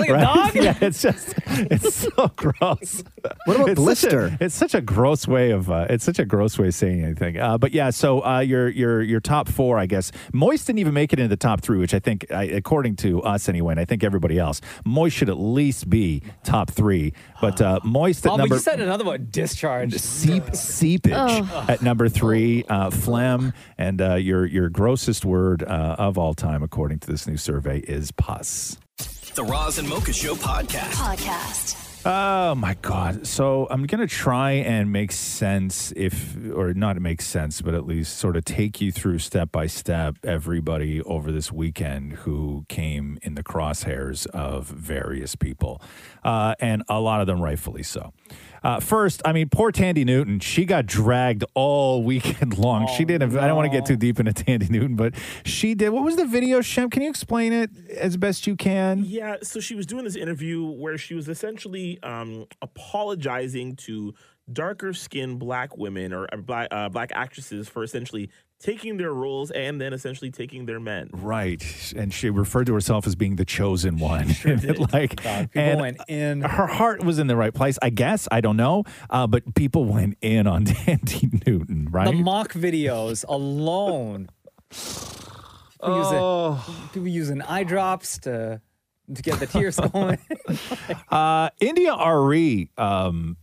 a (laughs) dog? yeah, it's just it's so (laughs) gross. What about it's blister? Such a, it's such a gross way of uh, it's such a gross way of saying anything. Uh, but yeah, so uh, your your your top four, I guess. Moist didn't even make it into the top three, which I think, I, according to us anyway, and I think everybody else, Moist should at least be top three. But uh, Moist at Oh, but number you said another one. Discharge. Seep seepage Oh. at number three, uh, phlegm, and uh, your your grossest word uh, of all time, according to this new survey, is pus. The Roz and Mocha Show podcast. Podcast. Oh my god! So I'm gonna try and make sense, if or not make sense, but at least sort of take you through step by step everybody over this weekend who came in the crosshairs of various people, uh, and a lot of them rightfully so. Uh, first, I mean, poor Thandie Newton. She got dragged all weekend (laughs) long. she didn't. I don't want to get too deep into Thandie Newton, but she did. What was the video, Shem? Can you explain it as best you can? Yeah, so she was doing this interview where she was essentially um, apologizing to darker skinned black women or uh, black, uh, black actresses for essentially taking their roles and then essentially taking their men. Right, and she referred to herself as being the chosen one. (laughs) like, people and went in. Her heart was in the right place, I guess. I don't know, uh, but people went in on (laughs) Thandie Newton, right? The mock videos alone. People, using, people using eye drops to to get the tears (laughs) going. Uh, India Arie um,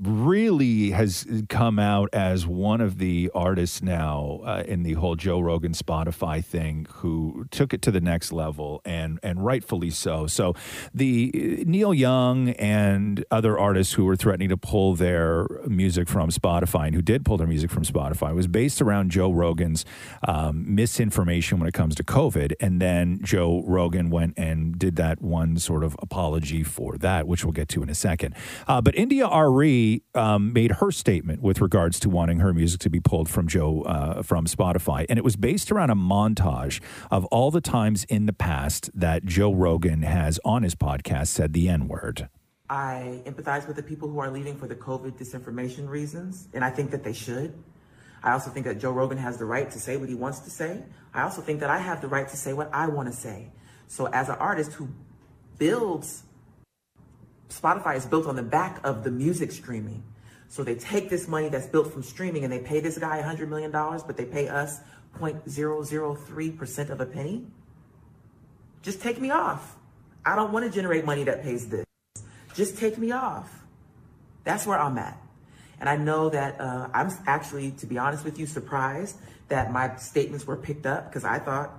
really has come out as one of the artists now uh, in the whole Joe Rogan Spotify thing who took it to the next level and and rightfully so. So the uh, Neil Young and other artists who were threatening to pull their music from Spotify and who did pull their music from Spotify was based around Joe Rogan's um, misinformation when it comes to COVID. And then Joe Rogan went and did that one sort of apology for that, which we'll get to in a second. Uh, but India Arie um, made her statement with regards to wanting her music to be pulled from Joe uh, from Spotify, and it was based around a montage of all the times in the past that Joe Rogan has on his podcast said the N word. I empathize with the people who are leaving for the COVID disinformation reasons, and I think that they should. I also think that Joe Rogan has the right to say what he wants to say. I also think that I have the right to say what I want to say. So, as an artist who builds, Spotify is built on the back of the music streaming. So, they take this money that's built from streaming and they pay this guy $100 million, but they pay us 0.003% of a penny. Just take me off. I don't want to generate money that pays this. Just take me off. That's where I'm at. And I know that uh, I'm actually, to be honest with you, surprised that my statements were picked up because I thought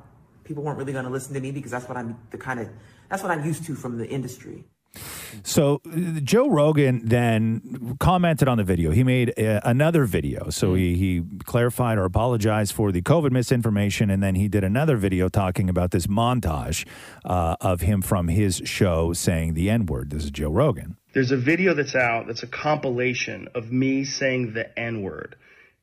people weren't really going to listen to me because that's what I'm the kind of that's what I'm used to from the industry. So uh, Joe Rogan then commented on the video. He made uh, another video. So he, he clarified or apologized for the COVID misinformation. And then he did another video talking about this montage uh, of him from his show saying the N word. This is Joe Rogan. There's a video that's out that's a compilation of me saying the N word.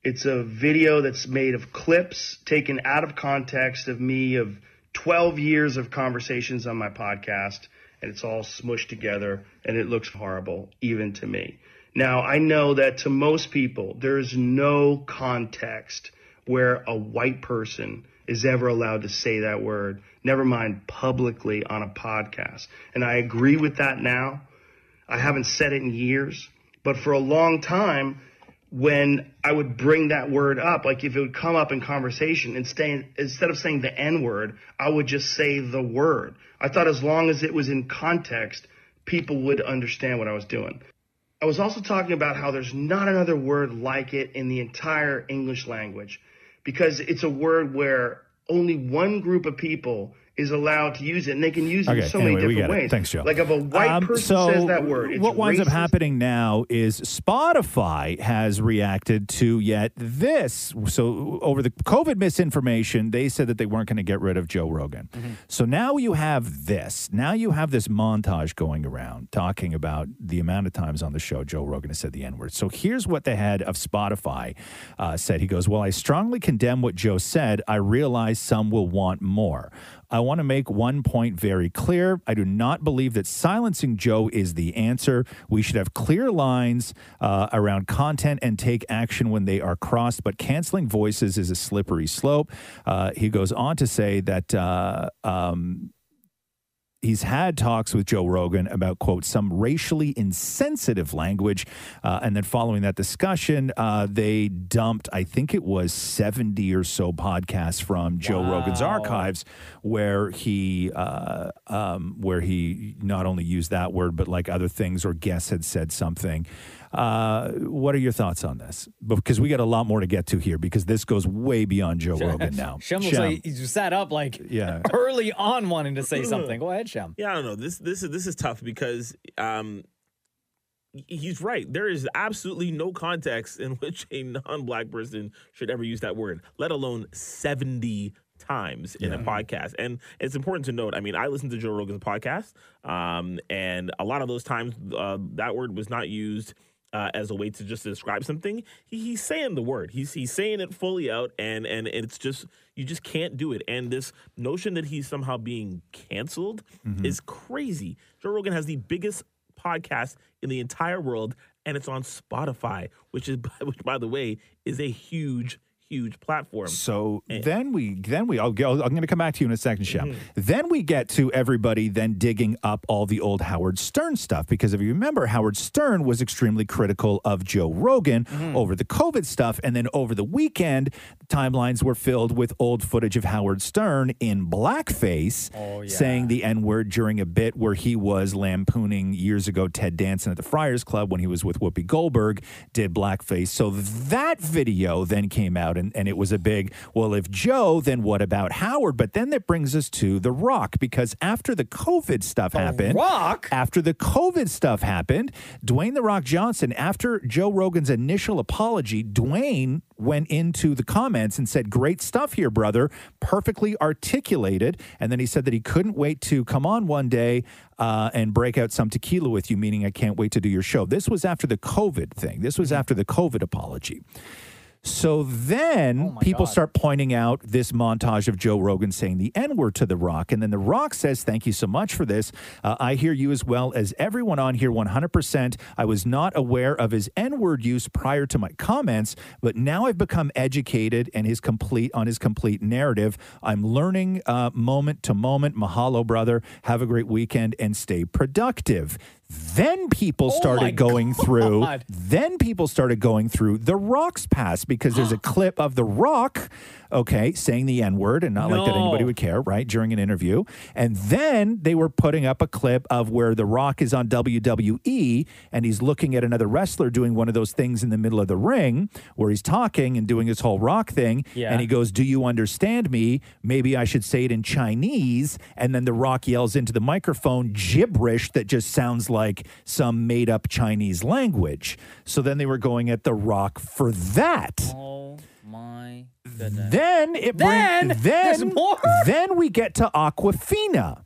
It's a video that's made of clips taken out of context of me of 12 years of conversations on my podcast, and it's all smushed together, and it looks horrible, even to me. Now, I know that to most people, there's no context where a white person is ever allowed to say that word, never mind publicly on a podcast. And I agree with that now. I haven't said it in years, but for a long time, when I would bring that word up, like if it would come up in conversation, instead, instead of saying the N word, I would just say the word. I thought as long as it was in context, people would understand what I was doing. I was also talking about how there's not another word like it in the entire English language because it's a word where only one group of people is allowed to use it, and they can use it Okay, in so anyway, many different ways. Thanks, Joe. Like if a white Um, person so says that word, it's what winds up happening now is Spotify has reacted to yet this. So over the COVID misinformation, they said that they weren't going to get rid of Joe Rogan. So now you have this. Now you have this montage going around talking about the amount of times on the show Joe Rogan has said the N word. So here's what the head of Spotify uh, said. He goes, Well, I strongly condemn what Joe said. I realize some will want more. I want to make one point very clear. I do not believe that silencing Joe is the answer. We should have clear lines uh, around content and take action when they are crossed, but canceling voices is a slippery slope. Uh, he goes on to say that. Uh, um, He's had talks with Joe Rogan about, quote, some racially insensitive language. Uh, and then following that discussion, uh, they dumped, I think it was 70 or so podcasts from Joe Rogan's archives where he, uh, um, where he not only used that word, but like other things or guests had said something. Uh, what are your thoughts on this? Because we got a lot more to get to here because this goes way beyond Joe Rogan (laughs) now. Shem looks Shem. like he sat up like Yeah. (laughs) early on wanting to say (clears throat) something. Go ahead, Shem. Yeah, I don't know. This this is this is tough because um he's right. There is absolutely no context in (laughs) which a non-black person should ever use that word, let alone 70 times in a podcast. And it's important to note, I mean, I listen to Joe Rogan's podcast, um, and a lot of those times uh, that word was not used uh, as a way to just describe something. He, he's saying the word. He's he's saying it fully out, and and it's just you just can't do it. And this notion that he's somehow being canceled is crazy. Joe Rogan has the biggest podcast in the entire world, and it's on Spotify, which is (laughs) which by the way is a huge huge platform. So eh. then we then we I'll go I'm going to come back to you in a second, Shem. Mm-hmm. Then we get to everybody then digging up all the old Howard Stern stuff because if you remember, Howard Stern was extremely critical of Joe Rogan mm-hmm. over the COVID stuff, and then over the weekend, timelines were filled with old footage of Howard Stern in blackface, oh, saying the N word during a bit where he was lampooning years ago Ted Danson at the Friars Club when he was with Whoopi Goldberg, did blackface. So that video then came out, and, and it was a big, well, if Joe, then what about Howard? But then that brings us to The Rock, because after the COVID stuff happened, Rock? after the COVID stuff happened, Dwayne The Rock Johnson, after Joe Rogan's initial apology, Dwayne went into the comments and said, Great stuff here, brother. Perfectly articulated. And then he said that he couldn't wait to come on one day uh, and break out some tequila with you, meaning I can't wait to do your show. This was after the COVID thing. This was after the COVID apology. So then people start pointing out this montage of Joe Rogan saying the N word to The Rock. And then The Rock says, Thank you so much for this. Uh, I hear you as well as everyone on here 100%. I was not aware of his N word use prior to my comments, but now I've become educated and his complete on his complete narrative. I'm learning uh, moment to moment. Mahalo, brother. Have a great weekend and stay productive. Then people oh started going through. Then people started going through the Rock's past because there's a (gasps) clip of the Rock, okay, saying the N word, and not like that anybody would care, right, during an interview. And then they were putting up a clip of where the Rock is on WWE and he's looking at another wrestler doing one of those things in the middle of the ring where he's talking and doing his whole Rock thing. Yeah. And he goes, Do you understand me? Maybe I should say it in Chinese. And then the Rock yells into the microphone gibberish that just sounds like some made up Chinese language. So then they were going at the Rock for that. Oh my goodness. Then it Then brings there's then more? (laughs) then we get to Awkwafina.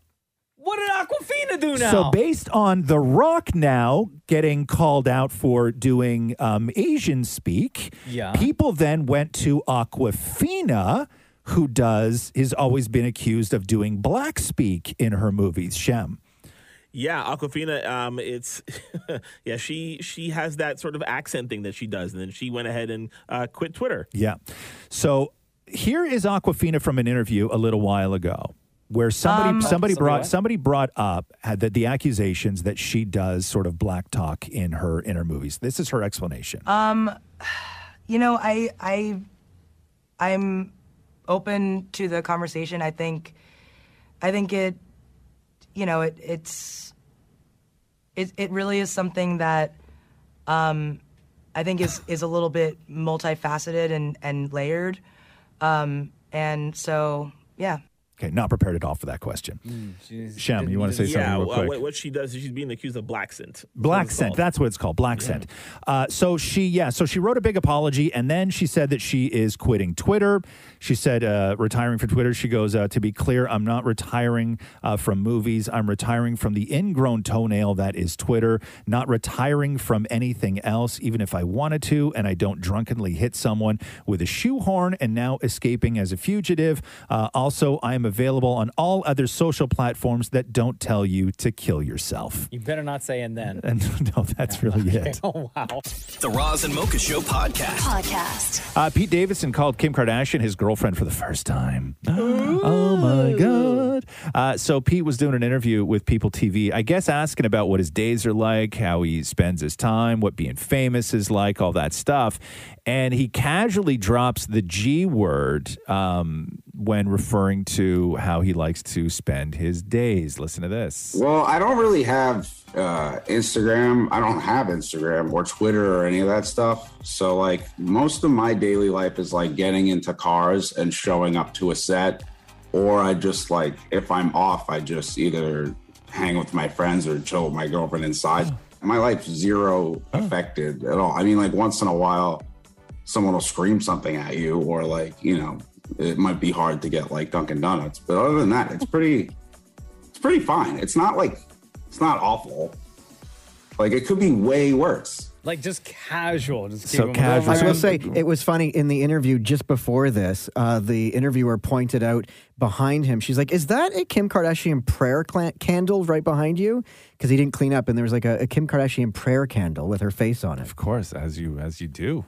What did Awkwafina do now? So based on The Rock now getting called out for doing um, Asian speak, Yeah. people then went to Awkwafina, who does has always been accused of doing black speak in her movies. Shem. Yeah, Awkwafina. Um, it's (laughs) yeah. She she has that sort of accent thing that she does, and then she went ahead and uh, quit Twitter. Yeah. So here is Awkwafina from an interview a little while ago. Where somebody Um, somebody Somebody brought what? somebody brought up had the, the accusations that she does sort of black talk in her in her movies. This is her explanation. Um, you know, I I I'm open to the conversation. I think I think it you know, it it's it it really is something that um I think is is a little bit multifaceted and and layered. Um and so yeah. Okay, not prepared at all for that question. Shem, you want to say something real uh, quick? what, what she does is she's being accused of blaccent. Black scent. That's what it's called. Blaccent. Uh, so she, yeah. So she wrote a big apology, and then she said that she is quitting Twitter. She said uh, retiring from Twitter. She goes, uh, to be clear, I'm not retiring uh, from movies. I'm retiring from the ingrown toenail that is Twitter. Not retiring from anything else, even if I wanted to, and I don't drunkenly hit someone with a shoehorn. And now escaping as a fugitive. Uh, also, I am available on all other social platforms that don't tell you to kill yourself. You better not say and then. And (laughs) no, that's (laughs) really it. (laughs) Oh wow. The Roz and Mocha Show podcast. Podcast. Uh, Pete Davidson called Kim Kardashian his girlfriend for the first time. (gasps) oh my God. Uh, so Pete was doing an interview with People TV, I guess asking about what his days are like, how he spends his time, what being famous is like, all that stuff. And he casually drops the G word um, when referring to how he likes to spend his days. Listen to this. Well, I don't really have uh, Instagram. I don't have Instagram or Twitter or any of that stuff. So, like, most of my daily life is like getting into cars and showing up to a set. Or I just like, if I'm off, I just either hang with my friends or chill with my girlfriend inside. And my life's zero affected at all. I mean, like, once in a while, someone will scream something at you, or like, you know, it might be hard to get like Dunkin' Donuts. But other than that, it's pretty, it's pretty fine. It's not like, it's not awful. Like it could be way worse. Like just casual. Just keep So them casual. I will say it was funny in the interview just before this. Uh, the interviewer pointed out behind him. She's like, "Is that a Kim Kardashian prayer cla- candle right behind you?" Because he didn't clean up, and there was like a, a Kim Kardashian prayer candle with her face on it. Of course, as you as you do,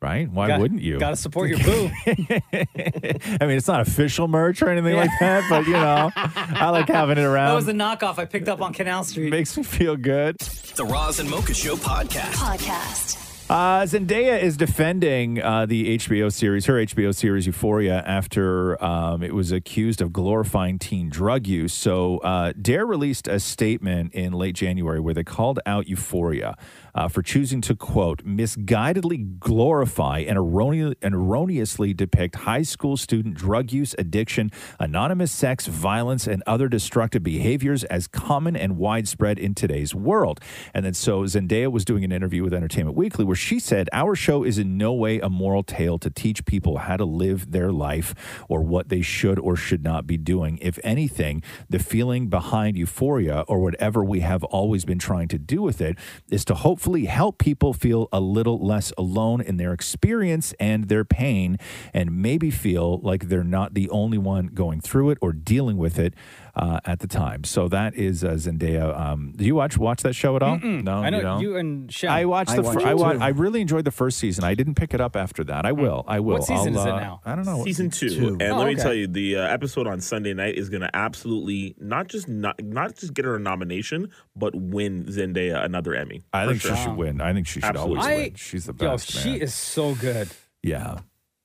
right? Why Got- wouldn't you? Gotta support (laughs) your boo. I mean, it's not official merch or anything like that, but you know, I like having it around. That was a knockoff I picked up on Canal Street. Makes me feel good. The Roz and Mocha Show podcast. Podcast. Uh, Zendaya is defending uh, the HBO series, her HBO series Euphoria, after um, it was accused of glorifying teen drug use. So, uh, D.A.R.E. released a statement in late January where they called out Euphoria uh, for choosing to, quote, misguidedly glorify and, and erroneously depict high school student drug use, addiction, anonymous sex, violence, and other destructive behaviors as common and widespread in today's world. And then so Zendaya was doing an interview with Entertainment Weekly where she said, Our show is in no way a moral tale to teach people how to live their life or what they should or should not be doing. If anything, the feeling behind euphoria or whatever we have always been trying to do with it is to hopefully help people feel a little less alone in their experience and their pain and maybe feel like they're not the only one going through it or dealing with it uh, at the time. So that is uh, Zendaya. Um, do you watch watch that show at all? Mm-mm. No, I know you, don't? you and Shem. I watched the. I fir- watch I, it wa- I really enjoyed the first season. I didn't pick it up after that. I will. I will. What season I'll, is it uh, now? I don't know. Season two, Two. and Oh, let me okay. tell you, the uh, episode on Sunday night is going to absolutely not just not not just get her a nomination, but win Zendaya another Emmy. I think sure. she should win. I think she should Absolutely. always win. She's the best. Yo, best. she man. is so good. Yeah.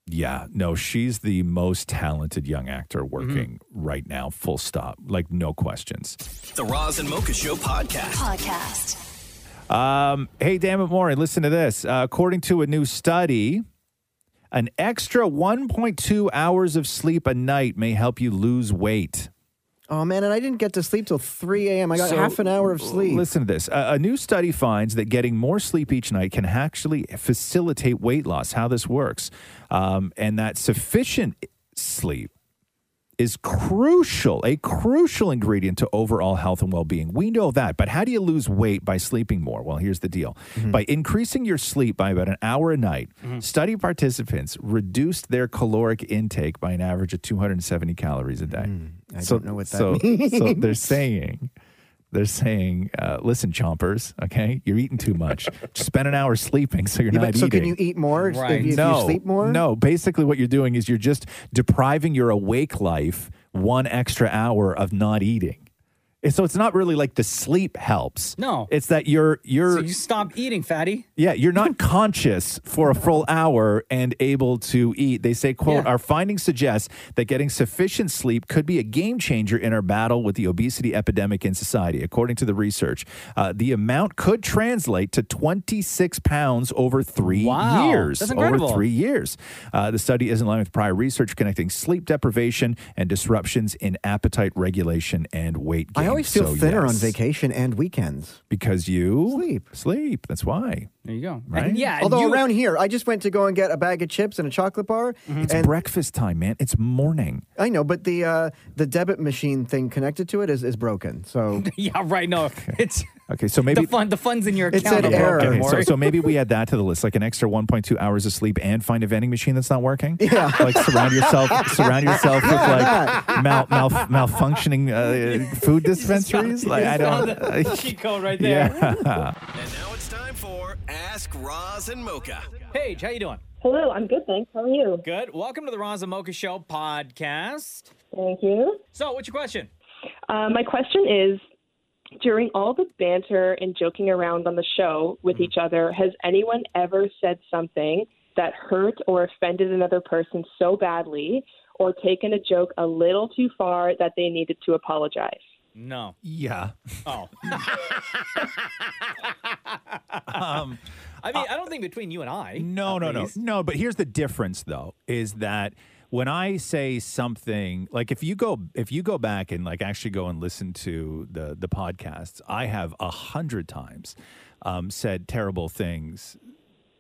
Yeah. No, she's the most talented young actor working Mm-hmm. right now, full stop. Like, no questions. The Roz and Mocha Show podcast. Podcast. Um, hey, damn it, Maury, listen to this. Uh, according to a new study, an extra 1.2 hours of sleep a night may help you lose weight. Oh man, and I didn't get to sleep till 3 a.m. I got So, half an hour of sleep. Listen to this. A, a new study finds that getting more sleep each night can actually facilitate weight loss, how this works. Um, and that sufficient sleep is crucial, a crucial ingredient to overall health and well being. We know that. But how do you lose weight by sleeping more? Well, here's the deal mm-hmm. by increasing your sleep by about an hour a night, mm-hmm. study participants reduced their caloric intake by an average of 270 calories a day. Mm. I don't know what that so, means. (laughs) So they're saying, they're saying, uh, listen, chompers, okay, you're eating too much. Just spend an hour sleeping so you're Yeah, not but so eating. can you eat more if, if you no, sleep more? No, basically what you're doing is you're just depriving your awake life one extra hour of not eating. So it's not really like the sleep helps. No. It's that you're you're So you stop eating, fatty. yeah, you're not conscious for a full hour and able to eat. They say, quote, Yeah. our findings suggest that getting sufficient sleep could be a game changer in our battle with the obesity epidemic in society. According to the research, uh, the amount could translate to 26 pounds over three Wow. years. That's over three years. Uh, the study is in line with prior research connecting sleep deprivation and disruptions in appetite regulation and weight gain. I always feel So, thinner on vacation and weekends. Because you sleep. Sleep. That's why. There you go. Right? And yeah. Although you- around here, I just went to go and get a bag of chips and a chocolate bar. It's and breakfast time, man. It's morning. I know, but the uh, the debit machine thing connected to it is, is broken. So (laughs) yeah, right. No, (laughs) it's Okay, so maybe the fun. The funds in your It account. said are error. broken, Okay, so, so maybe we add that to the list, like an extra 1.2 hours of sleep and find a vending machine that's not working. Yeah. like surround yourself, (laughs) surround yourself with like mal, mal, malfunctioning uh, food dispensaries. Like I don't. the (laughs) cheat code right there. yeah. (laughs) And now it's time for Ask Roz and Mocha. Paige, how you doing? Hello, I'm good, thanks. How are you? Good. Welcome to the Roz and Mocha Show podcast. Thank you. So, what's your question? Uh, my question is during all the banter and joking around on the show with each other, has anyone ever said something that hurt or offended another person so badly or taken a joke a little too far that they needed to apologize? No. Yeah. Oh. (laughs) Um, I mean, I don't think between you and I. No, at no, no, no. But here's the difference, though, is that when I say something, like if you go, if you go back and like actually go and listen to the the podcasts, I have a hundred times um, said terrible things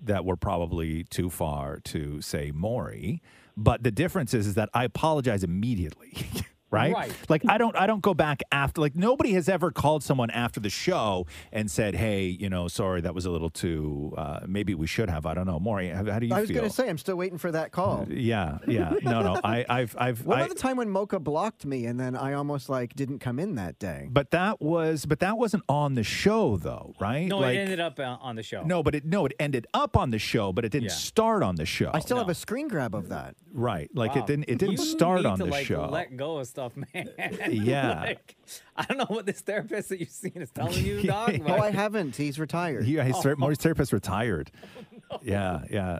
that were probably too far to say Maury. But the difference is, is that I apologize immediately. (laughs) Right? Right. Like I don't I don't go back after like nobody has ever called someone after the show and said, "Hey, you know, sorry that was a little too uh maybe we should have." I don't know. Maury, how, how do you I was going to say, I'm still waiting for that call. Yeah, yeah. No, no. I, (laughs) I've, I've. What I, about the time when Mocha blocked me and then I almost like didn't come in that day? but that was, but that wasn't on the show, though, right? No, like, it ended up uh, on the show. no, but it no, it ended up on the show, but it didn't Yeah. start on the show. I still have a screen grab of that. right, like Wow. it didn't, it didn't You start need on to, the like, show. Let go of stuff, man. (laughs) Yeah. Like, I don't know what this therapist that you've seen is telling you, (laughs) dog. Oh, I haven't. He's retired. Yeah, his Oh. ther- Maury's therapist retired. (laughs) (laughs) Yeah, (laughs) yeah.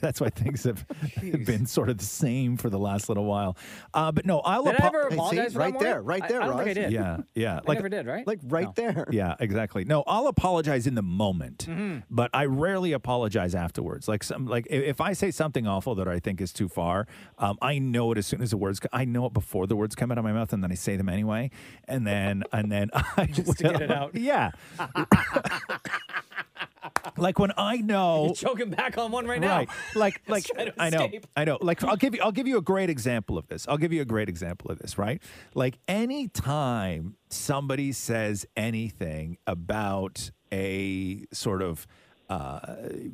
That's why things have been sort of the same for the last little while. Uh, but no, I'll Did I apo- ever Hey, see? apologize for Right Maury? there, right there, I, don't think I did. Yeah, yeah. I never did, right? Like right No. there. Yeah, exactly. No, I'll apologize in the moment, Mm-hmm. but I rarely apologize afterwards. Like some, like if I say something awful that I think is too far, um, I know it as soon as the words. co- I know it before the words come out of my mouth, and then I say them anyway, and then and then (laughs) I Just to get it out. Yeah. Like when I know You're choking back on one right now. Right. Like (laughs) like I know. I know. Like I'll give you I'll give you a great example of this. I'll give you a great example of this, right? Like anytime somebody says anything about a sort of uh,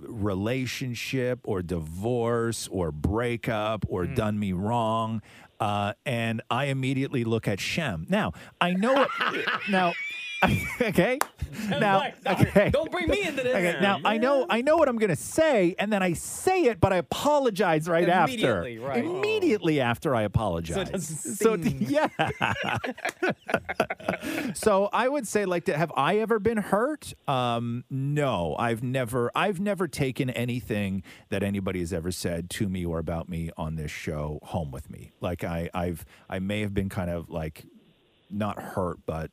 relationship or divorce or breakup or Hmm. done me wrong, uh, and I immediately look at Shem. Now I know it. (laughs) now, (laughs) okay. Now, okay. Don't bring me into this. Okay, now I know I know what I'm going to say, and then I say it, but I apologize right after. Immediately, right. Immediately after I apologize. So So, (laughs) yeah. (laughs) so I would say, like, have I ever been hurt? Um, no, I've never. I've never taken anything that anybody has ever said to me or about me on this show home with me. Like I, I've, I may have been kind of like not hurt, but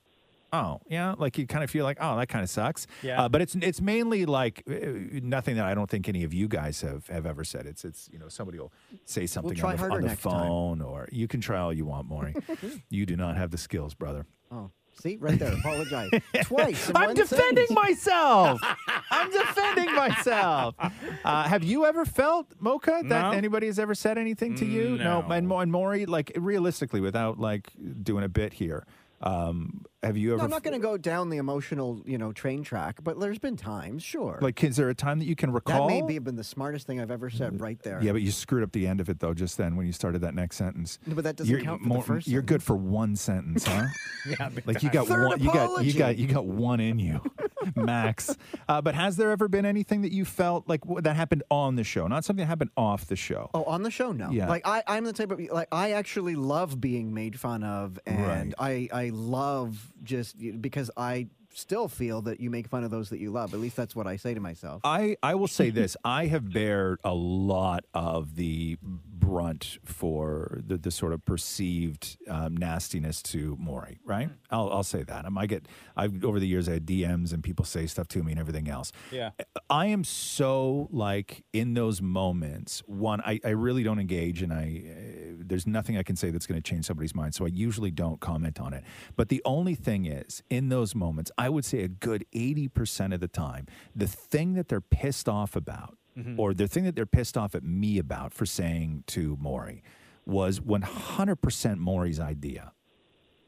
oh yeah, like you kind of feel like oh that kind of sucks. Yeah. Uh, but it's it's mainly like uh, nothing that I don't think any of you guys have have ever said. It's it's you know somebody will say something try on the, harder on the next time. phone or you can try all you want, Maury. (laughs) you do not have the skills, brother. Oh, see, right there. Apologize (laughs) twice. I'm defending sentence. myself. (laughs) I'm defending myself. Uh, have you ever felt Mocha that No. anybody has ever said anything to you? No. and, Mo- and Maury, like realistically, without like doing a bit here, um, have you ever? No, I'm not going to go down the emotional, you know, train track, but there's been times, sure. Like, is there a time that you can recall? that may be been the smartest thing I've ever said right there. Yeah, but you screwed up the end of it though. Just then, when you started that next sentence. No, but that doesn't You're count for more- the first You're good for one sentence, huh? (laughs) Yeah, like you got Third one. You got you got you got one in you. (laughs) Max. Uh, but has there ever been anything that you felt like w- that happened on the show, not something that happened off the show? Oh, on the show, no. Yeah. Like I, I'm the type of like I actually love being made fun of, and I, I love just because I still feel that you make fun of those that you love. At least that's what I say to myself. I, I will say this (laughs) I have bared a lot of the brunt for the, the sort of perceived um, nastiness to Maury, right? I'll, I'll say that. Um, I get, I've, over the years, I had DMs and people say stuff to me and everything else. Yeah. I am so like in those moments. One, I, I really don't engage, and I uh, there's nothing I can say that's going to change somebody's mind. So I usually don't comment on it. But the only thing is, in those moments, I would say a good eighty percent of the time, the thing that they're pissed off about, Mhm. or the thing that they're pissed off at me about for saying to Maury, was one hundred percent Maury's idea.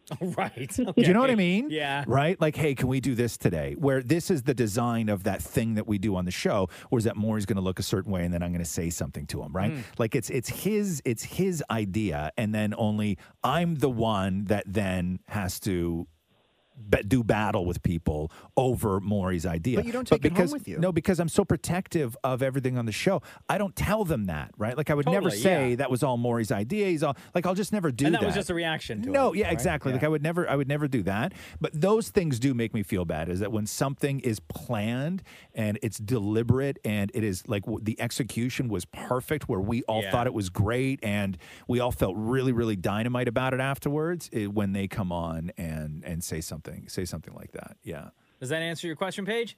(laughs) right. Do (laughs) you know what I mean? Yeah. Right? Like, hey, can we do this today? Where this is the design of that thing that we do on the show, or is that Maury's going to look a certain way and then I'm going to say something to him, right? Mm. Like it's it's his it's his idea, and then only I'm the one that then has to. Ba- Do battle with people over Maury's idea, But you don't take it home with you. No, because I'm so protective of everything on the show. I don't tell them that, right? Like I would never say yeah. that was all Maury's idea. He's all like I'll just never do and that. that was just a reaction to No, it. yeah, right? exactly. Like I would never, I would never do that. But those things do make me feel bad. Is that when something is planned and it's deliberate and it is like the execution was perfect, where we all Yeah. thought it was great and we all felt really, really dynamite about it afterwards. It, when they come on and and say something, say something like that. Yeah. Does that answer your question, Paige?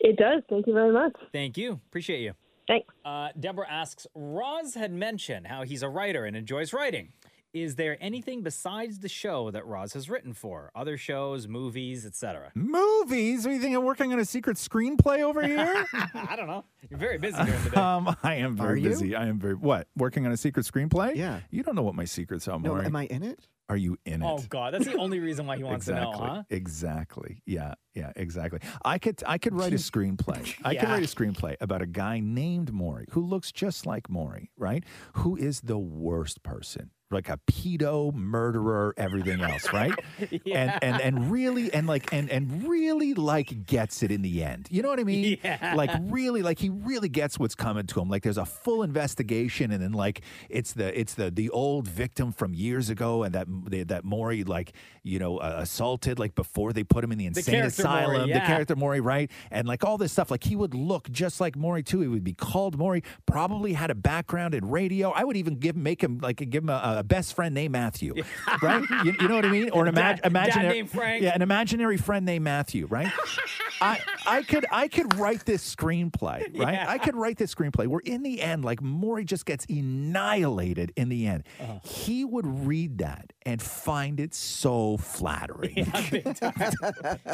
It does. Thank you very much. Thank you. Appreciate you. Thanks. Uh, Deborah asks Roz had mentioned how he's a writer and enjoys writing. Is there anything besides the show that Roz has written for? Other shows, movies, etc.? Movies? Are you think I'm working on a secret screenplay over here? (laughs) I don't know. You're very busy during the day. (laughs) Um, I am very Are you? busy. I am very what? Working on a secret screenplay? Yeah. You don't know what my secrets are, No, Maury. am I in it? Are you in it? Oh God, that's the only reason why he wants exactly. to know, huh? Exactly. Yeah. Yeah. Exactly. I could. I could write a (laughs) screenplay. I could Yeah. write a screenplay about a guy named Maury who looks just like Maury, right? Who is the worst person. Like a pedo murderer, everything else, right? (laughs) Yeah. And and and really and like and and really like gets it in the end. You know what I mean? Yeah. Like really, like he really gets what's coming to him. Like there's a full investigation, and then like it's the it's the the old victim from years ago, and that that Maury like you know uh, assaulted like before they put him in the insane character Maury, asylum. The character Maury, right? And like all this stuff, like he would look just like Maury too. He would be called Maury. Probably had a background in radio. I would even give make him like give him a, a best friend named Matthew, right? You, you know what I mean? Or an (laughs) imag- imaginary. Yeah, an imaginary friend named Matthew, right? (laughs) I I could I could write this screenplay, right? Yeah. I could write this screenplay where in the end, like Maury just gets annihilated in the end. Uh-huh. He would read that and find it so flattering. (laughs) it's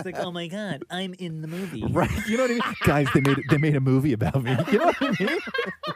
like, oh my God, I'm in the movie. Right, you know what I mean, guys. They made they made a movie about me. You know what I mean?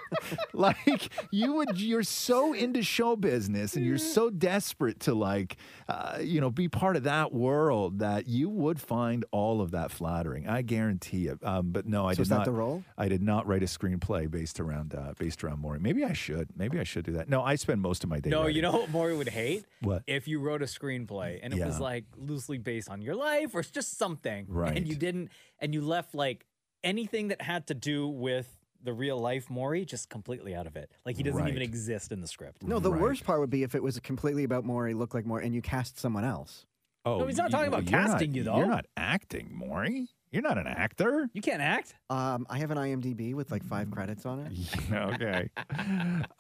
(laughs) like you would, you're so into show business and you're so desperate to like, uh, you know, be part of that world that you would find all of that flattering. I guarantee it. Um, but no, I So did is that not. the role? I did not write a screenplay based around uh, based around Maury. Maybe I should. Maybe I should do that. No, I spend most of my day. No, writing. you know what Maury would hate? What? If you wrote a screenplay and it was like loosely based on your life or it's just something. Right. And you didn't, and you left like anything that had to do with the real life Maury just completely out of it. Like he doesn't even exist in the script. No, the worst part would be if it was completely about Maury, looked like Maury, and you cast someone else. Oh, No, he's not talking about you're not- casting you, though. You're not acting, Maury. You're not an actor. You can't act. Um, I have an IMDb with like five credits on it. (laughs) okay.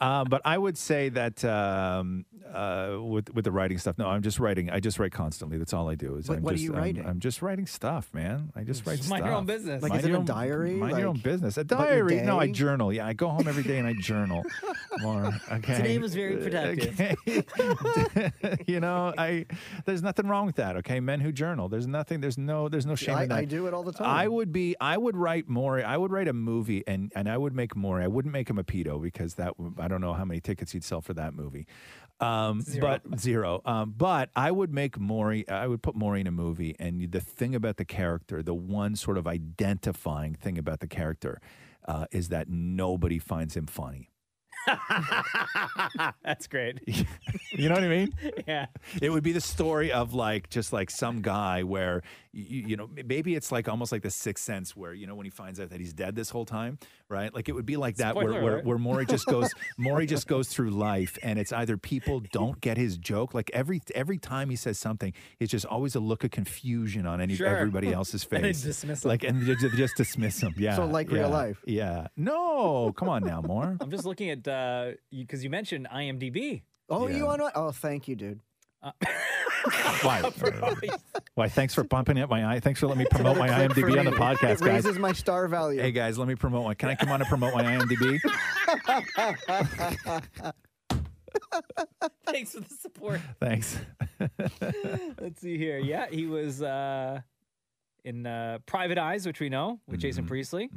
um, but I would say that um, uh, with with the writing stuff, no, I'm just writing. I just write constantly. That's all I do. Is What- I'm what are just, you I'm- writing? I'm, just writing stuff, man. I just write Just stuff. mind your own business. Like, Mind is it your a diary? Mind your own Like, business. A about your diary? No, I day? journal. Yeah, I go home every day and I (laughs) journal. More. Okay. Today was very productive. Okay. (laughs) you know, I there's nothing wrong with that. Okay, men who journal. There's nothing. There's no. There's no shame I, in that. I do it all the time. I would be. I would write more. I would write a movie, and and I would make more. I wouldn't make him a pedo because that. w- I don't know how many tickets he'd sell for that movie. Um, Zero. But zero. Um, but I would make Maury. I would put Maury in a movie, and the thing about the character, the one sort of identifying thing about the character, uh, is that nobody finds him funny. (laughs) That's great. (laughs) You know what I mean? (laughs) Yeah. It would be the story of like just like some guy where you, you know maybe it's like almost like the sixth sense where you know when he finds out that he's dead this whole time, right? Like it would be like that where Spoiler where, alert. where Maury just goes (laughs) Maury just goes through life and it's either people don't get his joke like every every time he says something it's just always a look of confusion on any Sure. everybody (laughs) else's face. And then dismiss him. Like and just, just dismiss him. Yeah. So like real life. Yeah. No, come on now, more. I'm just looking at uh because you mentioned IMDb. Oh, you on what? Oh, thank you, dude. (laughs) Why? (laughs) Why? Thanks for bumping up my eye. Thanks for letting me promote my (laughs) IMDb on the me. podcast, It guys. raises my star value. Hey guys, let me promote one. Can I come on and promote my IMDb? Thanks for the support. Thanks. Let's see here. Yeah, he was uh, in uh, Private Eyes, which we know with Jason Mm-hmm. Priestley.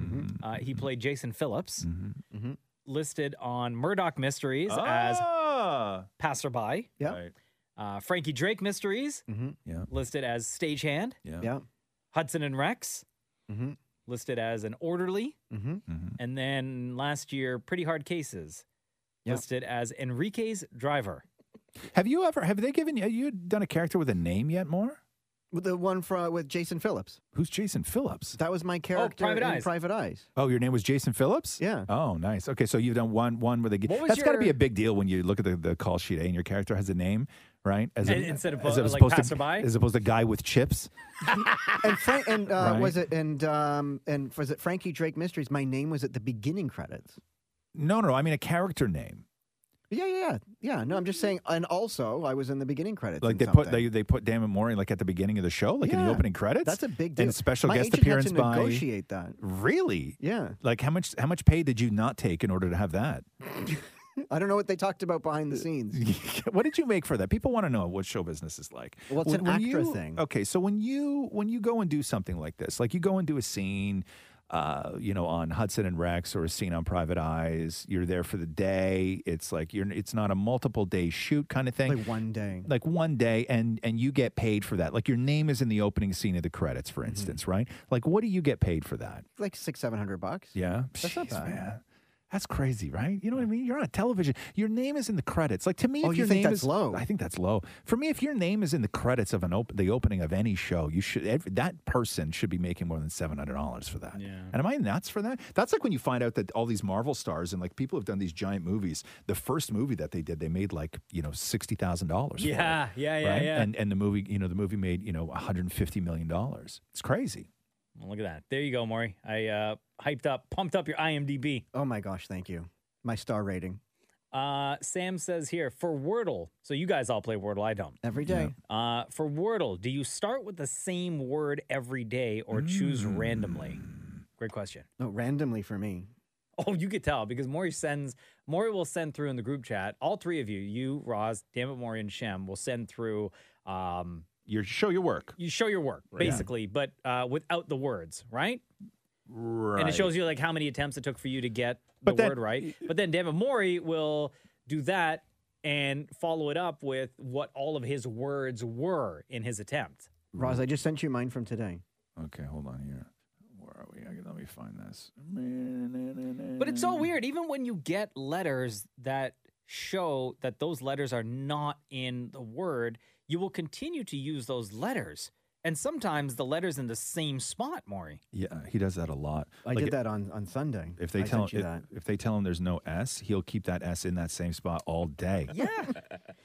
Uh, he played Jason Phillips. Mm-hmm. Listed on Murdoch Mysteries Ah. as passerby. Yeah. Uh, Frankie Drake Mysteries. Yeah. Listed as stagehand. Yeah. Yeah. Hudson and Rex. Mm-hmm. Listed as an orderly. Mm-hmm. And then last year, Pretty Hard Cases. Yep. Listed as Enrique's driver. Have you ever have they given you you done a character with a name yet, more? With the one from with Jason Phillips. Who's Jason Phillips? That was my character Private in Eyes. Private Eyes. Oh, your name was Jason Phillips? Yeah. Oh, nice. Okay, so you've done one one with a What was That's got to be a big deal when you look at the, the call sheet A and your character has a name, right? As And instead of, uh, like opposed passerby? to as opposed to guy with chips. (laughs) and Frank and uh, Right. was it and um and was it Frankie Drake Mysteries? My name was at the beginning credits. No, no, no. I mean a character name. Yeah, yeah, yeah. Yeah, no, I'm just saying. And also, I was in the beginning credits. Like in they put they, they put Damon Mori like at the beginning of the show, like in the opening credits. That's a big deal. And special My guest agent appearance had to by negotiate that. Really? Yeah. Like how much how much pay did you not take in order to have that? (laughs) I don't know what they talked about behind the scenes. (laughs) what did you make for that? People want to know what show business is like. Well, it's an actor you- thing. Okay, so when you when you go and do something like this, like you go and do a scene, uh, you know, on Hudson and Rex or a scene on Private Eyes, you're there for the day. It's like you're it's not a multiple day shoot kind of thing. Like one day. Like one day, and and you get paid for that. Like your name is in the opening scene of the credits, Mm-hmm. for instance, right? Like what do you get paid for that? Like six, seven hundred bucks. Yeah, That's not bad. man. That's crazy, right? You know what I mean? You're on a television. Your name is in the credits. Like to me, Oh, if you your think name that's is low? I think that's low. For me, if your name is in the credits of an op- the opening of any show, you should every, that person should be making more than seven hundred dollars for that. Yeah. And am I nuts for that? That's like when you find out that all these Marvel stars and like people have done these giant movies. The first movie that they did, they made like you know sixty thousand dollars. Yeah, yeah, yeah, right? yeah. And and the movie, you know, the movie made you know one hundred and fifty million dollars. It's crazy. Well, look at that. There you go, Maury. I uh, hyped up, pumped up your IMDb. Oh my gosh, thank you. My star rating Uh, Sam says here for Wordle. So you guys all play Wordle. I don't. every day. Uh, for Wordle, do you start with the same word every day or choose randomly? Great question. No, randomly for me. Oh, you could tell because Maury sends Maury will send through in the group chat. All three of you, you, Roz, Dammit Maury, and Shem will send through um Your show your work. you show your work, Right. basically, but uh without the words, right? Right. And it shows you like how many attempts it took for you to get the then- word right. But then Dammit Maury will do that and follow it up with what all of his words were in his attempt. Roz, I just sent you mine from today. Okay, hold on here. Where are we? Let me find this. But it's so weird, even when you get letters that show that those letters are not in the word, you will continue to use those letters. And sometimes the letters in the same spot, Maury. Yeah, he does that a lot. I Like, did that on, on Sunday. If they I tell sent you if, that. if they tell him there's no S, he'll keep that S in that same spot all day. Yeah. (laughs)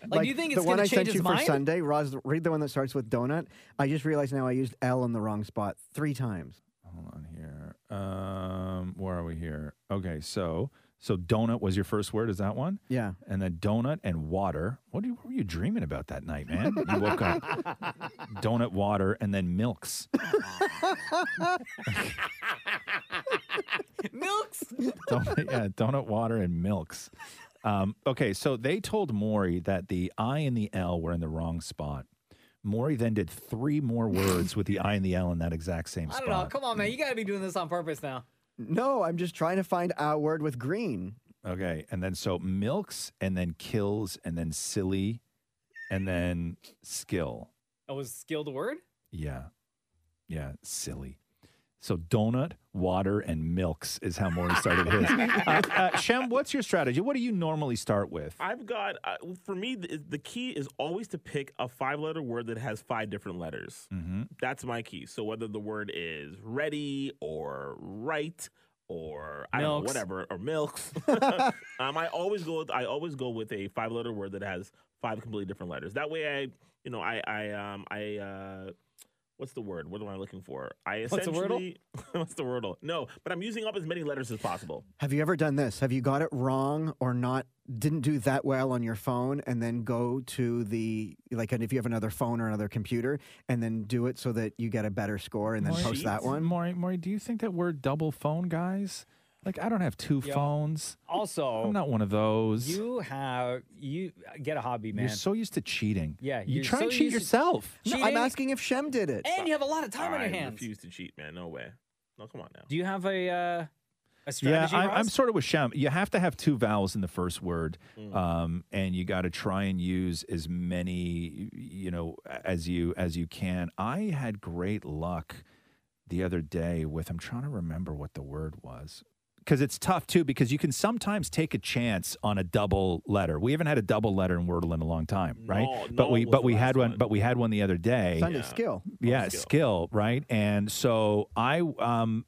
Like, do you think it's the one going I to sent change you his for? Sunday, Roz? Read the one that starts with donut. I just realized now I used L in the wrong spot three times. Hold on here. Um, where are we here? Okay, so so donut was your first word. Is that one? Yeah. And then donut and water. What, do you, what were you dreaming about that night, man? You woke up. (laughs) donut, water, and then milks. Milks. donut, yeah, donut, water, and milks. Um, okay, so they told Maury that the I and the L were in the wrong spot. Maury then did three more words with the I and the L in that exact same I spot. don't know. Come on, man. You got to be doing this on purpose now. No, I'm just trying to find a word with green. Okay, and then so milks, and then kills, and then silly, and then skill. Oh, was skill the word? Yeah, yeah, silly. So donut, water, and milks is how Maury started his. (laughs) uh, uh, Shem, what's your strategy? What do you normally start with? I've got uh, for me the, the key is always to pick a five letter word that has five different letters. Mm-hmm. That's my key. So whether the word is ready or right or I don't know whatever or milks, (laughs) (laughs) um, I always go with I always go with a five letter word that has five completely different letters. That way I you know I I um I uh. What's the word? What am I looking for? I What's the wordle? essentially (laughs) what's the wordle? No, but I'm using up as many letters as possible. Have you ever done this? Have you got it wrong or not? Didn't do that well on your phone, and then go to the like, and if you have another phone or another computer, and then do it so that you get a better score, and then Maury- post that one. Maury, Maury, do you think that we're double phone guys? Like, I don't have two Yeah. phones. Also, I'm not one of those. You have you get a hobby, man. You're so used to cheating. Yeah, you you're try and cheat yourself. No, I'm asking if Shem did it. and you have a lot of time on your hands. I refuse to cheat, man. No way. No, come on now. Do you have a uh, a Yeah, strategy? I, Roz? I'm sort of with Shem. You have to have two vowels in the first word, Mm. um, and you got to try and use as many, you know, as you as you can. I had great luck the other day with. I'm trying to remember what the word was because it's tough too. Because you can sometimes take a chance on a double letter. We haven't had a double letter in Wordle in a long time, right? No, but no we but we had one. But we had one the other day. Sunday skill. Yeah, skill. right? And so I um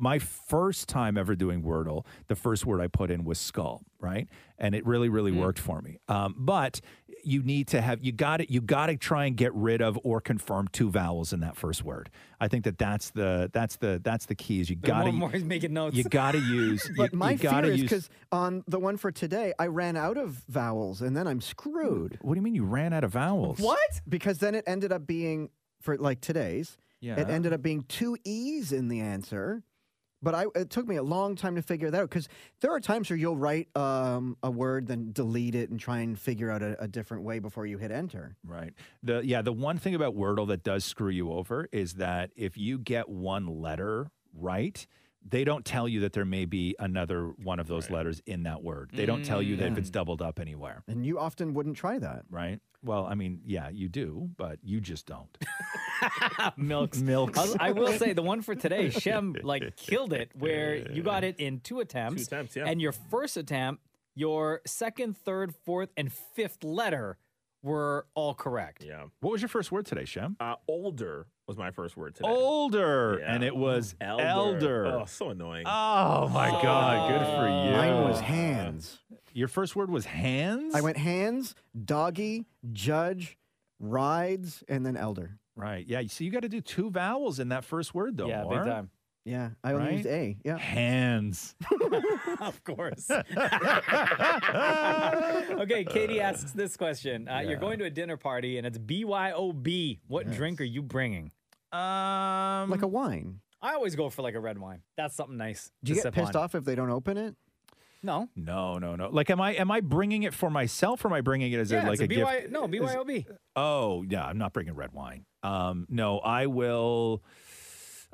my first time ever doing Wordle, the first word I put in was skull, right? And it really, really worked for me. Um, but you need to have you got it. You got to try and get rid of or confirm two vowels in that first word. I think that that's the that's the that's the key. Is you The got more to Maury's making notes. you got to use. (laughs) But you, my you fear gotta is use. because on the one for today, I ran out of vowels, and then I'm screwed. What do you mean you ran out of vowels? What? Because then it ended up being for like today's. Yeah. It ended up being two e's in the answer. But I, it took me a long time to figure that out because there are times where you'll write um, a word, then delete it, and try and figure out a, a different way before you hit enter. Right. The yeah, the one thing about Wordle that does screw you over is that if you get one letter right, they don't tell you that there may be another one of those letters in that word. They don't tell you that if it's mm. doubled up anywhere. And you often wouldn't try that. Right? Well, I mean, yeah, you do, but you just don't. (laughs) milks. Milks. I'll- I will say the one for today, Shem like (laughs) killed it where you got it in two attempts. Two attempts, yeah. And your first attempt, your second, third, fourth, and fifth letter were all correct. Yeah. What was your first word today, Shem? Uh, older was my first word today. Older. Yeah. And it was elder. Elder. Oh, so annoying. Oh my God! Good for you. Mine was hands. Your first word was hands. I went hands, doggy, judge, rides, and then elder. Right. Yeah. So you got to do two vowels in that first word, though. Yeah, big time. Yeah, I only Right? used A. Yeah. Hands. (laughs) (laughs) of course. (laughs) okay, Katie asks this question. Uh, You're going to a dinner party and it's BYOB. What drink are you bringing? Um, Like a wine. I always go for like a red wine. That's something nice. Do you get pissed on. off if they don't open it? No. No, no, no. Like, am I am I bringing it for myself, or am I bringing it as Yeah, a, like it's a, a BY, gift? no, Is- BYOB. Oh, yeah. I'm not bringing red wine. Um, no, I will.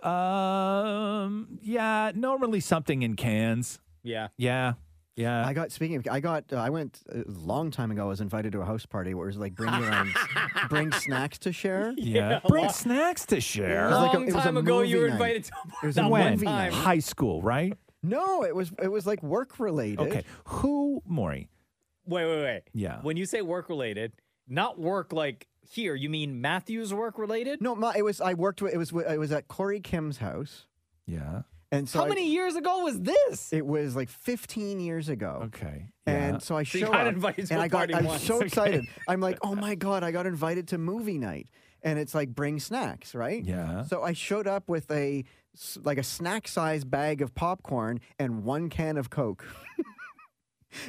Um, yeah. Normally something in cans. Yeah. Yeah. Yeah. I got speaking of, I got uh, I went a long time ago. I was invited to a house party where it was like bring your own, (laughs) bring snacks to share. Yeah. a (laughs) Bring lot- snacks to share. It was like a- Long it was a time ago, you movie were night. invited to It was a that when? time. night. High school, right? No, it was it was like work related. Okay. Who, Maury? Wait, wait, wait. Yeah. When you say work related, not work like here, you mean Matthew's work related? No, my, it was I worked with it was it was at Corey Kim's house, Yeah. and so How I- many years ago was this? It was like 15 years ago. Okay. And so I So you show up, invited to and a I got party I'm once. so Okay. excited. I'm like, (laughs) oh my god, I got invited to movie night, and it's like bring snacks, right? Yeah. So I showed up with a like a snack size bag of popcorn and one can of Coke. (laughs)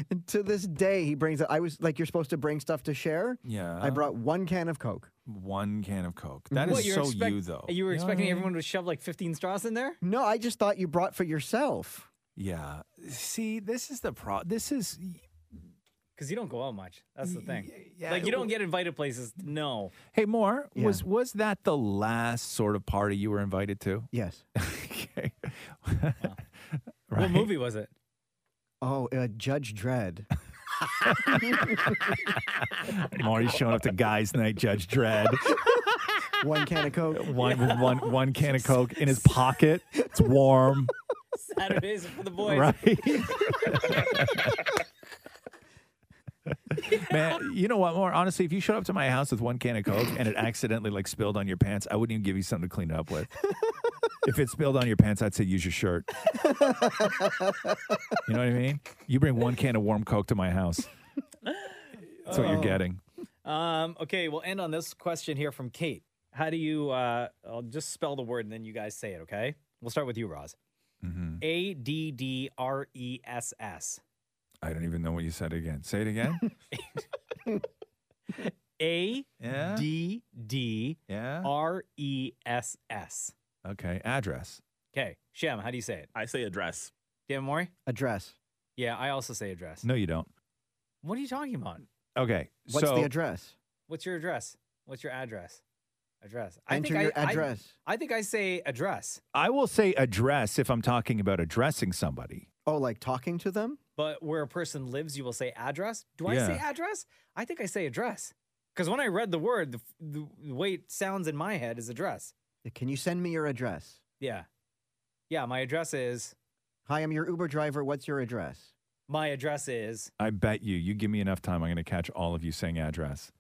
and (laughs) to this day, he brings it. I was like, you're supposed to bring stuff to share. Yeah. I brought one can of Coke. one can of Coke. That mm-hmm. is What, you're so expect- you, though. You were expecting what everyone to shove like 15 straws in there? No, I just thought you brought for yourself. Yeah. See, this is the pro. This is Because you don't go out much. That's the thing. yeah, like you don't get invited places. No. Hey, Moore, Yeah. was was that the last sort of party you were invited to? Yes. (laughs) okay. (laughs) What movie was it? Oh, uh, Judge Dredd. (laughs) Maury's showing up to guys' night, Judge Dredd. One can of Coke. One with one one can of (laughs) Coke in his pocket. It's warm. Saturdays for the boys. Right. (laughs) (laughs) Man, you know what? More honestly, if you showed up to my house with one can of Coke and it accidentally like spilled on your pants, I wouldn't even give you something to clean it up with. (laughs) if it spilled on your pants, I'd say use your shirt. You know what I mean? You bring one can of warm Coke to my house. That's what you're Oh. getting. Um, okay, we'll end on this question here from Kate. How do you? Uh, I'll just spell the word and then you guys say it. Okay, we'll start with you, Roz. Mm-hmm. A D D R E S S. I don't even know what you said again. Say it again. (laughs) A Yeah? D D Yeah? R E S S. okay, address. Okay, Shem, how do you say it? I say address. Dan Maury? Address. Yeah, I also say address. No, you don't. What are you talking about? Okay, What's so the address? What's your address? What's your address? Address. I Enter think your I, I- address. I, think I say address, I will say address if I'm talking about addressing somebody. Oh, like talking to them? But where a person lives, you will say address. Do I say address? I think I say address. Because when I read the word, the, the, the way it sounds in my head is address. Can you send me your address? Yeah. Yeah, my address is. Hi, I'm your Uber driver. What's your address? My address is. I bet you, you give me enough time, I'm going to catch all of you saying address.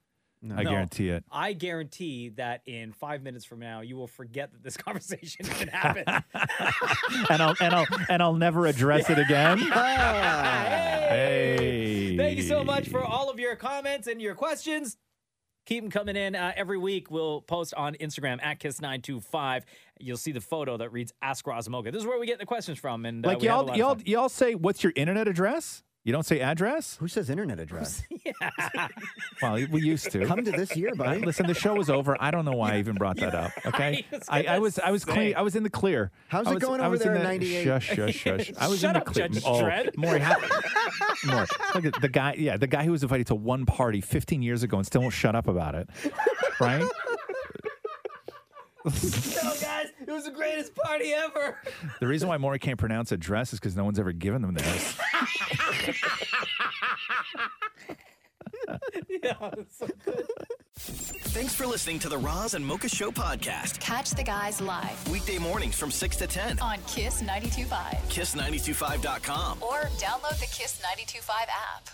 I guarantee it. I guarantee that in five minutes from now, you will forget that this (laughs) conversation even happened. (laughs) and I'll and I'll and I'll never address it again. (laughs) hey. Thank you so much for all of your comments and your questions. Keep them coming in uh, every week. We'll post on Instagram at Kiss925. You'll see the photo that reads Ask Roz Mocha. This is where we get the questions from. And uh, Like we have a y'all y'all y'all say what's your internet address? You don't say address? Who says internet address? (laughs) Yeah. well, we used to. Come to this year, uh, buddy. Listen, the show was over. I don't know why I even brought that up. (laughs) Okay, I, I was I was clean. I was in the clear. How's I it was- going I over was there in in 98? Shush, shush, shush. (laughs) I was Shut in up, the clear. Judge oh, Dredd. Maury, how, Maury, look at the guy. Yeah, the guy who was invited to one party 15 years ago and still won't shut up about it. Right? No, guys, it was the greatest party ever. The reason why Maury can't pronounce address is because no one's ever given them theirs. yeah, it's so good. Thanks for listening to the Roz and Mocha Show podcast. Catch the guys live Weekday mornings from 6 to 10. on Kiss 92.5 Kiss925.com. or download the Kiss 92.5 app.